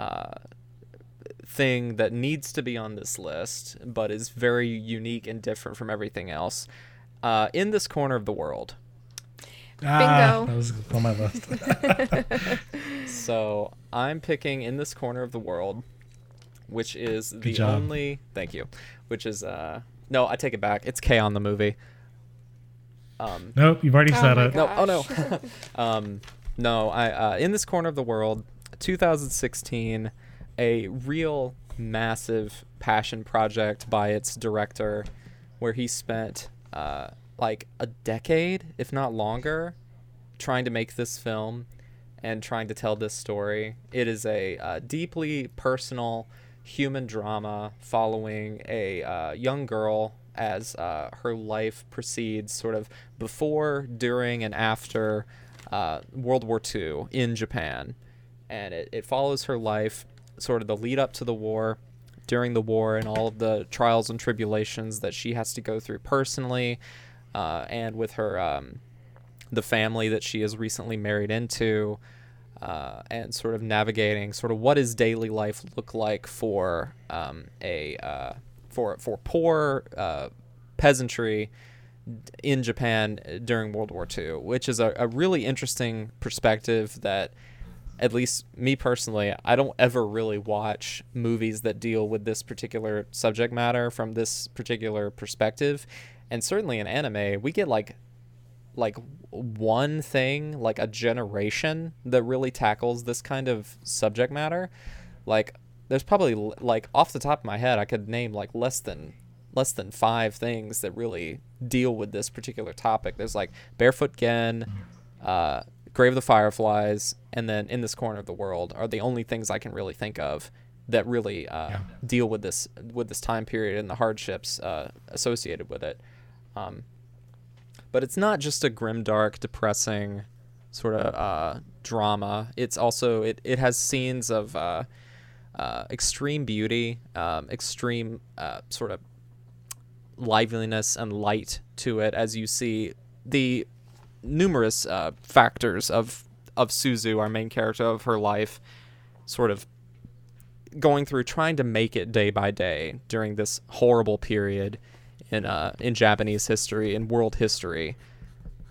uh, thing that needs to be on this list, but is very unique and different from everything else. Uh, in this corner of the world. Ah, Bingo. that was on my list. So I'm picking in this corner of the world, which is the job. only. Thank you. Which is uh no, I take it back. It's K-On the movie. Um, nope, you've already Oh said it. God. no, oh no, um, no. I uh, in this corner of the world, 2016, a real massive passion project by its director, where he spent uh, like a decade, if not longer, trying to make this film and trying to tell this story. It is a uh, deeply personal human drama following a uh, young girl as uh, her life proceeds sort of before, during, and after uh, World War II in Japan. And it, it follows her life, sort of the lead up to the war, during the war, and all of the trials and tribulations that she has to go through personally uh, and with her um, the family that she is recently married into, uh, and sort of navigating sort of what does daily life look like for um, a uh, for for poor uh, peasantry in Japan during World War II, which is a, a really interesting perspective that at least me personally, I don't ever really watch movies that deal with this particular subject matter from this particular perspective. And certainly in anime, we get like like one thing, like a generation that really tackles this kind of subject matter. Like there's probably like off the top of my head, I could name like less than less than 5 things that really deal with this particular topic. There's like Barefoot Gen, uh Grave of the Fireflies, and then In This Corner of the World are the only things I can really think of that really uh, Yeah. deal with this with this time period and the hardships uh, associated with it. Um, but it's not just a grim, dark, depressing sort of uh, drama. It's also it, it has scenes of uh, uh, extreme beauty, um, extreme uh, sort of liveliness and light to it as you see the numerous uh, factors of of Suzu, our main character of her life, sort of going through trying to make it day by day during this horrible period in uh in Japanese history and world history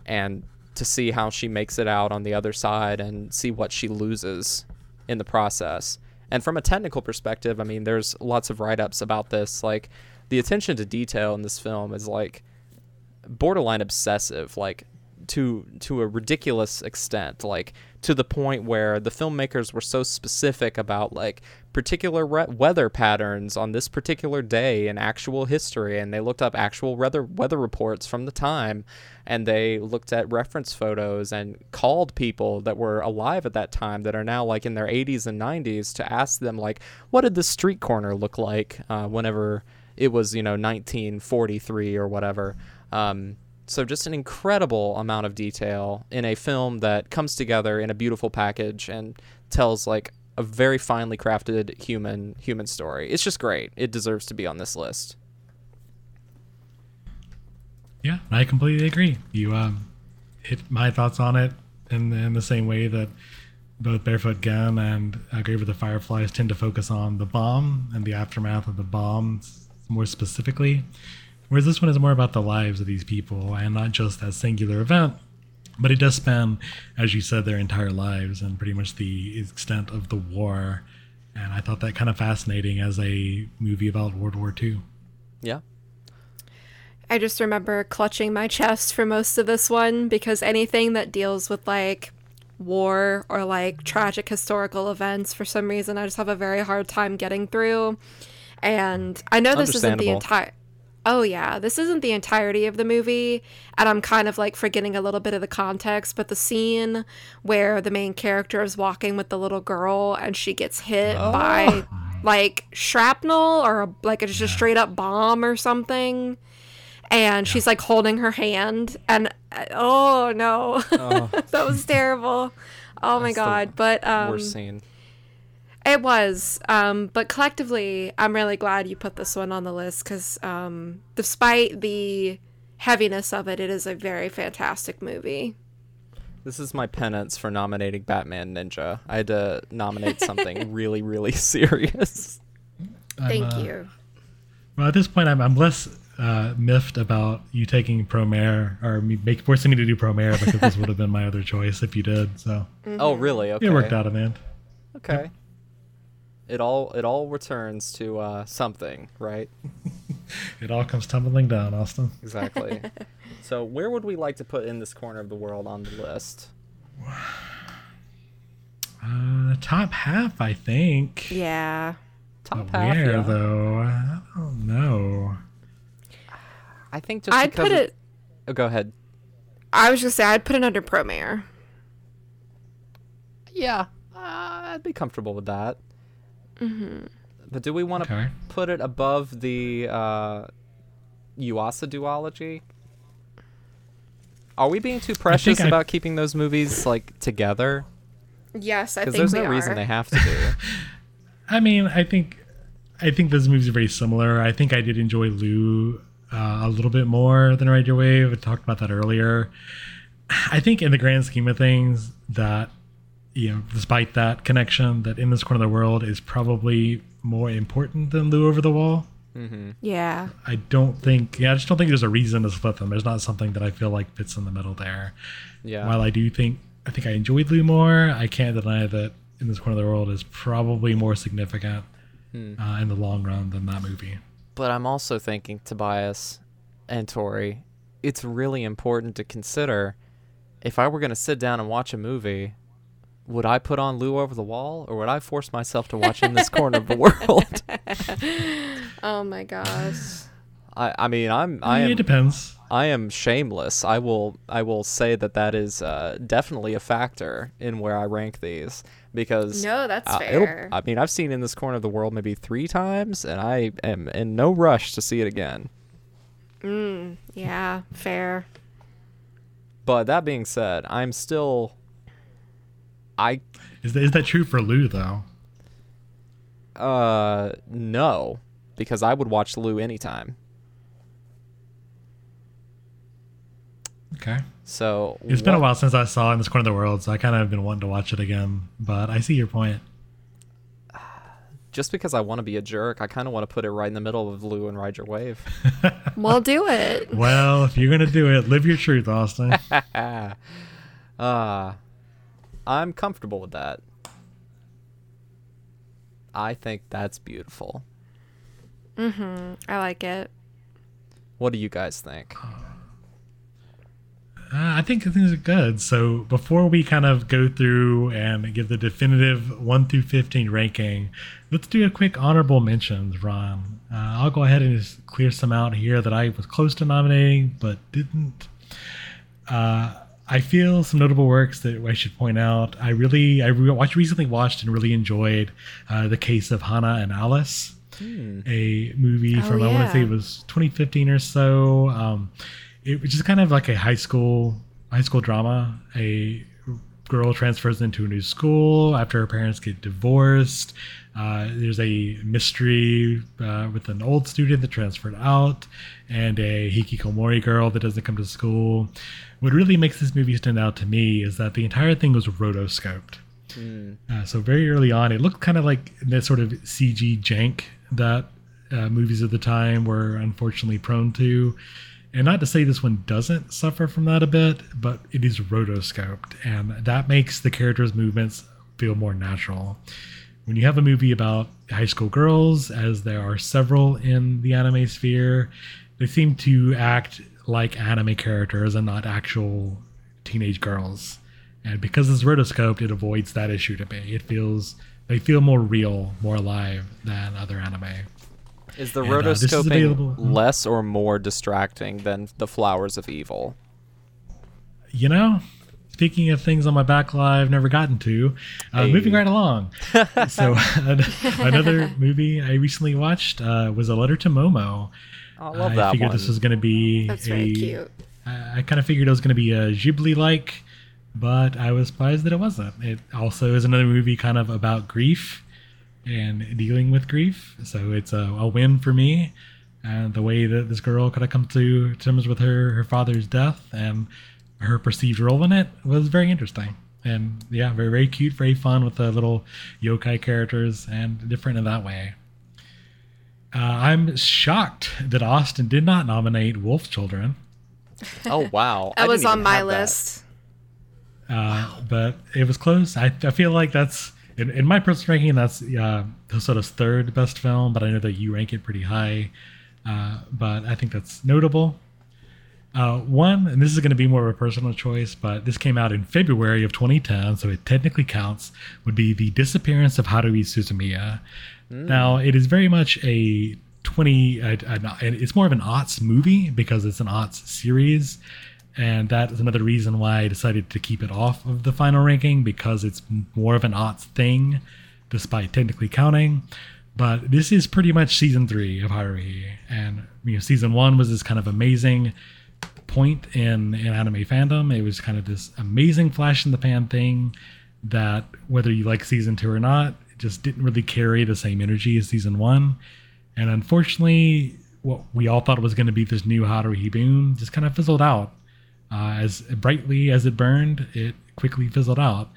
and to see how she makes it out on the other side and see what she loses in the process. And from a technical perspective, I mean there's lots of write-ups about this like the attention to detail in this film is like borderline obsessive like to to a ridiculous extent like to the point where the filmmakers were so specific about like particular re- weather patterns on this particular day in actual history and they looked up actual weather weather reports from the time and they looked at reference photos and called people that were alive at that time that are now like in their 80s and 90s to ask them like what did the street corner look like uh, whenever it was you know 1943 or whatever? Um, so just an incredible amount of detail in a film that comes together in a beautiful package and tells like a very finely crafted human human story. It's just great. It deserves to be on this list. Yeah, I completely agree. You um, hit my thoughts on it in in the same way that both Barefoot Gen and Grave of the Fireflies tend to focus on the bomb and the aftermath of the bomb more specifically. Whereas this one is more about the lives of these people and not just that singular event, but it does span, as you said, their entire lives and pretty much the extent of the war. And I thought that kind of fascinating as a movie about World War II. Yeah. I just remember clutching my chest for most of this one because anything that deals with like war or like tragic historical events for some reason I just have a very hard time getting through. And I know this isn't the entire Oh yeah, this isn't the entirety of the movie and I'm kind of like forgetting a little bit of the context, but the scene where the main character is walking with the little girl and she gets hit by like shrapnel or a, like it's just a straight up bomb or something and she's like holding her hand and uh, oh no. That was terrible. Oh my That's the god but um Worst scene. It was um but collectively i'm really glad you put this one on the list because um despite the heaviness of it it is a very fantastic movie This is my penance for nominating Batman Ninja. I had to nominate something really, really serious. I'm, thank uh, you Well, at this point, I'm, I'm less uh, miffed about you taking Promare or make, forcing me to do Promare because this would have been my other choice if you did. So Oh, really? Okay. it worked out in the end. Okay. It all it all returns to uh, something, right? It all comes tumbling down, Austin. Exactly. so, where would we like to put in this corner of the world on the list? Uh, top half, I think. yeah Top But half. Where yeah. though? I don't know. I think just i'd put it Oh, go ahead. i was just say i'd put it under promare Yeah, uh, I'd be comfortable with that. Mm-hmm. But do we want to Okay. put it above the uh, Yuasa duology? Are we being too precious I- about keeping those movies like together? yes i think there's we no are reason they have to do. I mean, I think, I think those movies are very similar. I think I did enjoy Lu uh, a little bit more than Ride Your Wave. I talked about that earlier. I think, in the grand scheme of things, that you know, despite that connection, that in this corner of the world is probably more important than Lu Over the Wall. yeah I don't think, yeah, I just don't think there's a reason to split them. There's not something that I feel like fits in the middle there. Yeah. While I do think, I think I enjoyed Lu more, I can't deny that in this corner of the world is probably more significant uh, in the long run than that movie. But I'm also thinking, Tobias and Tori, it's really important to consider if I were going to sit down and watch a movie, would I put on Lu Over the Wall or would I force myself to watch In This Corner of the World? oh my gosh I, I mean, I'm I I mean, am it depends. I am shameless. I will I will say that that is uh, definitely a factor in where I rank these because No, that's uh, fair. I mean, I've seen in this corner of the world maybe three times, and I am in no rush to see it again. Mm, yeah, fair. But that being said, I'm still. I Is that, is that true for Lu though? uh no, because I would watch Lu anytime. Okay. So It's been a while since I saw in this corner of the world, so I kind of have been wanting to watch it again. But I see your point. Just because I want to be a jerk, I kind of want to put it right in the middle of Lu and Ride Your Wave. We'll do it. Well, if you're gonna do it, live your truth, Austin. Uh, I'm comfortable with that. I think that's beautiful. Mhm, I like it. What do you guys think? Uh, I think things are good. So before we kind of go through and give the definitive one through fifteen ranking, let's do a quick honorable mentions, Ron. Uh, I'll go ahead and just clear some out here that I was close to nominating but didn't. Uh, I feel some notable works that I should point out. I really, I re- watched recently watched and really enjoyed uh, the case of Hannah and Alice, a movie Oh, from I want to say it was 2015 or so. Um, it was just kind of like a high school high school drama, a girl transfers into a new school after her parents get divorced. Uh, there's a mystery uh, with an old student that transferred out, and a hikikomori girl that doesn't come to school. What really makes this movie stand out to me is that the entire thing was rotoscoped. Uh, so very early on, it looked kind of like that sort of CG jank that uh, movies of the time were unfortunately prone to. And not to say this one doesn't suffer from that a bit, but it is rotoscoped, and that makes the characters' movements feel more natural. When you have a movie about high school girls, as there are several in the anime sphere, they seem to act like anime characters and not actual teenage girls. And because it's rotoscoped, it avoids that issue to me. It feels they feel more real, more alive than other anime. Is the And, uh, is rotoscoping less or more distracting than the Flowers of Evil? You know, speaking of things on my backlog I've never gotten to, uh, Hey. moving right along. so another movie I recently watched uh, was A Letter to Momo. I love I that figured one. this was going to be That's a, very cute. I, I kind of figured it was going to be a Ghibli like, but I was surprised that it wasn't. It also is another movie kind of about grief and dealing with grief. So it's a, a win for me. And the way that this girl kind of comes to terms with her, her father's death and her perceived role in it was very interesting. And yeah, very, very cute, very fun with the little yokai characters and different in that way. Uh, I'm shocked that Austin did not nominate Wolf Children. oh wow, That didn't was on my have that. list. Uh, but it was close. I, I feel like that's in, in my personal ranking. That's uh, Hosoda's third best film, but I know that you rank it pretty high. Uh, but I think that's notable. Uh, one, and this is going to be more of a personal choice, but this came out in February of 2010, so it technically counts. Would be the disappearance of Haruhi Suzumiya. Now, it is very much a 20. Uh, it's more of an aughts movie because it's an aughts series, and that is another reason why I decided to keep it off of the final ranking because it's more of an aughts thing, despite technically counting. But this is pretty much season three of Haruhi, and you know, season one was this kind of amazing point in, in anime fandom. It was kind of this amazing flash in the pan thing that whether you like season two or not, it just didn't really carry the same energy as season one. And unfortunately, what we all thought was going to be this new Haruhi boom just kind of fizzled out. Uh, as brightly as it burned, it quickly fizzled out.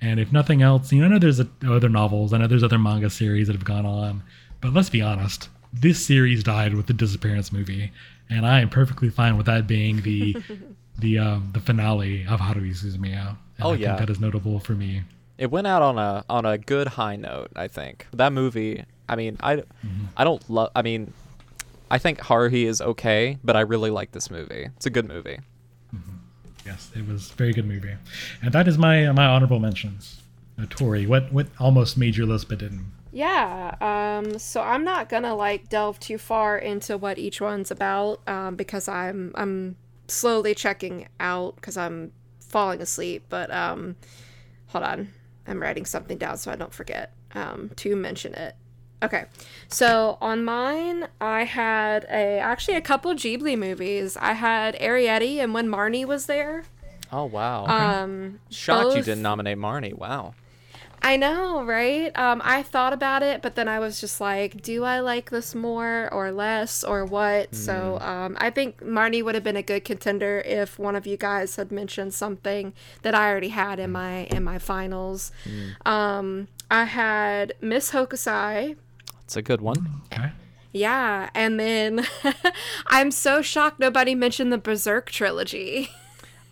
And if nothing else, you know, I know there's a, other novels, I know there's other manga series that have gone on, but let's be honest, this series died with the disappearance movie, and I am perfectly fine with that being the the um, the finale of Haruhi Suzumiya. And Oh, I think yeah. that is notable for me. It went out on a on a good high note. I think that movie. I mean, I I don't love. I mean, I think Haruhi is okay, but I really like this movie. It's a good movie. Yes, it was a very good movie, and that is my my honorable mentions. Uh, Tori, what what almost made your list but didn't? Yeah, um, so I'm not gonna like delve too far into what each one's about, um, because I'm I'm slowly checking out because I'm falling asleep. But um, hold on, I'm writing something down so I don't forget um, to mention it. Okay, so on mine, I had a actually a couple Ghibli movies. I had Arrietty and When Marnie was there. Oh wow! Um, Shocked you didn't nominate Marnie. Wow. I know, right? Um, I thought about it, but then I was just like, do I like this more or less or what? So um, I think Marnie would have been a good contender if one of you guys had mentioned something that I already had in my in my finals. Um, I had Miss Hokusai. It's a good one. Okay. Yeah, and then I'm so shocked nobody mentioned the Berserk trilogy.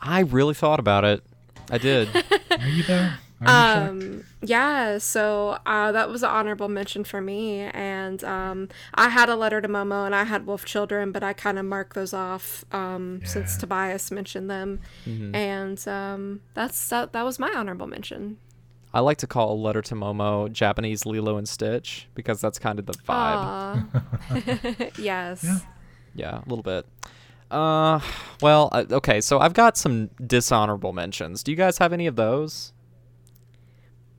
I really thought about it. I did. Are you there? Are you shocked? Um, yeah, so uh, that was an honorable mention for me. And um, I had a letter to Momo and I had Wolf Children, but I kind of marked those off um, since Tobias mentioned them. And um, that's that, that was my honorable mention. I like to call a letter to Momo Japanese Lilo and Stitch because that's kind of the vibe. Yes. Yeah. Yeah, a little bit. Uh, well, uh, okay. So I've got some dishonorable mentions. Do you guys have any of those?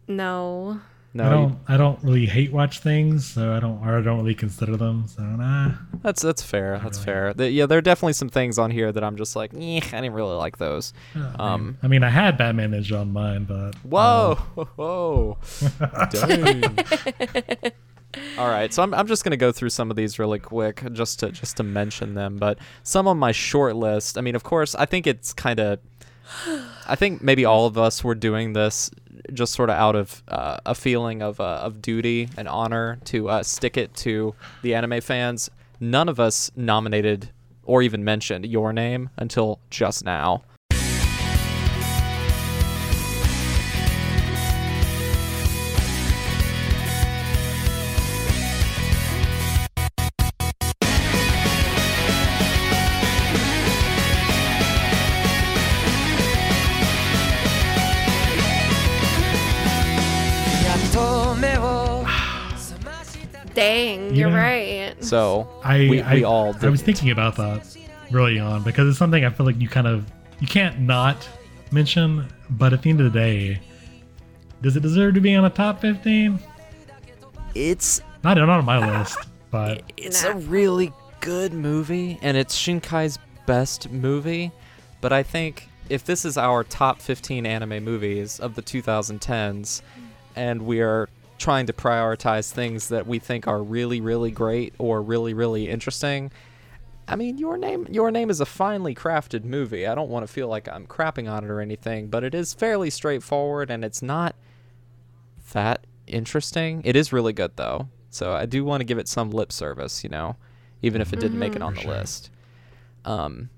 No. No, I don't. I don't really hate watch things, so I don't. Or I don't really consider them. So nah. that's that's fair. That's really. fair. The- yeah, there are definitely some things on here that I'm just like, eh, I didn't really like those. Um, I mean, I had Batman Ninja on mine, but Whoa, whoa, dang. All right, so I'm, I'm just gonna go through some of these really quick, just to just to mention them. But some on my short list. I mean, of course, I think it's kind of. I think maybe all of us were doing this just sort of out of uh, a feeling of uh, of duty and honor to uh, stick it to the anime fans. None of us nominated or even mentioned your name until just now. You're know- right. So I we, I, we all I was thinking about that early on because it's something I feel like you kind of you can't not mention. But at the end of the day, does it deserve to be on a top fifteen? it's Not not on my list, but it's Nah. a really good movie and it's Shinkai's best movie, but I think if this is our top 15 anime movies of the 2010s and we are trying to prioritize things that we think are really really great or really really interesting, I mean, your name your name is a finely crafted movie. I don't want to feel like I'm crapping on it or anything, but it is fairly straightforward and it's not that interesting. It is really good though. So I do want to give it some lip service, you know, even if it didn't make it on the sure. list. Um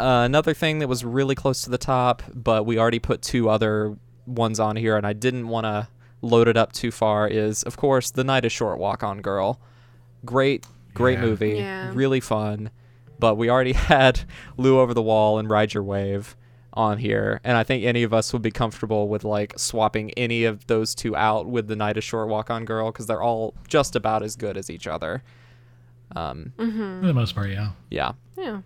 uh, another thing that was really close to the top, but we already put two other ones on here, and I didn't want to load it up too far. Is of course the night is short. Walk on girl, great, great Yeah. movie, Yeah. really fun. But we already had Lu over the wall and Ride Your Wave on here, and I think any of us would be comfortable with like swapping any of those two out with the night is short. Walk on girl because they're all just about as good as each other. Um, for the most part, yeah. yeah. Yeah.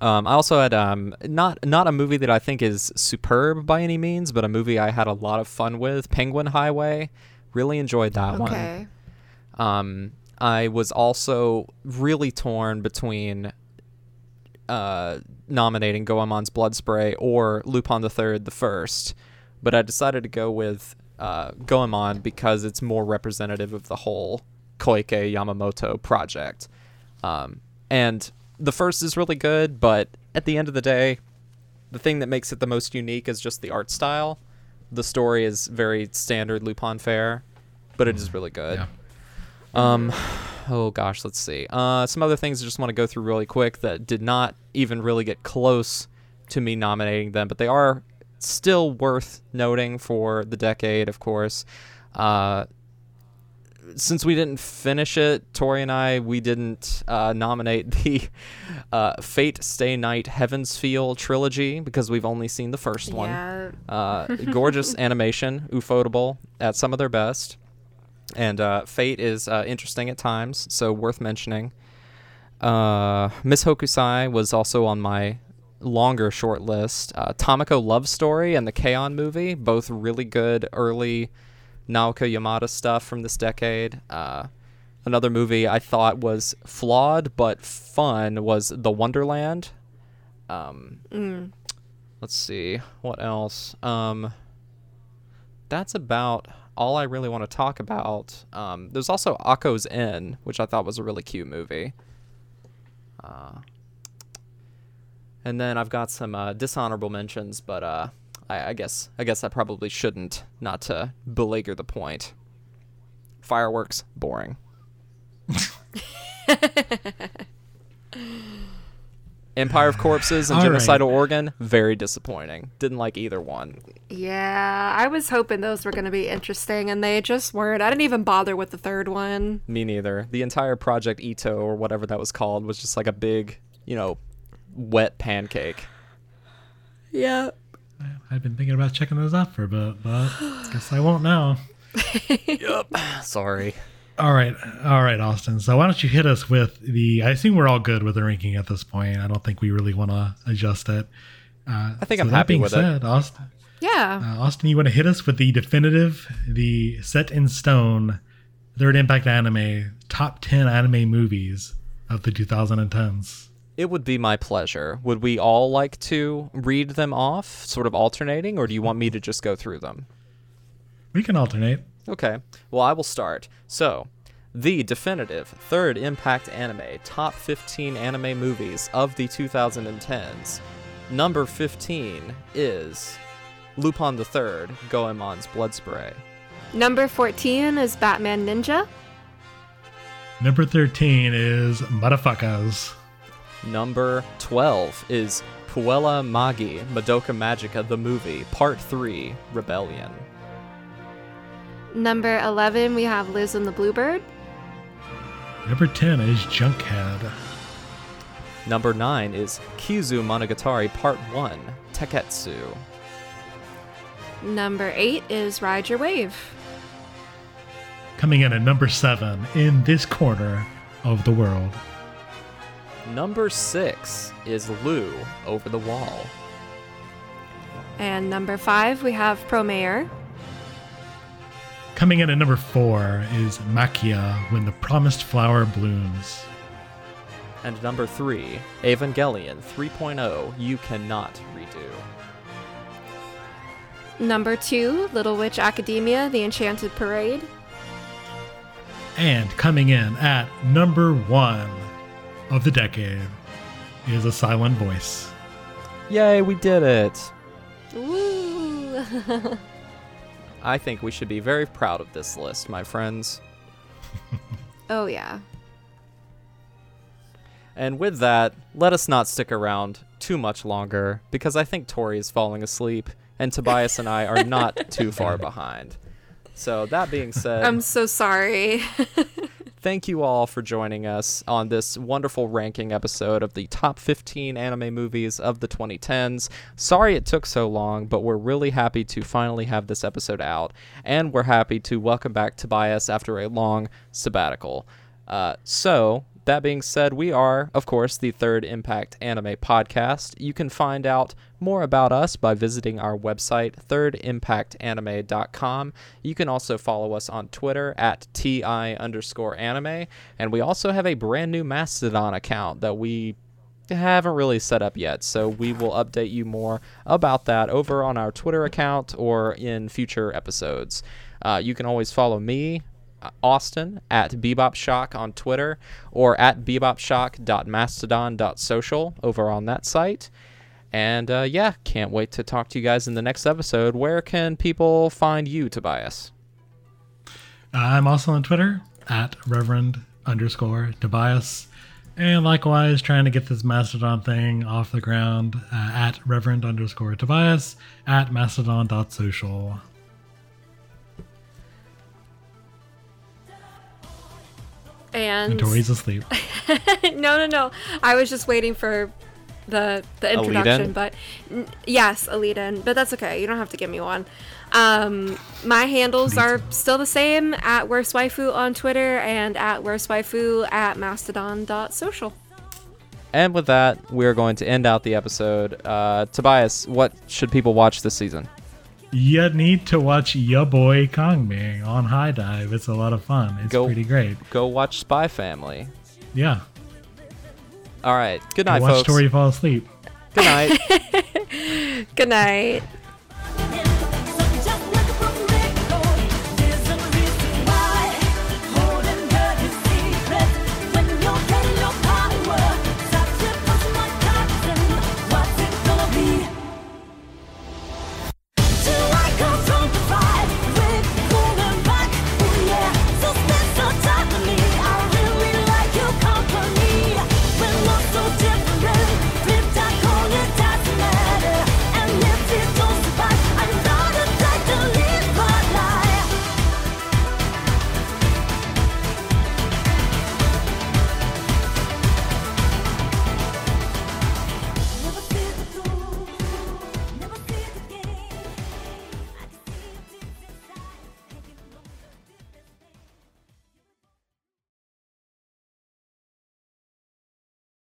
Um, I also had um, not not a movie that I think is superb by any means, but a movie I had a lot of fun with. Penguin Highway, really enjoyed that one. Um, I was also really torn between uh, nominating Goemon's Blood Spray or Lupin the Third, the first, but I decided to go with uh, Goemon because it's more representative of the whole Koike Yamamoto project. Um, and the first is really good, but at the end of the day, the thing that makes it the most unique is just the art style. The story is very standard Lupin fare, but it is really good. Yeah. Um, oh gosh, let's see. Uh, some other things I just want to go through really quick that did not even really get close to me nominating them, but they are still worth noting for the decade, of course. Uh, since we didn't finish it, Tori and I, we didn't uh, nominate the uh, Fate Stay Night Heavens Feel trilogy because we've only seen the first one. Yeah. Uh, gorgeous animation, ufotable at some of their best. And uh, Fate is uh, interesting at times, so worth mentioning. Uh, Miss Hokusai was also on my longer short list. Uh, Tamako Love Story and the K-On! movie, both really good early Naoko Yamada stuff from this decade. Uh, another movie I thought was flawed but fun was The Wonderland. Um, Mm. let's see what else um that's about all i really want to talk about um there's also Okko's Inn which i thought was a really cute movie uh and then i've got some uh, dishonorable mentions but uh I, I guess i guess i probably shouldn't not to belager the point fireworks boring Empire of Corpses and All right. Genocidal Organ, very disappointing. Didn't like either one. Yeah, I was hoping those were going to be interesting, and they just weren't. I didn't even bother with the third one. Me neither. The entire Project Itoh or whatever that was called was just like a big, you know, wet pancake. Yeah. I've been thinking about checking those out for a bit, but guess I won't now. Yep. Sorry. All right, all right, Austin. So why don't you hit us with the? I assume we're all good with the ranking at this point. I don't think we really want to adjust it. Uh, I think so I'm that happy being with it. Austin, Yeah. Uh, Austin, you want to hit us with the definitive, the set in stone, third impact anime top 10 anime movies of the 2010s? It would be my pleasure. Would we all like to read them off, sort of alternating, or do you want me to just go through them? We can alternate. Okay. Well, I will start. So, the definitive third impact anime top 15 anime movies of the 2010s. Number 15 is Lupin the Third, Goemon's Blood Spray. Number 14 is Batman Ninja. Number 13 is Motherfuckers. Number 12 is Puella Magi, Madoka Magica the movie, Part 3, Rebellion. Number 11, we have Liz and the Bluebird. Number 10 is Junkhead. Number 9 is Kizu Monogatari Part 1, Tekketsu. Number 8 is Ride Your Wave. Coming in at number 7 in this corner of the world. Number 6 is Lu Over the Wall. And number 5, we have Promare. Coming in at number 4 is Maquia When the Promised Flower Blooms. And number 3, Evangelion 3.0 You Cannot Redo. Number 2, Little Witch Academia, The Enchanted Parade. And coming in at number 1 of the decade is A Silent Voice. Yay, we did it! Woo! I think we should be very proud of this list, my friends. oh, yeah. And with that, let us not stick around too much longer because I think Tori is falling asleep and Tobias and I are not too far behind. So, that being said, I'm so sorry. Thank you all for joining us on this wonderful ranking episode of the top 15 anime movies of the 2010s. Sorry it took so long, but we're really happy to finally have this episode out, and we're happy to welcome back Tobias after a long sabbatical. Uh, so, that being said, we are, of course, the Third Impact Anime Podcast. You can find out more about us by visiting our website, thirdimpactanime.com. You can also follow us on Twitter at TI underscore anime. And we also have a brand new Mastodon account that we haven't really set up yet. So we will update you more about that over on our Twitter account or in future episodes. Uh, you can always follow me, Austin at Bebop Shock on Twitter or at bebopshock.mastodon.social over on that site. And uh, yeah, can't wait to talk to you guys in the next episode. Where can people find you, Tobias? I'm also on Twitter at Reverend underscore Tobias. And likewise, trying to get this Mastodon thing off the ground uh, at Reverend underscore Tobias at mastodon.social. And, And Tori's asleep. no, no, no. I was just waiting for the the introduction, but n- yes, Alita, but that's okay. You don't have to give me one. Um, my handles are still the same at worst waifu on Twitter and at worst waifu at mastodon.social. And with that, we're going to end out the episode. Uh, Tobias, what should people watch this season? You need to watch Ya Boy Kongming on HIDIVE. It's a lot of fun. It's Go- pretty great. Go watch Spy Family. Yeah. All right. Good Go night, watch folks. Tori fall asleep. Good night. Good night.